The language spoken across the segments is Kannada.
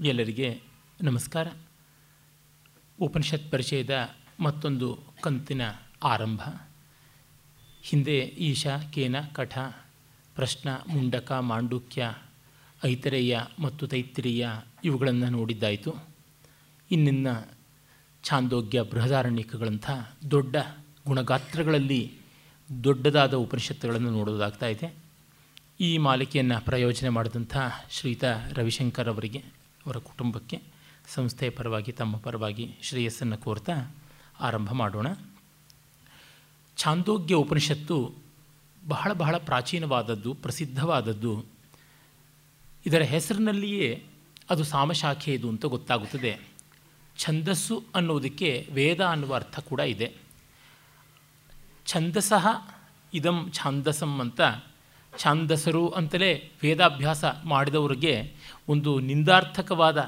ಎಲ್ಲರಿಗೆ ನಮಸ್ಕಾರ. ಉಪನಿಷತ್ ಪರಿಚಯದ ಮತ್ತೊಂದು ಕಂತಿನ ಆರಂಭ. ಹಿಂದೆ ಈಶಾ, ಕೇನ, ಕಠ, ಪ್ರಶ್ನ, ಮುಂಡಕ, ಮಾಂಡುಕ್ಯ, ಐತರೇಯ ಮತ್ತು ತೈತ್ತಿರೀಯ ಇವುಗಳನ್ನು ನೋಡಿದ್ದಾಯಿತು. ಇನ್ನಿನ್ನ ಛಾಂದೋಗ್ಯ ಬೃಹದಾರಣ್ಯಕಗಳಂಥ ದೊಡ್ಡ ಗುಣಗಾತ್ರಗಳಲ್ಲಿ ದೊಡ್ಡದಾದ ಉಪನಿಷತ್ತುಗಳನ್ನು ನೋಡೋದಾಗ್ತಾ ಇದೆ. ಈ ಮಾಲಿಕೆಯನ್ನು ಪ್ರಯೋಜನೆ ಮಾಡಿದಂಥ ಶ್ರೀತಾ ರವಿಶಂಕರ್ ಅವರಿಗೆ ಅವರ ಕುಟುಂಬಕ್ಕೆ ಸಂಸ್ಥೆಯ ಪರವಾಗಿ, ತಮ್ಮ ಪರವಾಗಿ ಶ್ರೇಯಸ್ಸನ್ನು ಕೋರ್ತಾ ಆರಂಭ ಮಾಡೋಣ. ಛಾಂದೋಗ್ಯ ಉಪನಿಷತ್ತು ಬಹಳ ಬಹಳ ಪ್ರಾಚೀನವಾದದ್ದು, ಪ್ರಸಿದ್ಧವಾದದ್ದು. ಇದರ ಹೆಸರಿನಲ್ಲಿಯೇ ಅದು ಸಾಮಶಾಖೆ ಇದು ಅಂತ ಗೊತ್ತಾಗುತ್ತದೆ. ಛಂದಸ್ಸು ಅನ್ನೋದಕ್ಕೆ ವೇದ ಅನ್ನುವ ಅರ್ಥ ಕೂಡ ಇದೆ. ಛಂದಸಃ ಇದಂ ಛಾಂದಸಂ ಅಂತ ಛಾಂದಸರು ಅಂತಲೇ ವೇದಾಭ್ಯಾಸ ಮಾಡಿದವರಿಗೆ ಒಂದು ನಿಂದಾರ್ಥಕವಾದ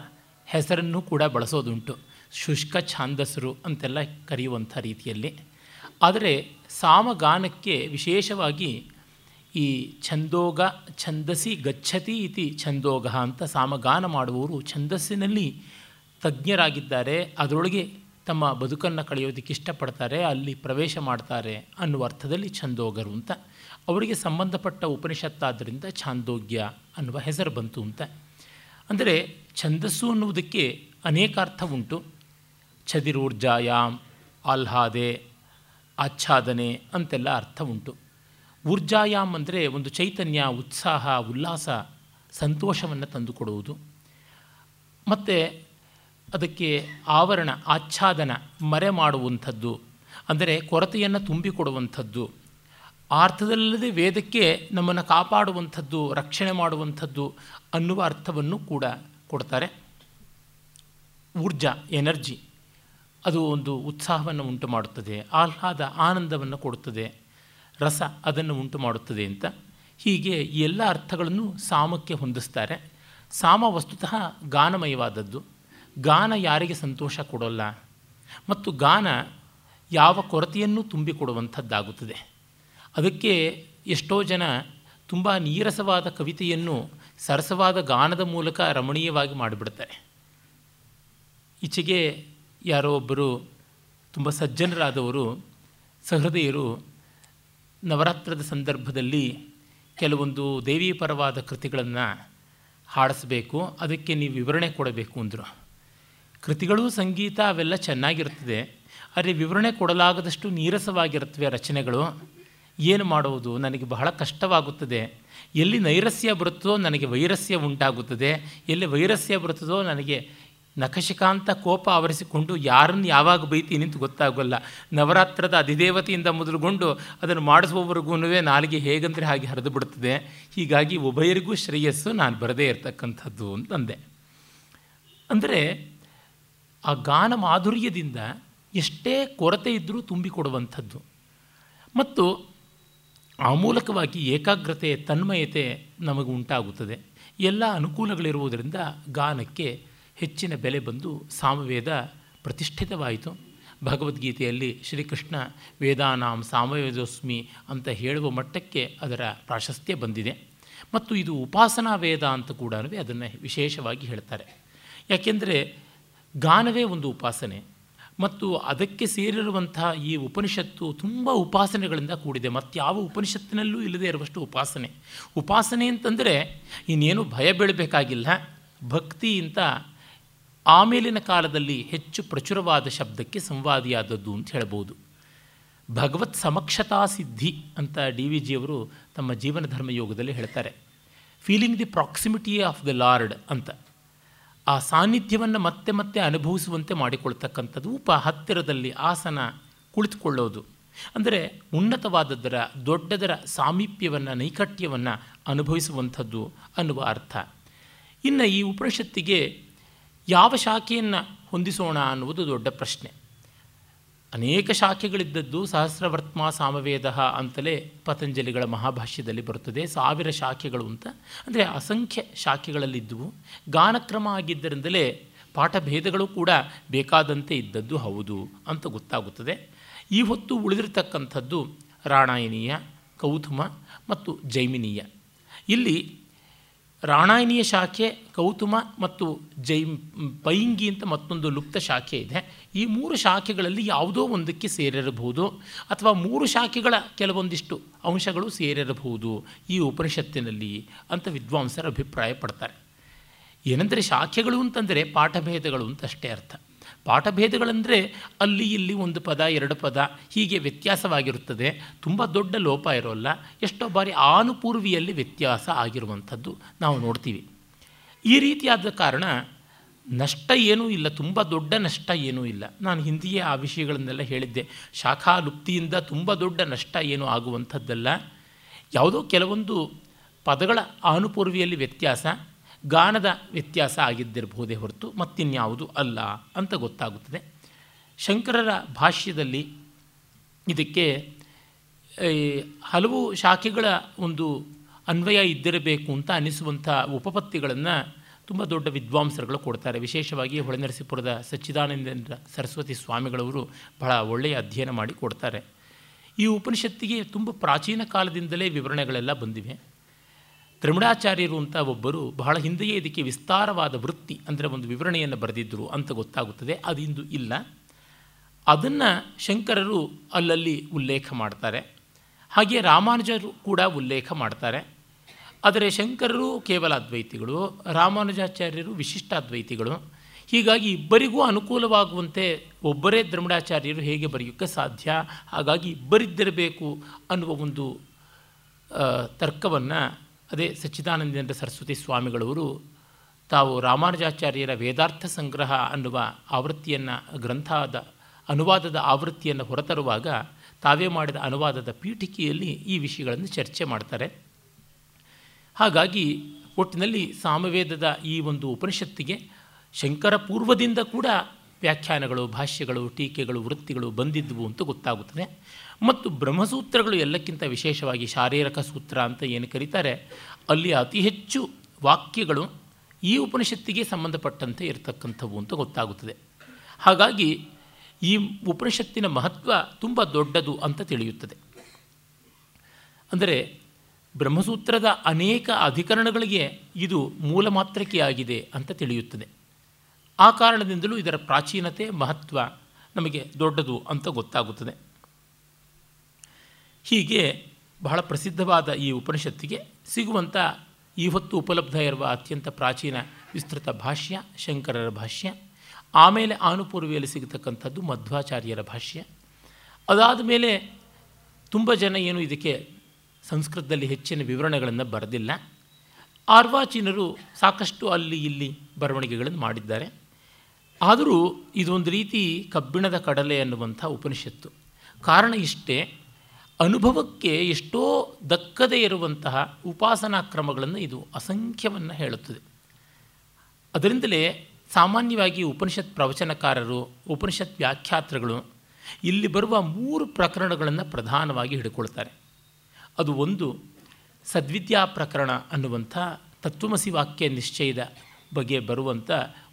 ಹೆಸರನ್ನು ಕೂಡ ಬಳಸೋದುಂಟು. ಶುಷ್ಕ ಛಾಂದಸರು ಅಂತೆಲ್ಲ ಕರೆಯುವಂಥ ರೀತಿಯಲ್ಲಿ. ಆದರೆ ಸಾಮಗಾನಕ್ಕೆ ವಿಶೇಷವಾಗಿ ಈ ಛಂದೋಗ, ಛಂದಸಿ ಗಚ್ಚತಿ ಇತಿ ಛಂದೋಗ ಅಂತ ಸಾಮಗಾನ ಮಾಡುವವರು ಛಂದಸ್ಸಿನಲ್ಲಿ ತಜ್ಞರಾಗಿದ್ದಾರೆ. ಅದರೊಳಗೆ ತಮ್ಮ ಬದುಕನ್ನು ಕಳೆಯೋದಕ್ಕೆ ಇಷ್ಟಪಡ್ತಾರೆ, ಅಲ್ಲಿ ಪ್ರವೇಶ ಮಾಡ್ತಾರೆ ಅನ್ನುವ ಅರ್ಥದಲ್ಲಿ ಛಂದೋಗರು ಅಂತ. ಅವರಿಗೆ ಸಂಬಂಧಪಟ್ಟ ಉಪನಿಷತ್ತಾದ್ದರಿಂದ ಛಾಂದೋಗ್ಯ ಅನ್ನುವ ಹೆಸರು ಬಂತು ಅಂತ. ಅಂದರೆ ಛಂದಸ್ಸು ಅನ್ನುವುದಕ್ಕೆ ಅನೇಕ ಅರ್ಥ ಉಂಟು ಛದಿರೂರ್ಜಾಯಾಮ್ ಆಹ್ಲಾದೆ, ಆಚ್ಛಾದನೆ ಅಂತೆಲ್ಲ ಅರ್ಥ ಉಂಟು ಊರ್ಜಾಯಾಮ್ ಅಂದರೆ ಒಂದು ಚೈತನ್ಯ, ಉತ್ಸಾಹ, ಉಲ್ಲಾಸ, ಸಂತೋಷವನ್ನು ತಂದುಕೊಡುವುದು. ಮತ್ತು ಅದಕ್ಕೆ ಆವರಣ, ಆಚ್ಛಾದನ, ಮರೆ ಮಾಡುವಂಥದ್ದು, ಅಂದರೆ ಕೊರತೆಯನ್ನು ತುಂಬಿಕೊಡುವಂಥದ್ದು. ಆ ಅರ್ಥದಲ್ಲದೆ ವೇದಕ್ಕೆ ನಮ್ಮನ್ನು ಕಾಪಾಡುವಂಥದ್ದು, ರಕ್ಷಣೆ ಮಾಡುವಂಥದ್ದು ಅನ್ನುವ ಅರ್ಥವನ್ನು ಕೂಡ ಕೊಡ್ತಾರೆ. ಊರ್ಜಾ, ಎನರ್ಜಿ, ಅದು ಒಂದು ಉತ್ಸಾಹವನ್ನು ಉಂಟು ಮಾಡುತ್ತದೆ. ಆಹ್ಲಾದ, ಆನಂದವನ್ನು ಕೊಡುತ್ತದೆ. ರಸ ಅದನ್ನು ಉಂಟು ಮಾಡುತ್ತದೆ ಅಂತ. ಹೀಗೆ ಎಲ್ಲ ಅರ್ಥಗಳನ್ನು ಸಾಮಕ್ಕೆ ಹೊಂದಿಸ್ತಾರೆ. ಸಾಮ ವಸ್ತುತಃ ಗಾನಮಯವಾದದ್ದು. ಗಾನ ಯಾರಿಗೆ ಸಂತೋಷ ಕೊಡೋಲ್ಲ. ಮತ್ತು ಗಾನ ಯಾವ ಕೊರತೆಯನ್ನು ತುಂಬಿಕೊಡುವಂಥದ್ದಾಗುತ್ತದೆ ಅದಕ್ಕೆ ಎಷ್ಟೋ ಜನ ತುಂಬ ನೀರಸವಾದ ಕವಿತೆಯನ್ನು ಸರಸವಾದ ಗಾನದ ಮೂಲಕ ರಮಣೀಯವಾಗಿ ಮಾಡಿಬಿಡ್ತಾರೆ. ಈಚೆಗೆ ಯಾರೋ ಒಬ್ಬರು ತುಂಬ ಸಜ್ಜನರಾದವರು, ಸಹೃದಯರು ನವರಾತ್ರದ ಸಂದರ್ಭದಲ್ಲಿ ಕೆಲವೊಂದು ದೇವಿ ಪರವಾದ ಕೃತಿಗಳನ್ನು ಹಾಡಿಸ್ಬೇಕು, ಅದಕ್ಕೆ ನೀವು ವಿವರಣೆ ಕೊಡಬೇಕು ಅಂದರು. ಕೃತಿಗಳು ಸಂಗೀತ ಅವೆಲ್ಲ ಚೆನ್ನಾಗಿರ್ತದೆ ಆದರೆ ವಿವರಣೆ ಕೊಡಲಾಗದಷ್ಟು ನೀರಸವಾಗಿರುತ್ತವೆ ರಚನೆಗಳು. ಏನು ಮಾಡುವುದು ನನಗೆ ಬಹಳ ಕಷ್ಟವಾಗುತ್ತದೆ. ಎಲ್ಲಿ ನೈರಸ್ಯ ಬರುತ್ತದೋ ನನಗೆ ವೈರಸ್ಯ ಉಂಟಾಗುತ್ತದೆ. ಎಲ್ಲಿ ವೈರಸ್ಯ ಬರುತ್ತದೋ ನನಗೆ ನಖಶಿಕಾಂತ ಕೋಪ ಆವರಿಸಿಕೊಂಡು ಯಾರನ್ನು ಯಾವಾಗ ಬೈತೀನಿ ಅಂತ ಗೊತ್ತಾಗೋಲ್ಲ. ನವರಾತ್ರದ ಅಧಿದೇವತೆಯಿಂದ ಮೊದಲುಗೊಂಡು ಅದನ್ನು ಮಾಡಿಸುವವರೆಗೂ ನಾಲಿಗೆ ಹೇಗಂದರೆ ಹಾಗೆ ಹರಿದು ಬಿಡುತ್ತದೆ. ಹೀಗಾಗಿ ಉಭಯರಿಗೂ ಶ್ರೇಯಸ್ಸು ನಾನು ಬರದೇ ಇರತಕ್ಕಂಥದ್ದು ಅಂತಂದೆ. ಅಂದರೆ ಆ ಗಾನ ಮಾಧುರ್ಯದಿಂದ ಎಷ್ಟೇ ಕೊರತೆ ಇದ್ದರೂ ತುಂಬಿಕೊಡುವಂಥದ್ದು ಮತ್ತು ಆ ಮೂಲಕವಾಗಿ ಏಕಾಗ್ರತೆ, ತನ್ಮಯತೆ ನಮಗೆ ಉಂಟಾಗುತ್ತದೆ. ಎಲ್ಲ ಅನುಕೂಲಗಳಿರುವುದರಿಂದ ಗಾನಕ್ಕೆ ಹೆಚ್ಚಿನ ಬೆಲೆ ಬಂದು ಸಾಮವೇದ ಪ್ರತಿಷ್ಠಿತವಾಯಿತು. ಭಗವದ್ಗೀತೆಯಲ್ಲಿ ಶ್ರೀಕೃಷ್ಣ ವೇದಾನಾಂ ಸಾಮವೇದೋಸ್ಮಿ ಅಂತ ಹೇಳುವ ಮಟ್ಟಕ್ಕೆ ಅದರ ಪ್ರಾಶಸ್ತ್ಯ ಬಂದಿದೆ. ಮತ್ತು ಇದು ಉಪಾಸನಾ ವೇದ ಅಂತ ಕೂಡ ಅದನ್ನು ವಿಶೇಷವಾಗಿ ಹೇಳ್ತಾರೆ. ಯಾಕೆಂದರೆ ಗಾನವೇ ಒಂದು ಉಪಾಸನೆ. ಮತ್ತು ಅದಕ್ಕೆ ಸೇರಿರುವಂತಹ ಈ ಉಪನಿಷತ್ತು ತುಂಬ ಉಪಾಸನೆಗಳಿಂದ ಕೂಡಿದೆ. ಮತ್ತು ಯಾವ ಉಪನಿಷತ್ತಿನಲ್ಲೂ ಇಲ್ಲದೆ ಇರುವಷ್ಟು ಉಪಾಸನೆ. ಉಪಾಸನೆ ಅಂತಂದರೆ ಇನ್ನೇನು ಭಯ ಬೀಳಬೇಕಾಗಿಲ್ಲ. ಭಕ್ತಿ ಅಂತ ಆಮೇಲಿನ ಕಾಲದಲ್ಲಿ ಹೆಚ್ಚು ಪ್ರಚುರವಾದ ಶಬ್ದಕ್ಕೆ ಸಂವಾದಿಯಾದದ್ದು ಅಂತ ಹೇಳ್ಬೋದು. ಭಗವತ್ ಸಮಕ್ಷತಾ ಸಿದ್ಧಿ ಅಂತ ಡಿ ವಿ ಜಿಯವರು ತಮ್ಮ ಜೀವನ ಧರ್ಮ ಯೋಗದಲ್ಲಿ ಹೇಳ್ತಾರೆ. Feeling the proximity of the lord ಅಂತ. ಆ ಸಾನ್ನಿಧ್ಯವನ್ನು ಮತ್ತೆ ಮತ್ತೆ ಅನುಭವಿಸುವಂತೆ ಮಾಡಿಕೊಳ್ತಕ್ಕಂಥದ್ದು ಉಪ ಹತ್ತಿರದಲ್ಲಿ ಆಸನ ಕುಳಿತುಕೊಳ್ಳೋದು. ಅಂದರೆ ಉನ್ನತವಾದದ್ದರ ದೊಡ್ಡದರ ಸಾಮೀಪ್ಯವನ್ನು, ನೈಕಟ್ಯವನ್ನು ಅನುಭವಿಸುವಂಥದ್ದು ಅನ್ನುವ ಅರ್ಥ. ಇನ್ನು ಈ ಉಪನಿಷತ್ತಿಗೆ ಯಾವ ಶಾಖೆಯನ್ನು ಹೊಂದಿಸೋಣ ಅನ್ನುವುದು ದೊಡ್ಡ ಪ್ರಶ್ನೆ. ಅನೇಕ ಶಾಖೆಗಳಿದ್ದದ್ದು ಸಹಸ್ರವರ್ತ್ಮ ಸಾಮವೇದ ಅಂತಲೇ ಪತಂಜಲಿಗಳ ಮಹಾಭಾಷ್ಯದಲ್ಲಿ ಬರುತ್ತದೆ. ಸಾವಿರ ಶಾಖೆಗಳು ಅಂತ. ಅಂದರೆ ಅಸಂಖ್ಯ ಶಾಖೆಗಳಲ್ಲಿದ್ದುವು. ಗಾನಕ್ರಮ ಆಗಿದ್ದರಿಂದಲೇ ಪಾಠಭೇದಗಳು ಕೂಡ ಬೇಕಾದಂತೆ ಇದ್ದದ್ದು ಹೌದು ಅಂತ ಗೊತ್ತಾಗುತ್ತದೆ. ಈ ಹೊತ್ತು ರಾಣಾಯನಿಯ ಶಾಖೆ ಕೌತುಮ ಮತ್ತು ಜೈ, ಪೈಂಗಿ ಅಂತ ಮತ್ತೊಂದು ಲುಪ್ತ ಶಾಖೆ ಇದೆ. ಈ ಮೂರು ಶಾಖೆಗಳಲ್ಲಿ ಯಾವುದೋ ಒಂದಕ್ಕೆ ಸೇರಿರಬಹುದು ಅಥವಾ ಮೂರು ಶಾಖೆಗಳ ಕೆಲವೊಂದಿಷ್ಟು ಅಂಶಗಳು ಸೇರಿರಬಹುದು ಈ ಉಪನಿಷತ್ತಿನಲ್ಲಿ ಅಂತ ವಿದ್ವಾಂಸರು ಅಭಿಪ್ರಾಯ ಪಡ್ತಾರೆ ಏನೆಂದರೆ ಶಾಖೆಗಳು ಅಂತಂದರೆ ಪಾಠಭೇದಗಳು ಅಂತಷ್ಟೇ ಅರ್ಥ. ಪಾಠಭೇದಗಳಂದರೆ ಅಲ್ಲಿ ಇಲ್ಲಿ ಒಂದು ಪದ, ಎರಡು ಪದ ಹೀಗೆ ವ್ಯತ್ಯಾಸವಾಗಿರುತ್ತದೆ. ತುಂಬ ದೊಡ್ಡ ಲೋಪ ಇರೋಲ್ಲ. ಎಷ್ಟೋ ಬಾರಿ ಆನುಪೂರ್ವಿಯಲ್ಲಿ ವ್ಯತ್ಯಾಸ ಆಗಿರುವಂಥದ್ದು ನಾವು ನೋಡ್ತೀವಿ. ಈ ರೀತಿಯಾದ ಕಾರಣ ನಷ್ಟ ಏನೂ ಇಲ್ಲ, ತುಂಬ ದೊಡ್ಡ ನಷ್ಟ ಏನೂ ಇಲ್ಲ. ನಾನು ಹಿಂದಿಯೇ ಆ ವಿಷಯಗಳನ್ನೆಲ್ಲ ಹೇಳಿದ್ದೆ. ಶಾಖಾ ಲುಪ್ತಿಯಿಂದ ತುಂಬ ದೊಡ್ಡ ನಷ್ಟ ಏನೂ ಆಗುವಂಥದ್ದಲ್ಲ. ಯಾವುದೋ ಕೆಲವೊಂದು ಪದಗಳ ಆನುಪೂರ್ವಿಯಲ್ಲಿ ವ್ಯತ್ಯಾಸ ಗಾನದ ವ್ಯತ್ಯಾಸ ಆಗಿದ್ದಿರಬಹುದೇ ಹೊರತು ಮತ್ತಿನ್ಯಾವುದು ಅಲ್ಲ ಅಂತ ಗೊತ್ತಾಗುತ್ತದೆ. ಶಂಕರರ ಭಾಷ್ಯದಲ್ಲಿ ಇದಕ್ಕೆ ಹಲವು ಶಾಖೆಗಳ ಒಂದು ಅನ್ವಯ ಇದ್ದಿರಬೇಕು ಅಂತ ಅನಿಸುವಂಥ ಉಪಪತ್ತಿಗಳನ್ನು ತುಂಬ ದೊಡ್ಡ ವಿದ್ವಾಂಸರುಗಳು ಕೊಡ್ತಾರೆ. ವಿಶೇಷವಾಗಿ ಹೊಳೆನರಸೀಪುರದ ಸಚ್ಚಿದಾನಂದೇಂದ್ರ ಸರಸ್ವತಿ ಸ್ವಾಮಿಗಳವರು ಬಹಳ ಒಳ್ಳೆಯ ಅಧ್ಯಯನ ಮಾಡಿ ಕೊಡ್ತಾರೆ. ಈ ಉಪನಿಷತ್ತಿಗೆ ತುಂಬ ಪ್ರಾಚೀನ ಕಾಲದಿಂದಲೇ ವಿವರಣೆಗಳೆಲ್ಲ ಬಂದಿವೆ. ದ್ರಮಿಡಾಚಾರ್ಯರು ಅಂತ ಒಬ್ಬರು ಬಹಳ ಹಿಂದೆಯೇ ಇದಕ್ಕೆ ವಿಸ್ತಾರವಾದ ವೃತ್ತಿ ಅಂದರೆ ಒಂದು ವಿವರಣೆಯನ್ನು ಬರೆದಿದ್ದರು ಅಂತ ಗೊತ್ತಾಗುತ್ತದೆ. ಅದು ಇಂದು ಇಲ್ಲ. ಅದನ್ನು ಶಂಕರರು ಅಲ್ಲಲ್ಲಿ ಉಲ್ಲೇಖ ಮಾಡ್ತಾರೆ. ಹಾಗೆ ರಾಮಾನುಜರು ಕೂಡ ಉಲ್ಲೇಖ ಮಾಡ್ತಾರೆ. ಆದರೆ ಶಂಕರರು ಕೇವಲ ಅದ್ವೈತಿಗಳು, ರಾಮಾನುಜಾಚಾರ್ಯರು ವಿಶಿಷ್ಟ ಅದ್ವೈತಿಗಳು. ಹೀಗಾಗಿ ಇಬ್ಬರಿಗೂ ಅನುಕೂಲವಾಗುವಂತೆ ಒಬ್ಬರೇ ದ್ರಮಿಡಾಚಾರ್ಯರು ಹೇಗೆ ಬರೆಯೋಕ್ಕೆ ಸಾಧ್ಯ, ಹಾಗಾಗಿ ಇಬ್ಬರಿದ್ದಿರಬೇಕು ಅನ್ನುವ ಒಂದು ತರ್ಕವನ್ನು ಅದೇ ಸಚ್ಚಿದಾನಂದೇಂದ್ರ ಸರಸ್ವತಿ ಸ್ವಾಮಿಗಳವರು ತಾವು ರಾಮಾನುಜಾಚಾರ್ಯರ ವೇದಾರ್ಥ ಸಂಗ್ರಹ ಅನ್ನುವ ಆವೃತ್ತಿಯನ್ನು ಗ್ರಂಥದ ಅನುವಾದದ ಆವೃತ್ತಿಯನ್ನು ಹೊರತರುವಾಗ ತಾವೇ ಮಾಡಿದ ಅನುವಾದದ ಪೀಠಿಕೆಯಲ್ಲಿ ಈ ವಿಷಯಗಳನ್ನು ಚರ್ಚೆ ಮಾಡ್ತಾರೆ. ಹಾಗಾಗಿ ಒಟ್ಟಿನಲ್ಲಿ ಸಾಮವೇದದ ಈ ಒಂದು ಉಪನಿಷತ್ತಿಗೆ ಶಂಕರ ಪೂರ್ವದಿಂದ ಕೂಡ ವ್ಯಾಖ್ಯಾನಗಳು, ಭಾಷ್ಯಗಳು, ಟೀಕೆಗಳು, ವೃತ್ತಿಗಳು ಬಂದಿದ್ದವು ಅಂತ ಗೊತ್ತಾಗುತ್ತದೆ. ಮತ್ತು ಬ್ರಹ್ಮಸೂತ್ರಗಳು ಎಲ್ಲಕ್ಕಿಂತ ವಿಶೇಷವಾಗಿ ಶಾರೀರಕ ಸೂತ್ರ ಅಂತ ಏನು ಕರೀತಾರೆ, ಅಲ್ಲಿ ಅತಿ ಹೆಚ್ಚು ವಾಕ್ಯಗಳು ಈ ಉಪನಿಷತ್ತಿಗೆ ಸಂಬಂಧಪಟ್ಟಂತೆ ಇರತಕ್ಕಂಥವು ಅಂತ ಗೊತ್ತಾಗುತ್ತದೆ. ಹಾಗಾಗಿ ಈ ಉಪನಿಷತ್ತಿನ ಮಹತ್ವ ತುಂಬ ದೊಡ್ಡದು ಅಂತ ತಿಳಿಯುತ್ತದೆ. ಅಂದರೆ ಬ್ರಹ್ಮಸೂತ್ರದ ಅನೇಕ ಅಧಿಕರಣಗಳಿಗೆ ಇದು ಮೂಲ ಮಾತ್ರಕೆಯಾಗಿದೆ ಅಂತ ತಿಳಿಯುತ್ತದೆ. ಆ ಕಾರಣದಿಂದಲೂ ಇದರ ಪ್ರಾಚೀನತೆ, ಮಹತ್ವ ನಮಗೆ ದೊಡ್ಡದು ಅಂತ ಗೊತ್ತಾಗುತ್ತದೆ. ಹೀಗೆ ಬಹಳ ಪ್ರಸಿದ್ಧವಾದ ಈ ಉಪನಿಷತ್ತಿಗೆ ಸಿಗುವಂಥ ಇವತ್ತು ಉಪಲಬ್ಧ ಇರುವ ಅತ್ಯಂತ ಪ್ರಾಚೀನ ವಿಸ್ತೃತ ಭಾಷ್ಯ, ಶಂಕರರ ಭಾಷ್ಯ, ಆಮೇಲೆ ಆನುಪೂರ್ವಿಯಲ್ಲಿ ಸಿಗತಕ್ಕಂಥದ್ದು ಮಧ್ವಾಚಾರ್ಯರ ಭಾಷ್ಯ. ಅದಾದ ಮೇಲೆ ತುಂಬ ಜನ ಏನು ಇದಕ್ಕೆ ಸಂಸ್ಕೃತದಲ್ಲಿ ಹೆಚ್ಚಿನ ವಿವರಣೆಗಳನ್ನು ಬರೆದಿಲ್ಲ. ಆರ್ವಾಚೀನರು ಸಾಕಷ್ಟು ಅಲ್ಲಿ ಇಲ್ಲಿ ಬರವಣಿಗೆಗಳನ್ನು ಮಾಡಿದ್ದಾರೆ. ಆದರೂ ಇದೊಂದು ರೀತಿ ಕಬ್ಬಿಣದ ಕಡಲೆ ಅನ್ನುವಂಥ ಉಪನಿಷತ್ತು. ಕಾರಣ ಇಷ್ಟೇ ಅನುಭವಕ್ಕೆ ಎಷ್ಟೋ ದಕ್ಕದೇ ಇರುವಂತಹ ಉಪಾಸನಾ ಕ್ರಮಗಳನ್ನು ಇದು ಅಸಂಖ್ಯವನ್ನು ಹೇಳುತ್ತದೆ. ಅದರಿಂದಲೇ ಸಾಮಾನ್ಯವಾಗಿ ಉಪನಿಷತ್ ಪ್ರವಚನಕಾರರು, ಉಪನಿಷತ್ ವ್ಯಾಖ್ಯಾತೃಗಳು ಇಲ್ಲಿ ಬರುವ ಮೂರು ಪ್ರಕರಣಗಳನ್ನು ಪ್ರಧಾನವಾಗಿ ಹಿಡ್ಕೊಳ್ತಾರೆ. ಅದು ಒಂದು ಸದ್ವಿದ್ಯಾ ಪ್ರಕರಣ ಅನ್ನುವಂಥ ತತ್ವಮಸಿ ವಾಕ್ಯ ನಿಶ್ಚಯದ ಬಗ್ಗೆ ಬರುವಂಥ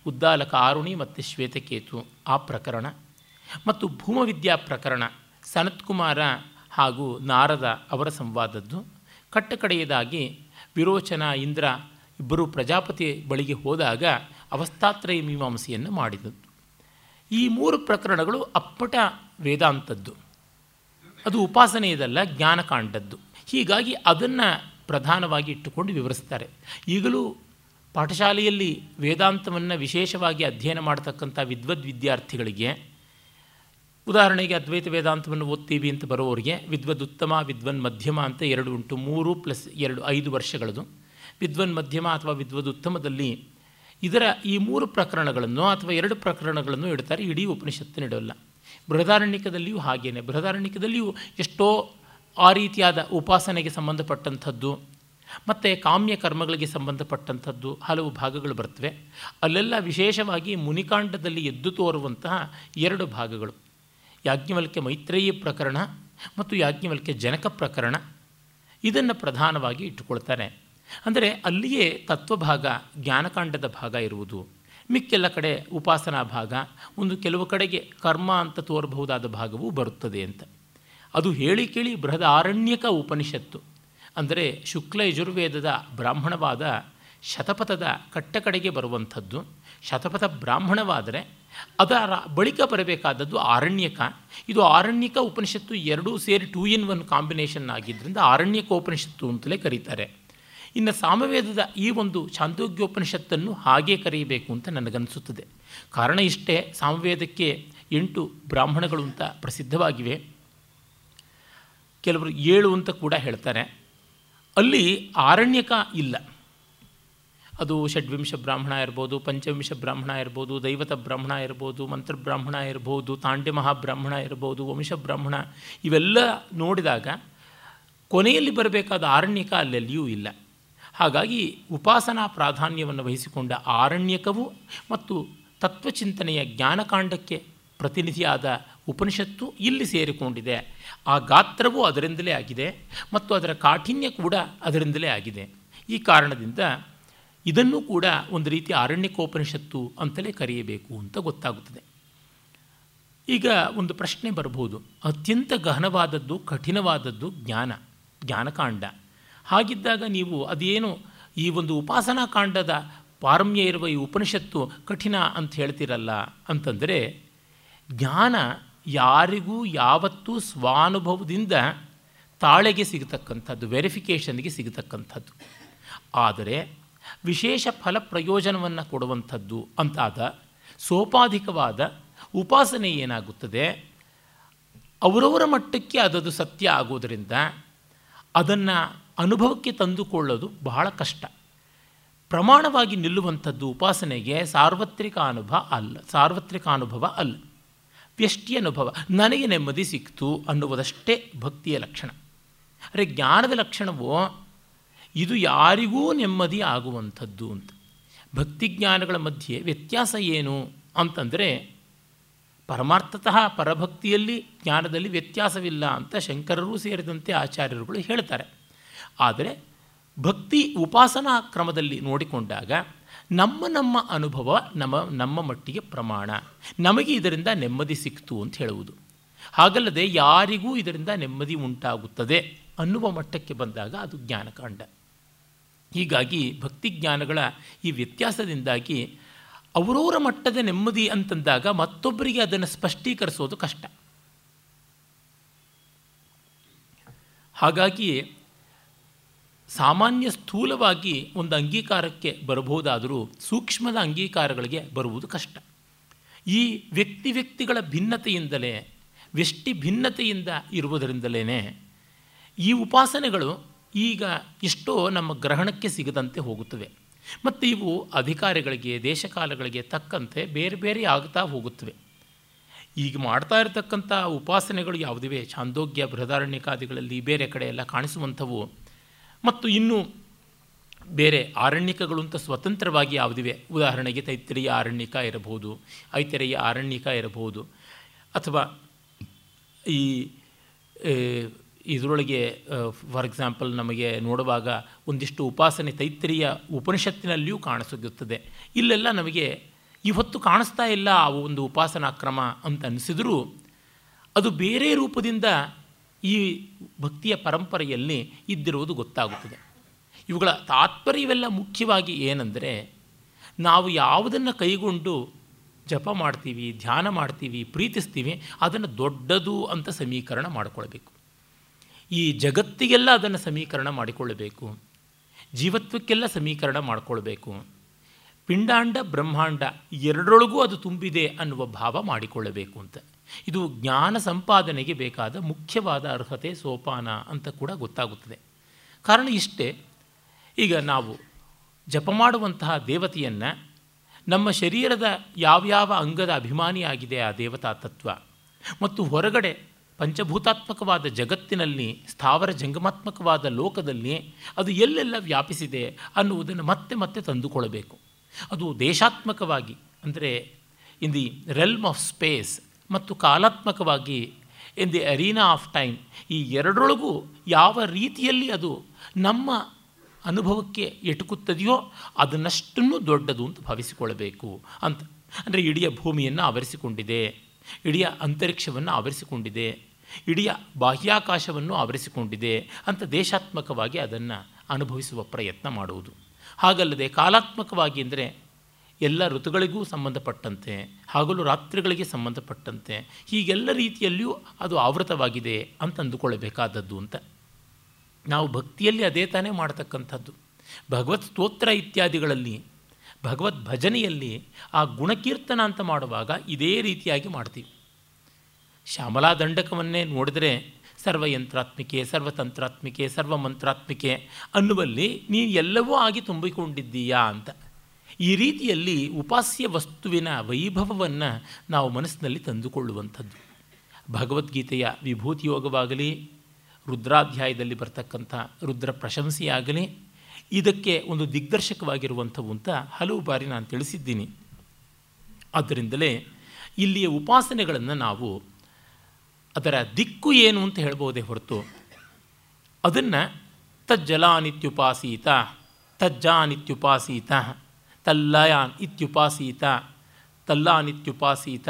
ಉದ್ದಾಲಕ ಆರುಣಿ ಮತ್ತು ಶ್ವೇತಕೇತು ಆ ಪ್ರಕರಣ. ಮತ್ತು ಭೂಮವಿದ್ಯಾ ಪ್ರಕರಣ ಸನತ್ಕುಮಾರ ಹಾಗೂ ನಾರದ ಅವರ ಸಂವಾದದ್ದು. ಕಟ್ಟಕಡೆಯದಾಗಿ ವಿರೋಚನ ಇಂದ್ರ ಇಬ್ಬರು ಪ್ರಜಾಪತಿ ಬಳಿಗೆ ಹೋದಾಗ ಅವಸ್ಥಾತ್ರಯ ಮೀಮಾಂಸೆಯನ್ನು ಮಾಡಿದದ್ದು. ಈ ಮೂರು ಪ್ರಕರಣಗಳು ಅಪ್ಪಟ ವೇದಾಂತದ್ದು. ಅದು ಉಪಾಸನೆಯದಲ್ಲ, ಜ್ಞಾನಕಾಂಡದ್ದು. ಹೀಗಾಗಿ ಅದನ್ನು ಪ್ರಧಾನವಾಗಿ ಇಟ್ಟುಕೊಂಡು ವಿವರಿಸ್ತಾರೆ. ಈಗಲೂ ಪಾಠಶಾಲೆಯಲ್ಲಿ ವೇದಾಂತವನ್ನು ವಿಶೇಷವಾಗಿ ಅಧ್ಯಯನ ಮಾಡತಕ್ಕಂಥ ವಿದ್ವದ್ ವಿದ್ಯಾರ್ಥಿಗಳಿಗೆ ಉದಾಹರಣೆಗೆ ಅದ್ವೈತ ವೇದಾಂತವನ್ನು ಓದ್ತೀವಿ ಅಂತ ಬರೋರಿಗೆ ವಿದ್ವದ್ ಉತ್ತಮ, ವಿದ್ವನ್ ಮಧ್ಯಮ ಅಂತ ಎರಡು ಉಂಟು, ಮೂರು ಪ್ಲಸ್ ಎರಡು, ಐದು ವರ್ಷಗಳದು. ವಿದ್ವನ್ ಮಧ್ಯಮ ಅಥವಾ ವಿದ್ವದ್ ಉತ್ತಮದಲ್ಲಿ ಇದರ ಈ ಮೂರು ಪ್ರಕರಣಗಳನ್ನು ಅಥವಾ ಎರಡು ಪ್ರಕರಣಗಳನ್ನು ಇಡ್ತಾರೆ, ಇಡೀ ಉಪನಿಷತ್ತಿನಿಡಲ್ಲ ಬೃಹದಾರಣ್ಯಕದಲ್ಲಿಯೂ ಹಾಗೇನೆ. ಬೃಹದಾರಣ್ಯಕದಲ್ಲಿಯೂ ಎಷ್ಟೋ ಆ ರೀತಿಯಾದ ಉಪಾಸನೆಗೆ ಸಂಬಂಧಪಟ್ಟಂಥದ್ದು, ಮತ್ತು ಕಾಮ್ಯ ಕರ್ಮಗಳಿಗೆ ಸಂಬಂಧಪಟ್ಟಂಥದ್ದು ಹಲವು ಭಾಗಗಳು ಬರ್ತವೆ. ಅಲ್ಲೆಲ್ಲ ವಿಶೇಷವಾಗಿ ಮುನಿಕಾಂಡದಲ್ಲಿ ಎದ್ದು ತೋರುವಂತಹ ಎರಡು ಭಾಗಗಳು. ಯಾಜ್ಞವಲ್ಕ್ಯ ಮೈತ್ರೇಯಿ ಪ್ರಕರಣ ಮತ್ತು ಯಾಜ್ಞವಲ್ಕೆ ಜನಕ ಪ್ರಕರಣ ಇದನ್ನು ಪ್ರಧಾನವಾಗಿ ಇಟ್ಟುಕೊಳ್ತಾರೆ. ಅಂದರೆ ಅಲ್ಲಿಯೇ ತತ್ವಭಾಗ, ಜ್ಞಾನಕಾಂಡದ ಭಾಗ ಇರುವುದು. ಮಿಕ್ಕೆಲ್ಲ ಕಡೆ ಉಪಾಸನಾ ಭಾಗ, ಒಂದು ಕೆಲವು ಕಡೆಗೆ ಕರ್ಮ ಅಂತ ತೋರಬಹುದಾದ ಭಾಗವೂ ಬರುತ್ತದೆ ಅಂತ. ಅದು ಹೇಳಿ ಕೇಳಿ ಬೃಹದ ಆರಣ್ಯಕ ಉಪನಿಷತ್ತು. ಅಂದರೆ ಶುಕ್ಲ ಯಜುರ್ವೇದದ ಬ್ರಾಹ್ಮಣವಾದ ಶತಪಥದ ಕಟ್ಟಕಡೆಗೆ ಬರುವಂಥದ್ದು. ಶತಪಥ ಬ್ರಾಹ್ಮಣವಾದರೆ ಅದರ ಬಳಿಕ ಬರಬೇಕಾದದ್ದು ಆರಣ್ಯಕ ಇದು ಆರಣ್ಯಕ ಉಪನಿಷತ್ತು ಎರಡೂ ಸೇರಿ ಟೂ ಇನ್ ಒನ್ ಕಾಂಬಿನೇಷನ್ ಆಗಿದ್ದರಿಂದ ಆರಣ್ಯಕ ಉಪನಿಷತ್ತು ಅಂತಲೇ ಕರೀತಾರೆ. ಇನ್ನು ಸಾಮವೇದದ ಈ ಒಂದು ಛಾಂದೋಗ್ಯೋಪನಿಷತ್ತನ್ನು ಹಾಗೆ ಕರೆಯಬೇಕು ಅಂತ ನನಗನ್ನಿಸುತ್ತದೆ ಕಾರಣ ಇಷ್ಟೇ, ಸಾಮವೇದಕ್ಕೆ ಎಂಟು ಬ್ರಾಹ್ಮಣಗಳು ಅಂತ ಪ್ರಸಿದ್ಧವಾಗಿವೆ. ಕೆಲವರು ಏಳು ಅಂತ ಕೂಡ ಹೇಳ್ತಾರೆ. ಅಲ್ಲಿ ಆರಣ್ಯಕ ಇಲ್ಲ. ಅದು ಷಡ್ವಿಂಶ ಬ್ರಾಹ್ಮಣ ಇರ್ಬೋದು, ಪಂಚವಿಂಶ ಬ್ರಾಹ್ಮಣ ಇರ್ಬೋದು, ದೈವತ ಬ್ರಾಹ್ಮಣ ಇರ್ಬೋದು, ಮಂತ್ರ ಬ್ರಾಹ್ಮಣ ಇರ್ಬೋದು, ತಾಂಡ್ಯ ಮಹಾಬ್ರಾಹ್ಮಣ ಇರ್ಬೋದು, ವಂಶ ಬ್ರಾಹ್ಮಣ ಇವೆಲ್ಲ ನೋಡಿದಾಗ ಕೊನೆಯಲ್ಲಿ ಬರಬೇಕಾದ ಆರಣ್ಯಕ ಅಲ್ಲೆಲ್ಲಿಯೂ ಇಲ್ಲ. ಹಾಗಾಗಿ ಉಪಾಸನಾ ಪ್ರಾಧಾನ್ಯವನ್ನು ವಹಿಸಿಕೊಂಡ ಆರಣ್ಯಕವು ಮತ್ತು ತತ್ವಚಿಂತನೆಯ ಜ್ಞಾನಕಾಂಡಕ್ಕೆ ಪ್ರತಿನಿಧಿಯಾದ ಉಪನಿಷತ್ತು ಇಲ್ಲಿ ಸೇರಿಕೊಂಡಿದೆ. ಆ ಗಾತ್ರವೂ ಅದರಿಂದಲೇ ಆಗಿದೆ ಮತ್ತು ಅದರ ಕಾಠಿಣ್ಯ ಕೂಡ ಅದರಿಂದಲೇ ಆಗಿದೆ. ಈ ಕಾರಣದಿಂದ ಇದನ್ನು ಕೂಡ ಒಂದು ರೀತಿ ಅರಣ್ಯಕೋಪನಿಷತ್ತು ಅಂತಲೇ ಕರೆಯಬೇಕು ಅಂತ ಗೊತ್ತಾಗುತ್ತದೆ. ಈಗ ಒಂದು ಪ್ರಶ್ನೆ ಬರಬಹುದು. ಅತ್ಯಂತ ಗಹನವಾದದ್ದು ಕಠಿಣವಾದದ್ದು ಜ್ಞಾನ, ಜ್ಞಾನಕಾಂಡ. ಹಾಗಿದ್ದಾಗ ನೀವು ಅದೇನು ಈ ಒಂದು ಉಪಾಸನಾ ಕಾಂಡದ ಪಾರಮ್ಯ ಇರುವ ಈ ಉಪನಿಷತ್ತು ಕಠಿಣ ಅಂತ ಹೇಳ್ತಿರಲ್ಲ ಅಂತಂದರೆ, ಜ್ಞಾನ ಯಾರಿಗೂ ಯಾವತ್ತೂ ಸ್ವಾನುಭವದಿಂದ ತಾಳೆಗೆ ಸಿಗತಕ್ಕಂಥದ್ದು ವೆರಿಫಿಕೇಷನ್ಗೆ ಸಿಗತಕ್ಕಂಥದ್ದು. ಆದರೆ ವಿಶೇಷ ಫಲ ಪ್ರಯೋಜನವನ್ನು ಕೊಡುವಂಥದ್ದು ಅಂತಾದ ಸೋಪಾಧಿಕವಾದ ಉಪಾಸನೆ ಏನಾಗುತ್ತದೆ? ಅವರವರ ಮಟ್ಟಕ್ಕೆ ಅದದು ಸತ್ಯ ಆಗೋದರಿಂದ ಅದನ್ನು ಅನುಭವಕ್ಕೆ ತಂದುಕೊಳ್ಳೋದು ಬಹಳ ಕಷ್ಟ. ಪ್ರಮಾಣವಾಗಿ ನಿಲ್ಲುವಂಥದ್ದು ಉಪಾಸನೆಗೆ ಸಾರ್ವತ್ರಿಕ ಅನುಭವ ಅಲ್ಲ, ಸಾರ್ವತ್ರಿಕ ಅನುಭವ ಅಲ್ಲ. ವ್ಯಷ್ಟಿ ಅನುಭವ, ನನಗೆ ನೆಮ್ಮದಿ ಸಿಕ್ತು ಅನ್ನುವುದಷ್ಟೇ ಭಕ್ತಿಯ ಲಕ್ಷಣ. ಅರೆ ಜ್ಞಾನದ ಲಕ್ಷಣವೋ ಇದು ಯಾರಿಗೂ ನೆಮ್ಮದಿ ಆಗುವಂಥದ್ದು ಅಂತ. ಭಕ್ತಿ ಜ್ಞಾನಗಳ ಮಧ್ಯೆ ವ್ಯತ್ಯಾಸ ಏನು ಅಂತಂದರೆ ಪರಮಾರ್ಥತಃ ಪರಭಕ್ತಿಯಲ್ಲಿ ಜ್ಞಾನದಲ್ಲಿ ವ್ಯತ್ಯಾಸವಿಲ್ಲ ಅಂತ ಶಂಕರರೂ ಸೇರಿದಂತೆ ಆಚಾರ್ಯರುಗಳು ಹೇಳ್ತಾರೆ. ಆದರೆ ಭಕ್ತಿ ಉಪಾಸನಾ ಕ್ರಮದಲ್ಲಿ ನೋಡಿಕೊಂಡಾಗ ನಮ್ಮ ನಮ್ಮ ಅನುಭವ ನಮ್ಮ ನಮ್ಮ ಮಟ್ಟಿಗೆ ಪ್ರಮಾಣ, ನಮಗೆ ಇದರಿಂದ ನೆಮ್ಮದಿ ಸಿಕ್ತು ಅಂತ ಹೇಳುವುದು. ಹಾಗಲ್ಲದೆ ಯಾರಿಗೂ ಇದರಿಂದ ನೆಮ್ಮದಿ ಉಂಟಾಗುತ್ತದೆ ಅನ್ನುವ ಮಟ್ಟಕ್ಕೆ ಬಂದಾಗ ಅದು ಜ್ಞಾನಕಾಂಡ. ಹೀಗಾಗಿ ಭಕ್ತಿ ಜ್ಞಾನಗಳ ಈ ವ್ಯತ್ಯಾಸದಿಂದಾಗಿ ಅವರವರ ಮಟ್ಟದ ನೆಮ್ಮದಿ ಅಂತಂದಾಗ ಮತ್ತೊಬ್ಬರಿಗೆ ಅದನ್ನು ಸ್ಪಷ್ಟೀಕರಿಸೋದು ಕಷ್ಟ. ಹಾಗಾಗಿ ಸಾಮಾನ್ಯ ಸ್ಥೂಲವಾಗಿ ಒಂದು ಅಂಗೀಕಾರಕ್ಕೆ ಬರಬಹುದಾದರೂ ಸೂಕ್ಷ್ಮದ ಅಂಗೀಕಾರಗಳಿಗೆ ಬರುವುದು ಕಷ್ಟ. ಈ ವ್ಯಕ್ತಿ ವ್ಯಕ್ತಿಗಳ ಭಿನ್ನತೆಯಿಂದಲೇ ವ್ಯಷ್ಟಿ ಭಿನ್ನತೆಯಿಂದ ಇರುವುದರಿಂದಲೇ ಈ ಉಪಾಸನೆಗಳು ಈಗ ಎಷ್ಟೋ ನಮ್ಮ ಗ್ರಹಣಕ್ಕೆ ಸಿಗದಂತೆ ಹೋಗುತ್ತವೆ. ಮತ್ತು ಇವು ಅಧಿಕಾರಿಗಳಿಗೆ, ದೇಶಕಾಲಗಳಿಗೆ ತಕ್ಕಂತೆ ಬೇರೆ ಬೇರೆ ಆಗ್ತಾ ಹೋಗುತ್ತವೆ. ಈಗ ಮಾಡ್ತಾ ಇರತಕ್ಕಂಥ ಉಪಾಸನೆಗಳು ಯಾವುದಿವೆ? ಛಾಂದೋಗ್ಯ ಬೃಹದಾರಣ್ಯಕಾದಿಗಳಲ್ಲಿ ಬೇರೆ ಕಡೆ ಎಲ್ಲ ಕಾಣಿಸುವಂಥವು. ಮತ್ತು ಇನ್ನೂ ಬೇರೆ ಆರಣ್ಯಕಗಳು ಅಂತ ಸ್ವತಂತ್ರವಾಗಿ ಯಾವುದಿವೆ? ಉದಾಹರಣೆಗೆ ತೈತ್ರಿಯ ಆರಣ್ಯಕ ಇರಬಹುದು, ಐತೆರೆಯ ಆರಣ್ಯಕ ಇರಬಹುದು. ಅಥವಾ ಈ ಇದರೊಳಗೆ ಫಾರ್ ಎಕ್ಸಾಂಪಲ್ ನಮಗೆ ನೋಡುವಾಗ ಒಂದಿಷ್ಟು ಉಪಾಸನೆ ತೈತ್ರಿಯ ಉಪನಿಷತ್ತಿನಲ್ಲಿಯೂ ಕಾಣಿಸುತ್ತದೆ ಇಲ್ಲೆಲ್ಲ ನಮಗೆ ಇವತ್ತು ಕಾಣಿಸ್ತಾ ಇಲ್ಲ ಆ ಒಂದು ಉಪಾಸನಾ ಕ್ರಮ ಅಂತ ಅನಿಸಿದರೂ, ಅದು ಬೇರೆ ರೂಪದಿಂದ ಈ ಭಕ್ತಿಯ ಪರಂಪರೆಯಲ್ಲಿ ಇದ್ದಿರುವುದು ಗೊತ್ತಾಗುತ್ತದೆ. ಇವುಗಳ ತಾತ್ಪರ್ಯವೆಲ್ಲ ಮುಖ್ಯವಾಗಿ ಏನಂದರೆ, ನಾವು ಯಾವುದನ್ನು ಕೈಗೊಂಡು ಜಪ ಮಾಡ್ತೀವಿ, ಧ್ಯಾನ ಮಾಡ್ತೀವಿ, ಪ್ರೀತಿಸ್ತೀವಿ, ಅದನ್ನು ದೊಡ್ಡದು ಅಂತ ಸಮೀಕರಣ ಮಾಡಿಕೊಳ್ಬೇಕು. ಈ ಜಗತ್ತಿಗೆಲ್ಲ ಅದನ್ನು ಸಮೀಕರಣ ಮಾಡಿಕೊಳ್ಳಬೇಕು. ಜೀವತ್ವಕ್ಕೆಲ್ಲ ಸಮೀಕರಣ ಮಾಡಿಕೊಳ್ಬೇಕು. ಪಿಂಡಾಂಡ, ಬ್ರಹ್ಮಾಂಡ ಎರಡರೊಳಗೂ ಅದು ತುಂಬಿದೆ ಅನ್ನುವ ಭಾವ ಮಾಡಿಕೊಳ್ಳಬೇಕು ಅಂತ. ಇದು ಜ್ಞಾನ ಸಂಪಾದನೆಗೆ ಬೇಕಾದ ಮುಖ್ಯವಾದ ಅರ್ಹತೆ ಸೋಪಾನ ಅಂತ ಕೂಡ ಗೊತ್ತಾಗುತ್ತದೆ. ಕಾರಣ ಇಷ್ಟೇ, ಈಗ ನಾವು ಜಪ ಮಾಡುವಂತಹ ದೇವತೆಯನ್ನು ನಮ್ಮ ಶರೀರದ ಯಾವ್ಯಾವ ಅಂಗದ ಅಭಿಮಾನಿಯಾಗಿದೆ ಆ ದೇವತಾ ತತ್ವ. ಮತ್ತು ಹೊರಗಡೆ ಪಂಚಭೂತಾತ್ಮಕವಾದ ಜಗತ್ತಿನಲ್ಲಿ, ಸ್ಥಾವರ ಜಂಗಮಾತ್ಮಕವಾದ ಲೋಕದಲ್ಲಿ ಅದು ಎಲ್ಲೆಲ್ಲ ವ್ಯಾಪಿಸಿದೆ ಅನ್ನುವುದನ್ನು ಮತ್ತೆ ಮತ್ತೆ ತಂದುಕೊಳ್ಳಬೇಕು. ಅದು ದೇಶಾತ್ಮಕವಾಗಿ, ಅಂದರೆ in the realm of space ಮತ್ತು ಕಾಲಾತ್ಮಕವಾಗಿ in the arena of time ಈ ಎರಡರೊಳಗೂ ಯಾವ ರೀತಿಯಲ್ಲಿ ಅದು ನಮ್ಮ ಅನುಭವಕ್ಕೆ ಎಟುಕುತ್ತದೆಯೋ ಅದನ್ನಷ್ಟನ್ನು ದೊಡ್ಡದು ಅಂತ ಭಾವಿಸಿಕೊಳ್ಳಬೇಕು ಅಂತ. ಅಂದರೆ ಇಡೀ ಭೂಮಿಯನ್ನು ಆವರಿಸಿಕೊಂಡಿದೆ. ಇಡೀ ಅಂತರಿಕ್ಷವನ್ನು ಆವರಿಸಿಕೊಂಡಿದೆ ಇಡೀ ಬಾಹ್ಯಾಕಾಶವನ್ನು ಆವರಿಸಿಕೊಂಡಿದೆ ಅಂತ ದೇಶಾತ್ಮಕವಾಗಿ ಅದನ್ನು ಅನುಭವಿಸುವ ಪ್ರಯತ್ನ ಮಾಡುವುದು. ಹಾಗಲ್ಲದೆ ಕಾಲಾತ್ಮಕವಾಗಿ ಅಂದರೆ ಎಲ್ಲ ಋತುಗಳಿಗೂ ಸಂಬಂಧಪಟ್ಟಂತೆ, ಹಾಗಲೂ ರಾತ್ರಿಗಳಿಗೆ ಸಂಬಂಧಪಟ್ಟಂತೆ ಹೀಗೆಲ್ಲ ರೀತಿಯಲ್ಲಿಯೂ ಅದು ಆವೃತವಾಗಿದೆ ಅಂತ ಅಂದುಕೊಳ್ಳಬೇಕಾದದ್ದು ಅಂತ. ನಾವು ಭಕ್ತಿಯಲ್ಲಿ ಅದೇ ತಾನೇ ಮಾಡತಕ್ಕಂಥದ್ದು. ಭಗವತ್ ಸ್ತೋತ್ರ ಇತ್ಯಾದಿಗಳಲ್ಲಿ ಭಗವದ್ ಭಜನೆಯಲ್ಲಿ ಆ ಗುಣಕೀರ್ತನ ಅಂತ ಮಾಡುವಾಗ ಇದೇ ರೀತಿಯಾಗಿ ಮಾಡ್ತೀವಿ. ಶ್ಯಾಮಲಾ ದಂಡಕವನ್ನೇ ನೋಡಿದರೆ ಸರ್ವಯಂತ್ರಾತ್ಮಿಕೆ, ಸರ್ವತಂತ್ರಾತ್ಮಿಕೆ, ಸರ್ವಮಂತ್ರಾತ್ಮಿಕೆ ಅನ್ನುವಲ್ಲಿ ನೀನು ಎಲ್ಲವೂ ಆಗಿ ತುಂಬಿಕೊಂಡಿದ್ದೀಯಾ ಅಂತ. ಈ ರೀತಿಯಲ್ಲಿ ಉಪಾಸ್ಯ ವಸ್ತುವಿನ ವೈಭವವನ್ನು ನಾವು ಮನಸ್ಸಿನಲ್ಲಿ ತಂದುಕೊಳ್ಳುವಂಥದ್ದು. ಭಗವದ್ಗೀತೆಯ ವಿಭೂತಿ ಯೋಗವಾಗಲಿ ರುದ್ರಾಧ್ಯಾಯದಲ್ಲಿ ಬರ್ತಕ್ಕಂಥ ರುದ್ರ ಪ್ರಶಂಸೆಯಾಗಲಿ ಇದಕ್ಕೆ ಒಂದು ದಿಗ್ದರ್ಶಕವಾಗಿರುವಂಥವು ಅಂತ ಹಲವು ಬಾರಿ ನಾನು ತಿಳಿಸಿದ್ದೀನಿ. ಆದ್ದರಿಂದಲೇ ಇಲ್ಲಿಯ ಉಪಾಸನೆಗಳನ್ನು ನಾವು ಅದರ ದಿಕ್ಕು ಏನು ಅಂತ ಹೇಳ್ಬೋದೇ ಹೊರತು ಅದನ್ನು ತಜ್ಜಲಾನಿತ್ಯುಪಾಸೀತ, ತಜ್ಜಾನಿತ್ಯುಪಾಸೀತ, ತಲ್ಲಯಾನ್ ಇತ್ಯುಪಾಸೀತ, ತಲ್ಲಾನಿತ್ಯುಪಾಸೀತ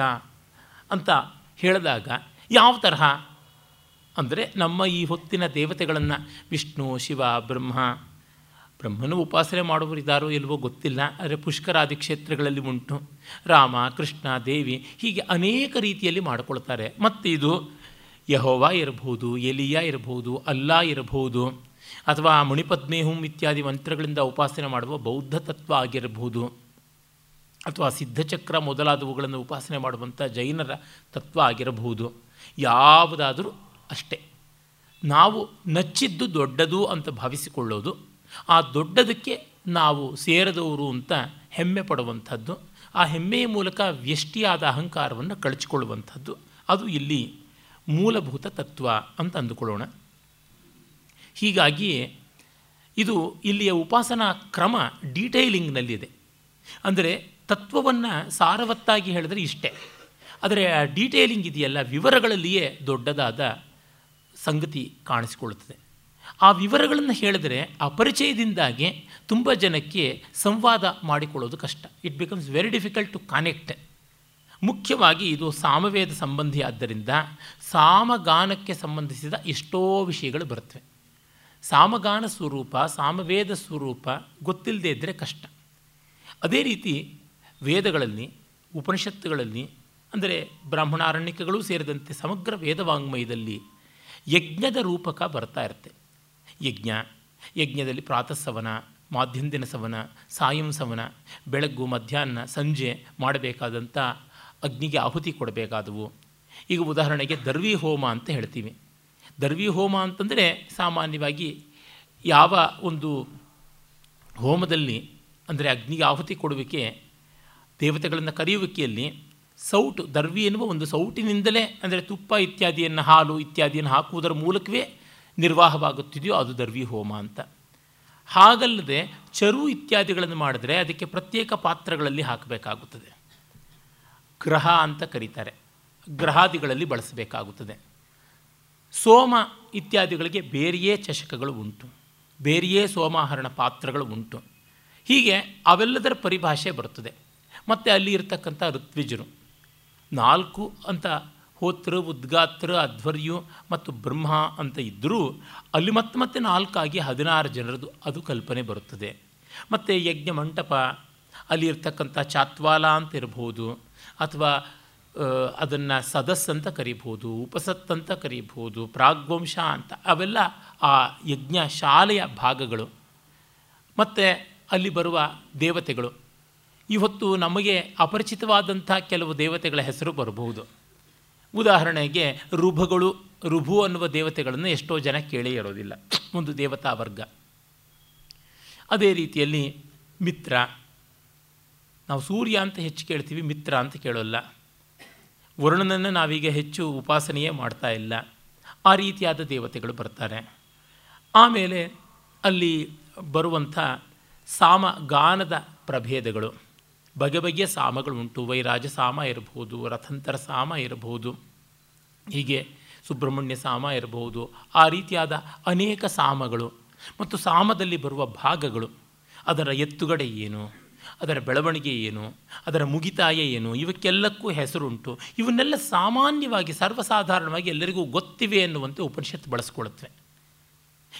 ಅಂತ ಹೇಳಿದಾಗ ಯಾವ ತರಹ? ಅಂದರೆ ನಮ್ಮ ಈ ಹೊತ್ತಿನ ದೇವತೆಗಳನ್ನು ವಿಷ್ಣು, ಶಿವ, ಬ್ರಹ್ಮ ಬ್ರಹ್ಮನು ಉಪಾಸನೆ ಮಾಡುವರಿದ್ದಾರೋ ಇಲ್ವೋ ಗೊತ್ತಿಲ್ಲ, ಆದರೆ ಪುಷ್ಕರಾದಿ ಕ್ಷೇತ್ರಗಳಲ್ಲಿ ಉಂಟು. ರಾಮ, ಕೃಷ್ಣ, ದೇವಿ ಹೀಗೆ ಅನೇಕ ರೀತಿಯಲ್ಲಿ ಮಾಡಿಕೊಳ್ತಾರೆ. ಮತ್ತು ಇದು ಯಹೋವ ಇರಬಹುದು, ಎಲಿಯ ಇರಬಹುದು, ಅಲ್ಲಾ ಇರಬಹುದು, ಅಥವಾ ಮುಣಿಪದ್ಮೇಹುಂ ಇತ್ಯಾದಿ ಮಂತ್ರಗಳಿಂದ ಉಪಾಸನೆ ಮಾಡುವ ಬೌದ್ಧ ತತ್ವ ಆಗಿರಬಹುದು, ಅಥವಾ ಸಿದ್ಧಚಕ್ರ ಮೊದಲಾದವುಗಳನ್ನು ಉಪಾಸನೆ ಮಾಡುವಂಥ ಜೈನರ ತತ್ವ ಆಗಿರಬಹುದು. ಯಾವುದಾದರೂ ಅಷ್ಟೇ. ನಾವು ನಚ್ಚಿದ್ದು ದೊಡ್ಡದು ಅಂತ ಭಾವಿಸಿಕೊಳ್ಳೋದು ಆ ದೊಡ್ಡದಕ್ಕೆ ನಾವು ಸೇರದವರು ಅಂತ ಹೆಮ್ಮೆ ಪಡುವಂಥದ್ದು, ಆ ಹೆಮ್ಮೆಯ ಮೂಲಕ ವ್ಯಷ್ಟಿಯಾದ ಅಹಂಕಾರವನ್ನು ಕಳಚಿಕೊಳ್ಳುವಂಥದ್ದು, ಅದು ಇಲ್ಲಿ ಮೂಲಭೂತ ತತ್ವ ಅಂತ ಅಂದುಕೊಳ್ಳೋಣ. ಹೀಗಾಗಿ ಇದು ಇಲ್ಲಿಯ ಉಪಾಸನಾ ಕ್ರಮ ಡೀಟೈಲಿಂಗ್ನಲ್ಲಿದೆ. ಅಂದರೆ ತತ್ವವನ್ನು ಸಾರವತ್ತಾಗಿ ಹೇಳಿದ್ರೆ ಇಷ್ಟೇ. ಆದರೆ ಆ ಡೀಟೇಲಿಂಗ್ ಇದೆಯಲ್ಲ, ವಿವರಗಳಲ್ಲಿಯೇ ದೊಡ್ಡದಾದ ಸಂಗತಿ ಕಾಣಿಸಿಕೊಳ್ಳುತ್ತದೆ. ಆ ವಿವರಗಳನ್ನು ಹೇಳಿದ್ರೆ ಆ ಪರಿಚಯದಿಂದಾಗಿ ತುಂಬ ಜನಕ್ಕೆ ಸಂವಾದ ಮಾಡಿಕೊಳ್ಳೋದು ಕಷ್ಟ. It becomes very difficult to connect ಮುಖ್ಯವಾಗಿ ಇದು ಸಾಮವೇದ ಸಂಬಂಧಿ ಆದ್ದರಿಂದ ಸಾಮಗಾನಕ್ಕೆ ಸಂಬಂಧಿಸಿದ ಎಷ್ಟೋ ವಿಷಯಗಳು ಬರ್ತವೆ. ಸಾಮಗಾನ ಸ್ವರೂಪ, ಸಾಮವೇದ ಸ್ವರೂಪ ಗೊತ್ತಿಲ್ಲದೆ ಇದ್ದರೆ ಕಷ್ಟ. ಅದೇ ರೀತಿ ವೇದಗಳಲ್ಲಿ, ಉಪನಿಷತ್ತುಗಳಲ್ಲಿ, ಅಂದರೆ ಬ್ರಾಹ್ಮಣಾರಣ್ಯಕಗಳು ಸೇರಿದಂತೆ ಸಮಗ್ರ ವೇದವಾಂಗ್ಮಯದಲ್ಲಿ ಯಜ್ಞದ ರೂಪಕ ಬರ್ತಾ ಇರುತ್ತೆ. ಯಜ್ಞ, ಯಜ್ಞದಲ್ಲಿ ಪ್ರಾತಃಸವನ ಮಾಧ್ಯಂದಿನ ಸವನ ಸಾಯಂ ಸವನ, ಬೆಳಗ್ಗು, ಮಧ್ಯಾಹ್ನ, ಸಂಜೆ ಮಾಡಬೇಕಾದಂಥ ಅಗ್ನಿಗೆ ಆಹುತಿ ಕೊಡಬೇಕಾದವು. ಈಗ ಉದಾಹರಣೆಗೆ ದರ್ವಿ ಹೋಮ ಅಂತ ಹೇಳ್ತೀವಿ. ದರ್ವಿ ಹೋಮ ಅಂತಂದರೆ ಸಾಮಾನ್ಯವಾಗಿ ಯಾವ ಒಂದು ಹೋಮದಲ್ಲಿ, ಅಂದರೆ ಅಗ್ನಿಗೆ ಆಹುತಿ ಕೊಡುವಿಕೆ ದೇವತೆಗಳನ್ನು ಕರೆಯುವಿಕೆಯಲ್ಲಿ ಸೌಟು, ದರ್ವಿ ಎನ್ನುವ ಒಂದು ಸೌಟಿನಿಂದಲೇ, ಅಂದರೆ ತುಪ್ಪ ಇತ್ಯಾದಿಯನ್ನು, ಹಾಲು ಇತ್ಯಾದಿಯನ್ನು ಹಾಕುವುದರ ಮೂಲಕವೇ ನಿರ್ವಾಹವಾಗುತ್ತಿದೆಯೋ ಅದು ದರ್ವಿ ಹೋಮ ಅಂತ. ಹಾಗಲ್ಲದೆ ಚರು ಇತ್ಯಾದಿಗಳನ್ನು ಮಾಡಿದ್ರೆ ಅದಕ್ಕೆ ಪ್ರತ್ಯೇಕ ಪಾತ್ರಗಳಲ್ಲಿ ಹಾಕಬೇಕಾಗುತ್ತದೆ. ಗ್ರಹ ಅಂತ ಕರೀತಾರೆ. ಗ್ರಹಾದಿಗಳಲ್ಲಿ ಬಳಸಬೇಕಾಗುತ್ತದೆ. ಸೋಮ ಇತ್ಯಾದಿಗಳಿಗೆ ಬೇರೆಯೇ ಚಷಕಗಳು ಉಂಟು. ಬೇರೆಯೇ ಸೋಮಾಹರಣ ಪಾತ್ರಗಳು ಉಂಟು. ಹೀಗೆ ಅವೆಲ್ಲದರ ಪರಿಭಾಷೆ ಬರುತ್ತದೆ. ಮತ್ತು ಅಲ್ಲಿ ಇರತಕ್ಕಂಥ ಋತ್ವಿಜರು ನಾಲ್ಕು ಅಂತ ಹೋತೃ ಉದ್ಗಾತ್ರ, ಅಧ್ವರ್ಯು ಮತ್ತು ಬ್ರಹ್ಮ ಅಂತ ಇದ್ದರೂ ಅಲ್ಲಿ ಮತ್ತೆ ಮತ್ತೆ ನಾಲ್ಕಾಗಿ ಹದಿನಾರು ಜನರದು ಅದು ಕಲ್ಪನೆ ಬರುತ್ತದೆ. ಮತ್ತು ಯಜ್ಞ ಮಂಟಪ ಅಲ್ಲಿರ್ತಕ್ಕಂಥ ಚಾತ್ವಾಲ ಅಂತ ಇರಬಹುದು ಅಥವಾ ಅದನ್ನು ಸದಸ್ ಅಂತ ಕರಿಬೋದು, ಉಪಸತ್ ಅಂತ ಕರಿಬೋದು ಪ್ರಾಗ್ವಂಶ ಅಂತ ಅವೆಲ್ಲ ಆ ಯಜ್ಞ ಶಾಲೆಯ ಭಾಗಗಳು. ಮತ್ತು ಅಲ್ಲಿ ಬರುವ ದೇವತೆಗಳು. ಇವತ್ತು ನಮಗೆ ಅಪರಿಚಿತವಾದಂಥ ಕೆಲವು ದೇವತೆಗಳ ಹೆಸರು ಬರಬಹುದು ಉದಾಹರಣೆಗೆ ರುಭಗಳು, ರುಭು ಅನ್ನುವ ದೇವತೆಗಳನ್ನು ಎಷ್ಟೋ ಜನ ಕೇಳೇ ಇರೋದಿಲ್ಲ. ಒಂದು ದೇವತಾ ವರ್ಗ. ಅದೇ ರೀತಿಯಲ್ಲಿ ಮಿತ್ರ. ನಾವು ಸೂರ್ಯ ಅಂತ ಹೆಚ್ಚು ಕೇಳ್ತೀವಿ, ಮಿತ್ರ ಅಂತ ಕೇಳೋಲ್ಲ. ವರುಣನನ್ನು ನಾವೀಗ ಹೆಚ್ಚು ಉಪಾಸನೆಯೇ ಮಾಡ್ತಾ ಇಲ್ಲ. ಆ ರೀತಿಯಾದ ದೇವತೆಗಳು ಬರ್ತಾರೆ. ಆಮೇಲೆ ಅಲ್ಲಿ ಬರುವಂಥ ಸಾಮ ಗಾನದ ಪ್ರಭೇದಗಳು. ಬಗೆ ಬಗೆಯ ಸಾಮಗಳು ಉಂಟು ವೈರಾಜ ಸಾಮ ಇರಬಹುದು ರಥಂತರ ಸಾಮ ಇರಬಹುದು ಹೀಗೆ ಸುಬ್ರಹ್ಮಣ್ಯ ಸಾಮ ಇರಬಹುದು ಆ ರೀತಿಯಾದ ಅನೇಕ ಸಾಮಗಳು ಮತ್ತು ಸಾಮದಲ್ಲಿ ಬರುವ ಭಾಗಗಳು. ಅದರ ಎತ್ತುಗಡೆ ಏನು, ಅದರ ಬೆಳವಣಿಗೆ ಏನು, ಅದರ ಮುಗಿತಾಯ ಏನು, ಇವಕ್ಕೆಲ್ಲಕ್ಕೂ ಹೆಸರುಂಟು. ಇವನ್ನೆಲ್ಲ ಸಾಮಾನ್ಯವಾಗಿ, ಸರ್ವಸಾಧಾರಣವಾಗಿ ಎಲ್ಲರಿಗೂ ಗೊತ್ತಿವೆ ಎನ್ನುವಂತೆ ಉಪನಿಷತ್ತು ಬಳಸ್ಕೊಳುತ್ತವೆ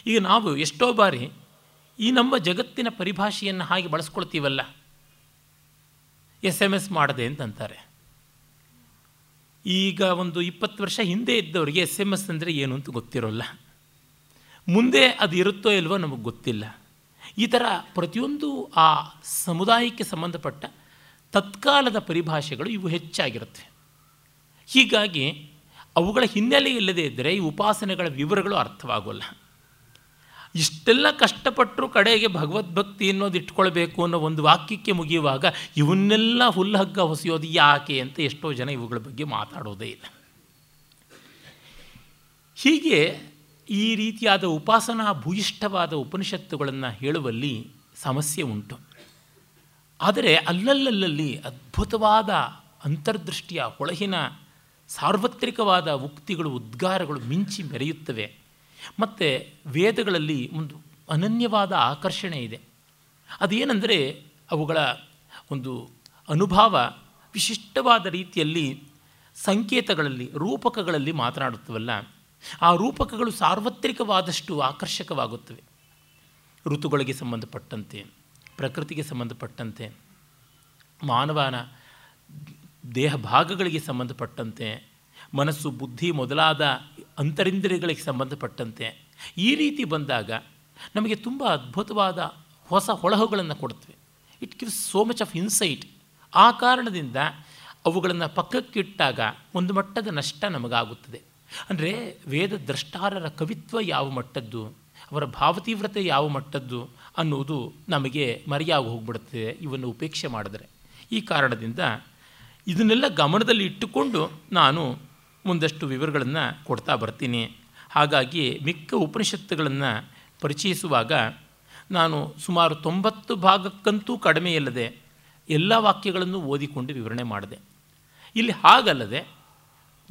ಈಗ ನಾವು ಎಷ್ಟೋ ಬಾರಿ ಈ ನಮ್ಮ ಜಗತ್ತಿನ ಪರಿಭಾಷೆಯನ್ನು ಹಾಗೆ ಬಳಸ್ಕೊಳ್ತೀವಲ್ಲ ಎಸ್ ಎಂ ಎಸ್ ಮಾಡದೆ ಅಂತಂತಾರೆ. ಈಗ ಒಂದು ಇಪ್ಪತ್ತು ವರ್ಷ ಹಿಂದೆ ಇದ್ದವರಿಗೆ ಎಸ್ ಎಂ ಎಸ್ ಅಂದರೆ ಏನು ಅಂತ ಗೊತ್ತಿರೋಲ್ಲ. ಮುಂದೆ ಅದು ಇರುತ್ತೋ ಇಲ್ವೋ ನಮಗೆ ಗೊತ್ತಿಲ್ಲ. ಈ ಥರ ಪ್ರತಿಯೊಂದು ಆ ಸಮುದಾಯಕ್ಕೆ ಸಂಬಂಧಪಟ್ಟ ತತ್ಕಾಲದ ಪರಿಭಾಷೆಗಳು ಇವು ಹೆಚ್ಚಾಗಿರುತ್ತೆ. ಹೀಗಾಗಿ ಅವುಗಳ ಹಿನ್ನೆಲೆ ಇಲ್ಲದೇ ಇದ್ದರೆ ಈ ಉಪಾಸನೆಗಳ ವಿವರಗಳು ಅರ್ಥವಾಗೋಲ್ಲ. ಇಷ್ಟೆಲ್ಲ ಕಷ್ಟಪಟ್ಟರು ಕಡೆಗೆ ಭಗವದ್ಭಕ್ತಿ ಅನ್ನೋದು ಇಟ್ಕೊಳ್ಬೇಕು ಅನ್ನೋ ಒಂದು ವಾಕ್ಯಕ್ಕೆ ಮುಗಿಯುವಾಗ ಇವನ್ನೆಲ್ಲ ಹುಲ್ಲಹಗ್ಗ ಹೊಸೆಯೋದು ಯಾಕೆ ಅಂತ ಎಷ್ಟೋ ಜನ ಇವುಗಳ ಬಗ್ಗೆ ಮಾತಾಡೋದೇ ಇಲ್ಲ. ಹೀಗೆ ಈ ರೀತಿಯಾದ ಉಪಾಸನಾ ಭೂಯಿಷ್ಠವಾದ ಉಪನಿಷತ್ತುಗಳನ್ನು ಹೇಳುವಲ್ಲಿ ಸಮಸ್ಯೆ ಉಂಟು. ಆದರೆ ಅಲ್ಲಲ್ಲಲ್ಲಿ ಅದ್ಭುತವಾದ ಅಂತರ್ದೃಷ್ಟಿಯ ಹೊಳಹಿನ ಸಾರ್ವತ್ರಿಕವಾದ ಉಕ್ತಿಗಳು, ಉದ್ಗಾರಗಳು ಮಿಂಚಿ ಮೆರೆಯುತ್ತವೆ. ಮತ್ತು ವೇದಗಳಲ್ಲಿ ಒಂದು ಅನನ್ಯವಾದ ಆಕರ್ಷಣೆ ಇದೆ. ಅದೇನೆಂದರೆ ಅವುಗಳ ಒಂದು ಅನುಭವ ವಿಶಿಷ್ಟವಾದ ರೀತಿಯಲ್ಲಿ ಸಂಕೇತಗಳಲ್ಲಿ, ರೂಪಕಗಳಲ್ಲಿ ಮಾತನಾಡುತ್ತವಲ್ಲ. ಆ ರೂಪಕಗಳು ಸಾರ್ವತ್ರಿಕವಾದಷ್ಟು ಆಕರ್ಷಕವಾಗುತ್ತವೆ. ಋತುಗಳಿಗೆ ಸಂಬಂಧಪಟ್ಟಂತೆ, ಪ್ರಕೃತಿಗೆ ಸಂಬಂಧಪಟ್ಟಂತೆ, ಮಾನವನ ದೇಹ ಭಾಗಗಳಿಗೆ ಸಂಬಂಧಪಟ್ಟಂತೆ, ಮನಸ್ಸು, ಬುದ್ಧಿ ಮೊದಲಾದ ಅಂತರಿಂದ್ರಿಯಗಳಿಗೆ ಸಂಬಂಧಪಟ್ಟಂತೆ ಈ ರೀತಿ ಬಂದಾಗ ನಮಗೆ ತುಂಬ ಅದ್ಭುತವಾದ ಹೊಸ ಹೊಳಹುಗಳನ್ನು ಕೊಡುತ್ತವೆ. It gives so much of insight ಆ ಕಾರಣದಿಂದ ಅವುಗಳನ್ನು ಪಕ್ಕಕ್ಕಿಟ್ಟಾಗ ಒಂದು ಮಟ್ಟದ ನಷ್ಟ ನಮಗಾಗುತ್ತದೆ. ಅಂದರೆ ವೇದ ದ್ರಷ್ಟಾರರ ಕವಿತ್ವ ಯಾವ ಮಟ್ಟದ್ದು, ಅವರ ಭಾವತೀವ್ರತೆ ಯಾವ ಮಟ್ಟದ್ದು ಅನ್ನುವುದು ನಮಗೆ ಮರೆಯಾಗಿ ಹೋಗ್ಬಿಡುತ್ತದೆ ಇವನ್ನು ಉಪೇಕ್ಷೆ ಮಾಡಿದರೆ. ಈ ಕಾರಣದಿಂದ ಇದನ್ನೆಲ್ಲ ಗಮನದಲ್ಲಿ ಇಟ್ಟುಕೊಂಡು ನಾನು ಮುಂದಷ್ಟು ವಿವರಗಳನ್ನು ಕೊಡ್ತಾ ಬರ್ತೀನಿ. ಹಾಗಾಗಿ ಮಿಕ್ಕ ಉಪನಿಷತ್ತುಗಳನ್ನು ಪರಿಚಯಿಸುವಾಗ ನಾನು ಸುಮಾರು ತೊಂಬತ್ತು ಭಾಗಕ್ಕಂತೂ ಕಡಿಮೆ ಇಲ್ಲದೆ ಎಲ್ಲ ವಾಕ್ಯಗಳನ್ನು ಓದಿಕೊಂಡು ವಿವರಣೆ ಮಾಡಿದೆ. ಇಲ್ಲಿ ಹಾಗಲ್ಲದೆ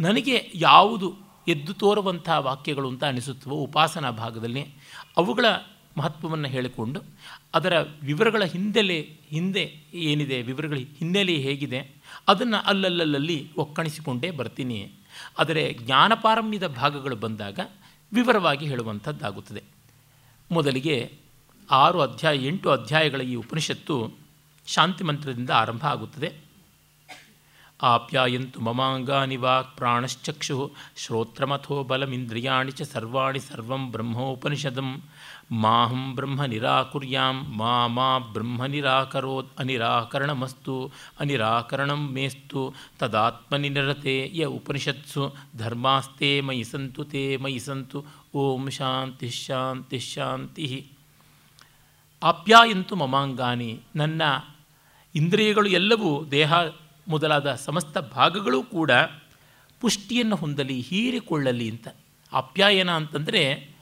ನನಗೆ ಯಾವುದು ಎದ್ದು ತೋರುವಂಥ ವಾಕ್ಯಗಳು ಅಂತ ಅನಿಸುತ್ತವೋ ಉಪಾಸನಾ ಭಾಗದಲ್ಲಿ ಅವುಗಳ ಮಹತ್ವವನ್ನು ಹೇಳಿಕೊಂಡು ಅದರ ವಿವರಗಳ ಹಿಂದೆಲೆ ಹಿಂದೆ ಏನಿದೆ, ವಿವರಗಳ ಹಿನ್ನೆಲೆ ಹೇಗಿದೆ ಅದನ್ನು ಅಲ್ಲಲ್ಲಲ್ಲಿ ಒಕ್ಕಣಿಸಿಕೊಂಡೇ ಬರ್ತೀನಿ. ಆದರೆ ಜ್ಞಾನಪಾರಮ್ಯದ ಭಾಗಗಳು ಬಂದಾಗ ವಿವರವಾಗಿ ಹೇಳುವಂಥದ್ದಾಗುತ್ತದೆ. ಮೊದಲಿಗೆ ಆರು ಅಧ್ಯಾಯ, ಎಂಟು ಅಧ್ಯಾಯಗಳ ಈ ಉಪನಿಷತ್ತು ಶಾಂತಿ ಮಂತ್ರದಿಂದ ಆರಂಭ ಆಗುತ್ತದೆ. ಆಪ್ಯಾಯಂತು ಮಮಾಂಗಾನಿ ವಾಕ್ ಪ್ರಾಣಶ್ಚಕ್ಷು ಶ್ರೋತ್ರಮಥೋ ಬಲಮಿಂದ್ರಿಯಾಣಿ ಚ ಸರ್ವಾಣಿ ಸರ್ವಂ ಬ್ರಹ್ಮೋಪನಿಷದಂ ಮಾಹಂ ಬ್ರಹ್ಮ ನಿರಾಕುರ್ಯಾಂ, ಮಾ ಮಾ ಬ್ರಹ್ಮ ನಿರಾಕರೋತ್ ಅನಿರಾಕರಣಮಸ್ತು, ಅನಿರಾಕರಣಂ ಮೇಸ್ತು, ತದಾತ್ಮನಿ ನಿರತೆ ಯ ಉಪನಿಷತ್ಸು, ಧರ್ಮಾಸ್ತೆ ಮಯಿ ಸಂತು ತೇ ಮಯಿ ಸಂತು, ಓಂ ಶಾಂತಿ ಶಾಂತಿ ಶಾಂತಿ. ಆಪ್ಯಾಯಂತು ಮಮಾಂಗಾನಿ, ನನ್ನ ಇಂದ್ರಿಯಗಳು ಎಲ್ಲವೂ ದೇಹ ಮೊದಲಾದ ಸಮಸ್ತ ಭಾಗಗಳು ಕೂಡ ಪುಷ್ಟಿಯನ್ನು ಹೊಂದಲಿ ಹೀರಿಕೊಳ್ಳಲಿ ಅಂತ. ಆಪ್ಯಾಯನ ಅಂತಂದರೆ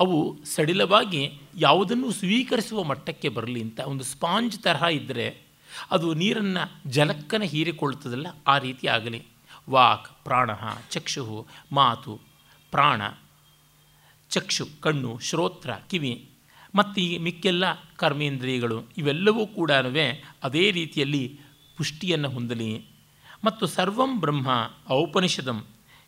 ಅವು ಸಡಿಲವಾಗಿ ಯಾವುದನ್ನು ಸ್ವೀಕರಿಸುವ ಮಟ್ಟಕ್ಕೆ ಬರಲಿ ಅಂತ ಒಂದು ಸ್ಪಾಂಜ್ ತರಹ ಇದ್ದರೆ ಅದು ನೀರನ್ನು ಜಲಕ್ಕನ ಹೀರಿಕೊಳ್ಳುತ್ತದಲ್ಲ ಆ ರೀತಿ ಆಗಲಿ. ವಾಕ್, ಪ್ರಾಣ, ಚಕ್ಷು, ಮಾತು, ಪ್ರಾಣ, ಚಕ್ಷು, ಕಣ್ಣು, ಶ್ರೋತ್ರ, ಕಿವಿ, ಮತ್ತು ಈ ಮಿಕ್ಕೆಲ್ಲ ಕರ್ಮೇಂದ್ರಿಯಗಳು ಇವೆಲ್ಲವೂ ಕೂಡ ಅದೇ ರೀತಿಯಲ್ಲಿ ಪುಷ್ಟಿಯನ್ನು ಹೊಂದಲಿ. ಮತ್ತು ಸರ್ವಂ ಬ್ರಹ್ಮ ಔಪನಿಷದಂ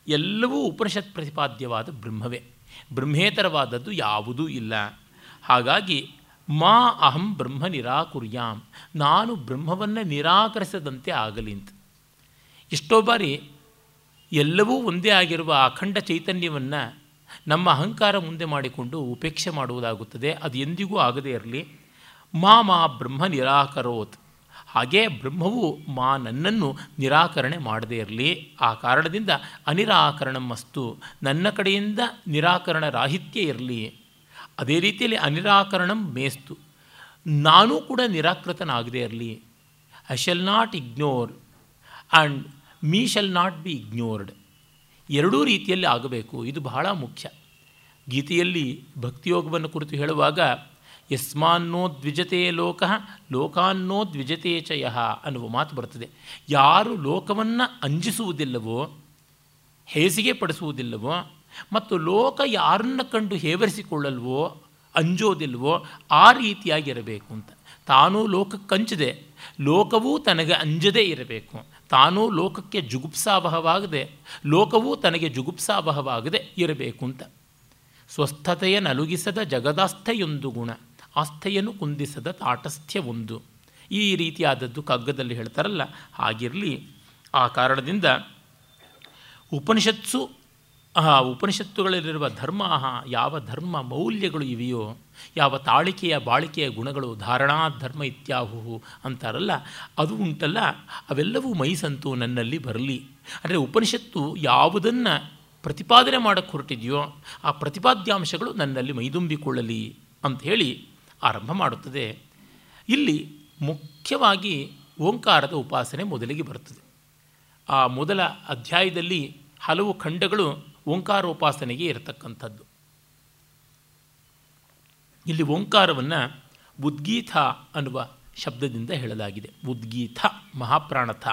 ಎಲ್ಲವೂ ಉಪನಿಷತ್ ಪ್ರತಿಪಾದ್ಯವಾದ ಬ್ರಹ್ಮವೇ. ಬ್ರಹ್ಮೇತರವಾದದ್ದು ಯಾವುದೂ ಇಲ್ಲ. ಹಾಗಾಗಿ, ಮಾ ಅಹಂ ಬ್ರಹ್ಮ ನಿರಾಕುರ್ಯಾಂ ನಾನು ಬ್ರಹ್ಮವನ್ನು ನಿರಾಕರಿಸದಂತೆ ಆಗಲಿ ಅಂತ. ಎಷ್ಟೋ ಬಾರಿ ಎಲ್ಲವೂ ಒಂದೇ ಆಗಿರುವ ಅಖಂಡ ಚೈತನ್ಯವನ್ನು ನಮ್ಮ ಅಹಂಕಾರ ಮುಂದೆ ಮಾಡಿಕೊಂಡು ಉಪೇಕ್ಷೆ ಮಾಡುವುದಾಗುತ್ತದೆ. ಅದು ಎಂದಿಗೂ ಆಗದೇ ಇರಲಿ. ಮಾ ಮಾ ಬ್ರಹ್ಮ ನಿರಾಕರೋತ್. ಹಾಗೇ ಬ್ರಹ್ಮವು ಮಾ ನನ್ನನ್ನು ನಿರಾಕರಣೆ ಮಾಡದೇ ಇರಲಿ. ಆ ಕಾರಣದಿಂದ ಅನಿರಾಕರಣಮಸ್ತು. ನನ್ನ ಕಡೆಯಿಂದ ನಿರಾಕರಣ ರಾಹಿತ್ಯ ಇರಲಿ. ಅದೇ ರೀತಿಯಲ್ಲಿ ಅನಿರಾಕರಣಂ ಮೇಸ್ತು. ನಾನೂ ಕೂಡ ನಿರಾಕೃತನಾಗದೇ ಇರಲಿ. I shall not ignore and me shall not be ignored ಎರಡೂ ರೀತಿಯಲ್ಲಿ ಆಗಬೇಕು. ಇದು ಬಹಳ ಮುಖ್ಯ. ಗೀತೆಯಲ್ಲಿ ಭಕ್ತಿಯೋಗವನ್ನು ಕುರಿತು ಹೇಳುವಾಗ ಯಸ್ಮಾನ್ನೋ ದ್ವಿಜತೆ ಲೋಕ, ಲೋಕಾನ್ನೋ ದ್ವಿಜತೆ ಚಯ ಅನ್ನುವ ಮಾತು ಬರ್ತದೆ. ಯಾರು ಲೋಕವನ್ನು ಅಂಜಿಸುವುದಿಲ್ಲವೋ, ಹೇಸಿಗೆ ಪಡಿಸುವುದಿಲ್ಲವೋ, ಮತ್ತು ಲೋಕ ಯಾರನ್ನು ಕಂಡು ಹೇವರಿಸಿಕೊಳ್ಳಲ್ವೋ, ಅಂಜೋದಿಲ್ವೋ, ಆ ರೀತಿಯಾಗಿರಬೇಕು ಅಂತ. ತಾನೂ ಲೋಕಕ್ಕಂಚದೆ. ಲೋಕವೂ ತನಗೆ ಅಂಜದೇ ಇರಬೇಕು. ತಾನೂ ಲೋಕಕ್ಕೆ ಜುಗುಪ್ಸಾವಹವಾಗದೆ, ಲೋಕವೂ ತನಗೆ ಜುಗುಪ್ಸಾವಹವಾಗದೆ ಇರಬೇಕು ಅಂತ. ಸ್ವಸ್ಥತೆಯ ನಲುಗಿಸದ ಜಗದಾಸ್ಥೆಯೊಂದು ಗುಣ. ಆಸ್ಥೆಯನ್ನು ಕುಂದಿಸದ ತಾಟಸ್ಥ್ಯ ಒಂದು ಈ ರೀತಿಯಾದದ್ದು ಕಗ್ಗದಲ್ಲಿ ಹೇಳ್ತಾರಲ್ಲ, ಹಾಗಿರಲಿ. ಆ ಕಾರಣದಿಂದ ಉಪನಿಷತ್ಸು ಉಪನಿಷತ್ತುಗಳಲ್ಲಿರುವ ಧರ್ಮ ಯಾವ ಧರ್ಮ ಮೌಲ್ಯಗಳು ಇವೆಯೋ, ಯಾವ ತಾಳಿಕೆಯ ಬಾಳಿಕೆಯ ಗುಣಗಳು ಧಾರಣಾ ಧರ್ಮ ಇತ್ಯಾಹು ಅಂತಾರಲ್ಲ, ಅದು ಉಂಟಲ್ಲ, ಅವೆಲ್ಲವೂ ಮೈಸಂತು ನನ್ನಲ್ಲಿ ಬರಲಿ. ಅಂದರೆ ಉಪನಿಷತ್ತು ಯಾವುದನ್ನು ಪ್ರತಿಪಾದನೆ ಮಾಡಕ್ಕೆ ಹೊರಟಿದೆಯೋ, ಆ ಪ್ರತಿಪಾದ್ಯಾಂಶಗಳು ನನ್ನಲ್ಲಿ ಮೈದುಂಬಿಕೊಳ್ಳಲಿ ಅಂತ ಹೇಳಿ ಆರಂಭ ಮಾಡುತ್ತದೆ. ಇಲ್ಲಿ ಮುಖ್ಯವಾಗಿ ಓಂಕಾರದ ಉಪಾಸನೆ ಮೊದಲಿಗೆ ಬರುತ್ತದೆ. ಆ ಮೊದಲ ಅಧ್ಯಾಯದಲ್ಲಿ ಹಲವು ಖಂಡಗಳು ಓಂಕಾರೋಪಾಸನೆಗೆ ಇರತಕ್ಕಂಥದ್ದು. ಇಲ್ಲಿ ಓಂಕಾರವನ್ನು ಉದ್ಗೀತ ಅನ್ನುವ ಶಬ್ದದಿಂದ ಹೇಳಲಾಗಿದೆ. ಉದ್ಗೀತ ಮಹಾಪ್ರಾಣಥ.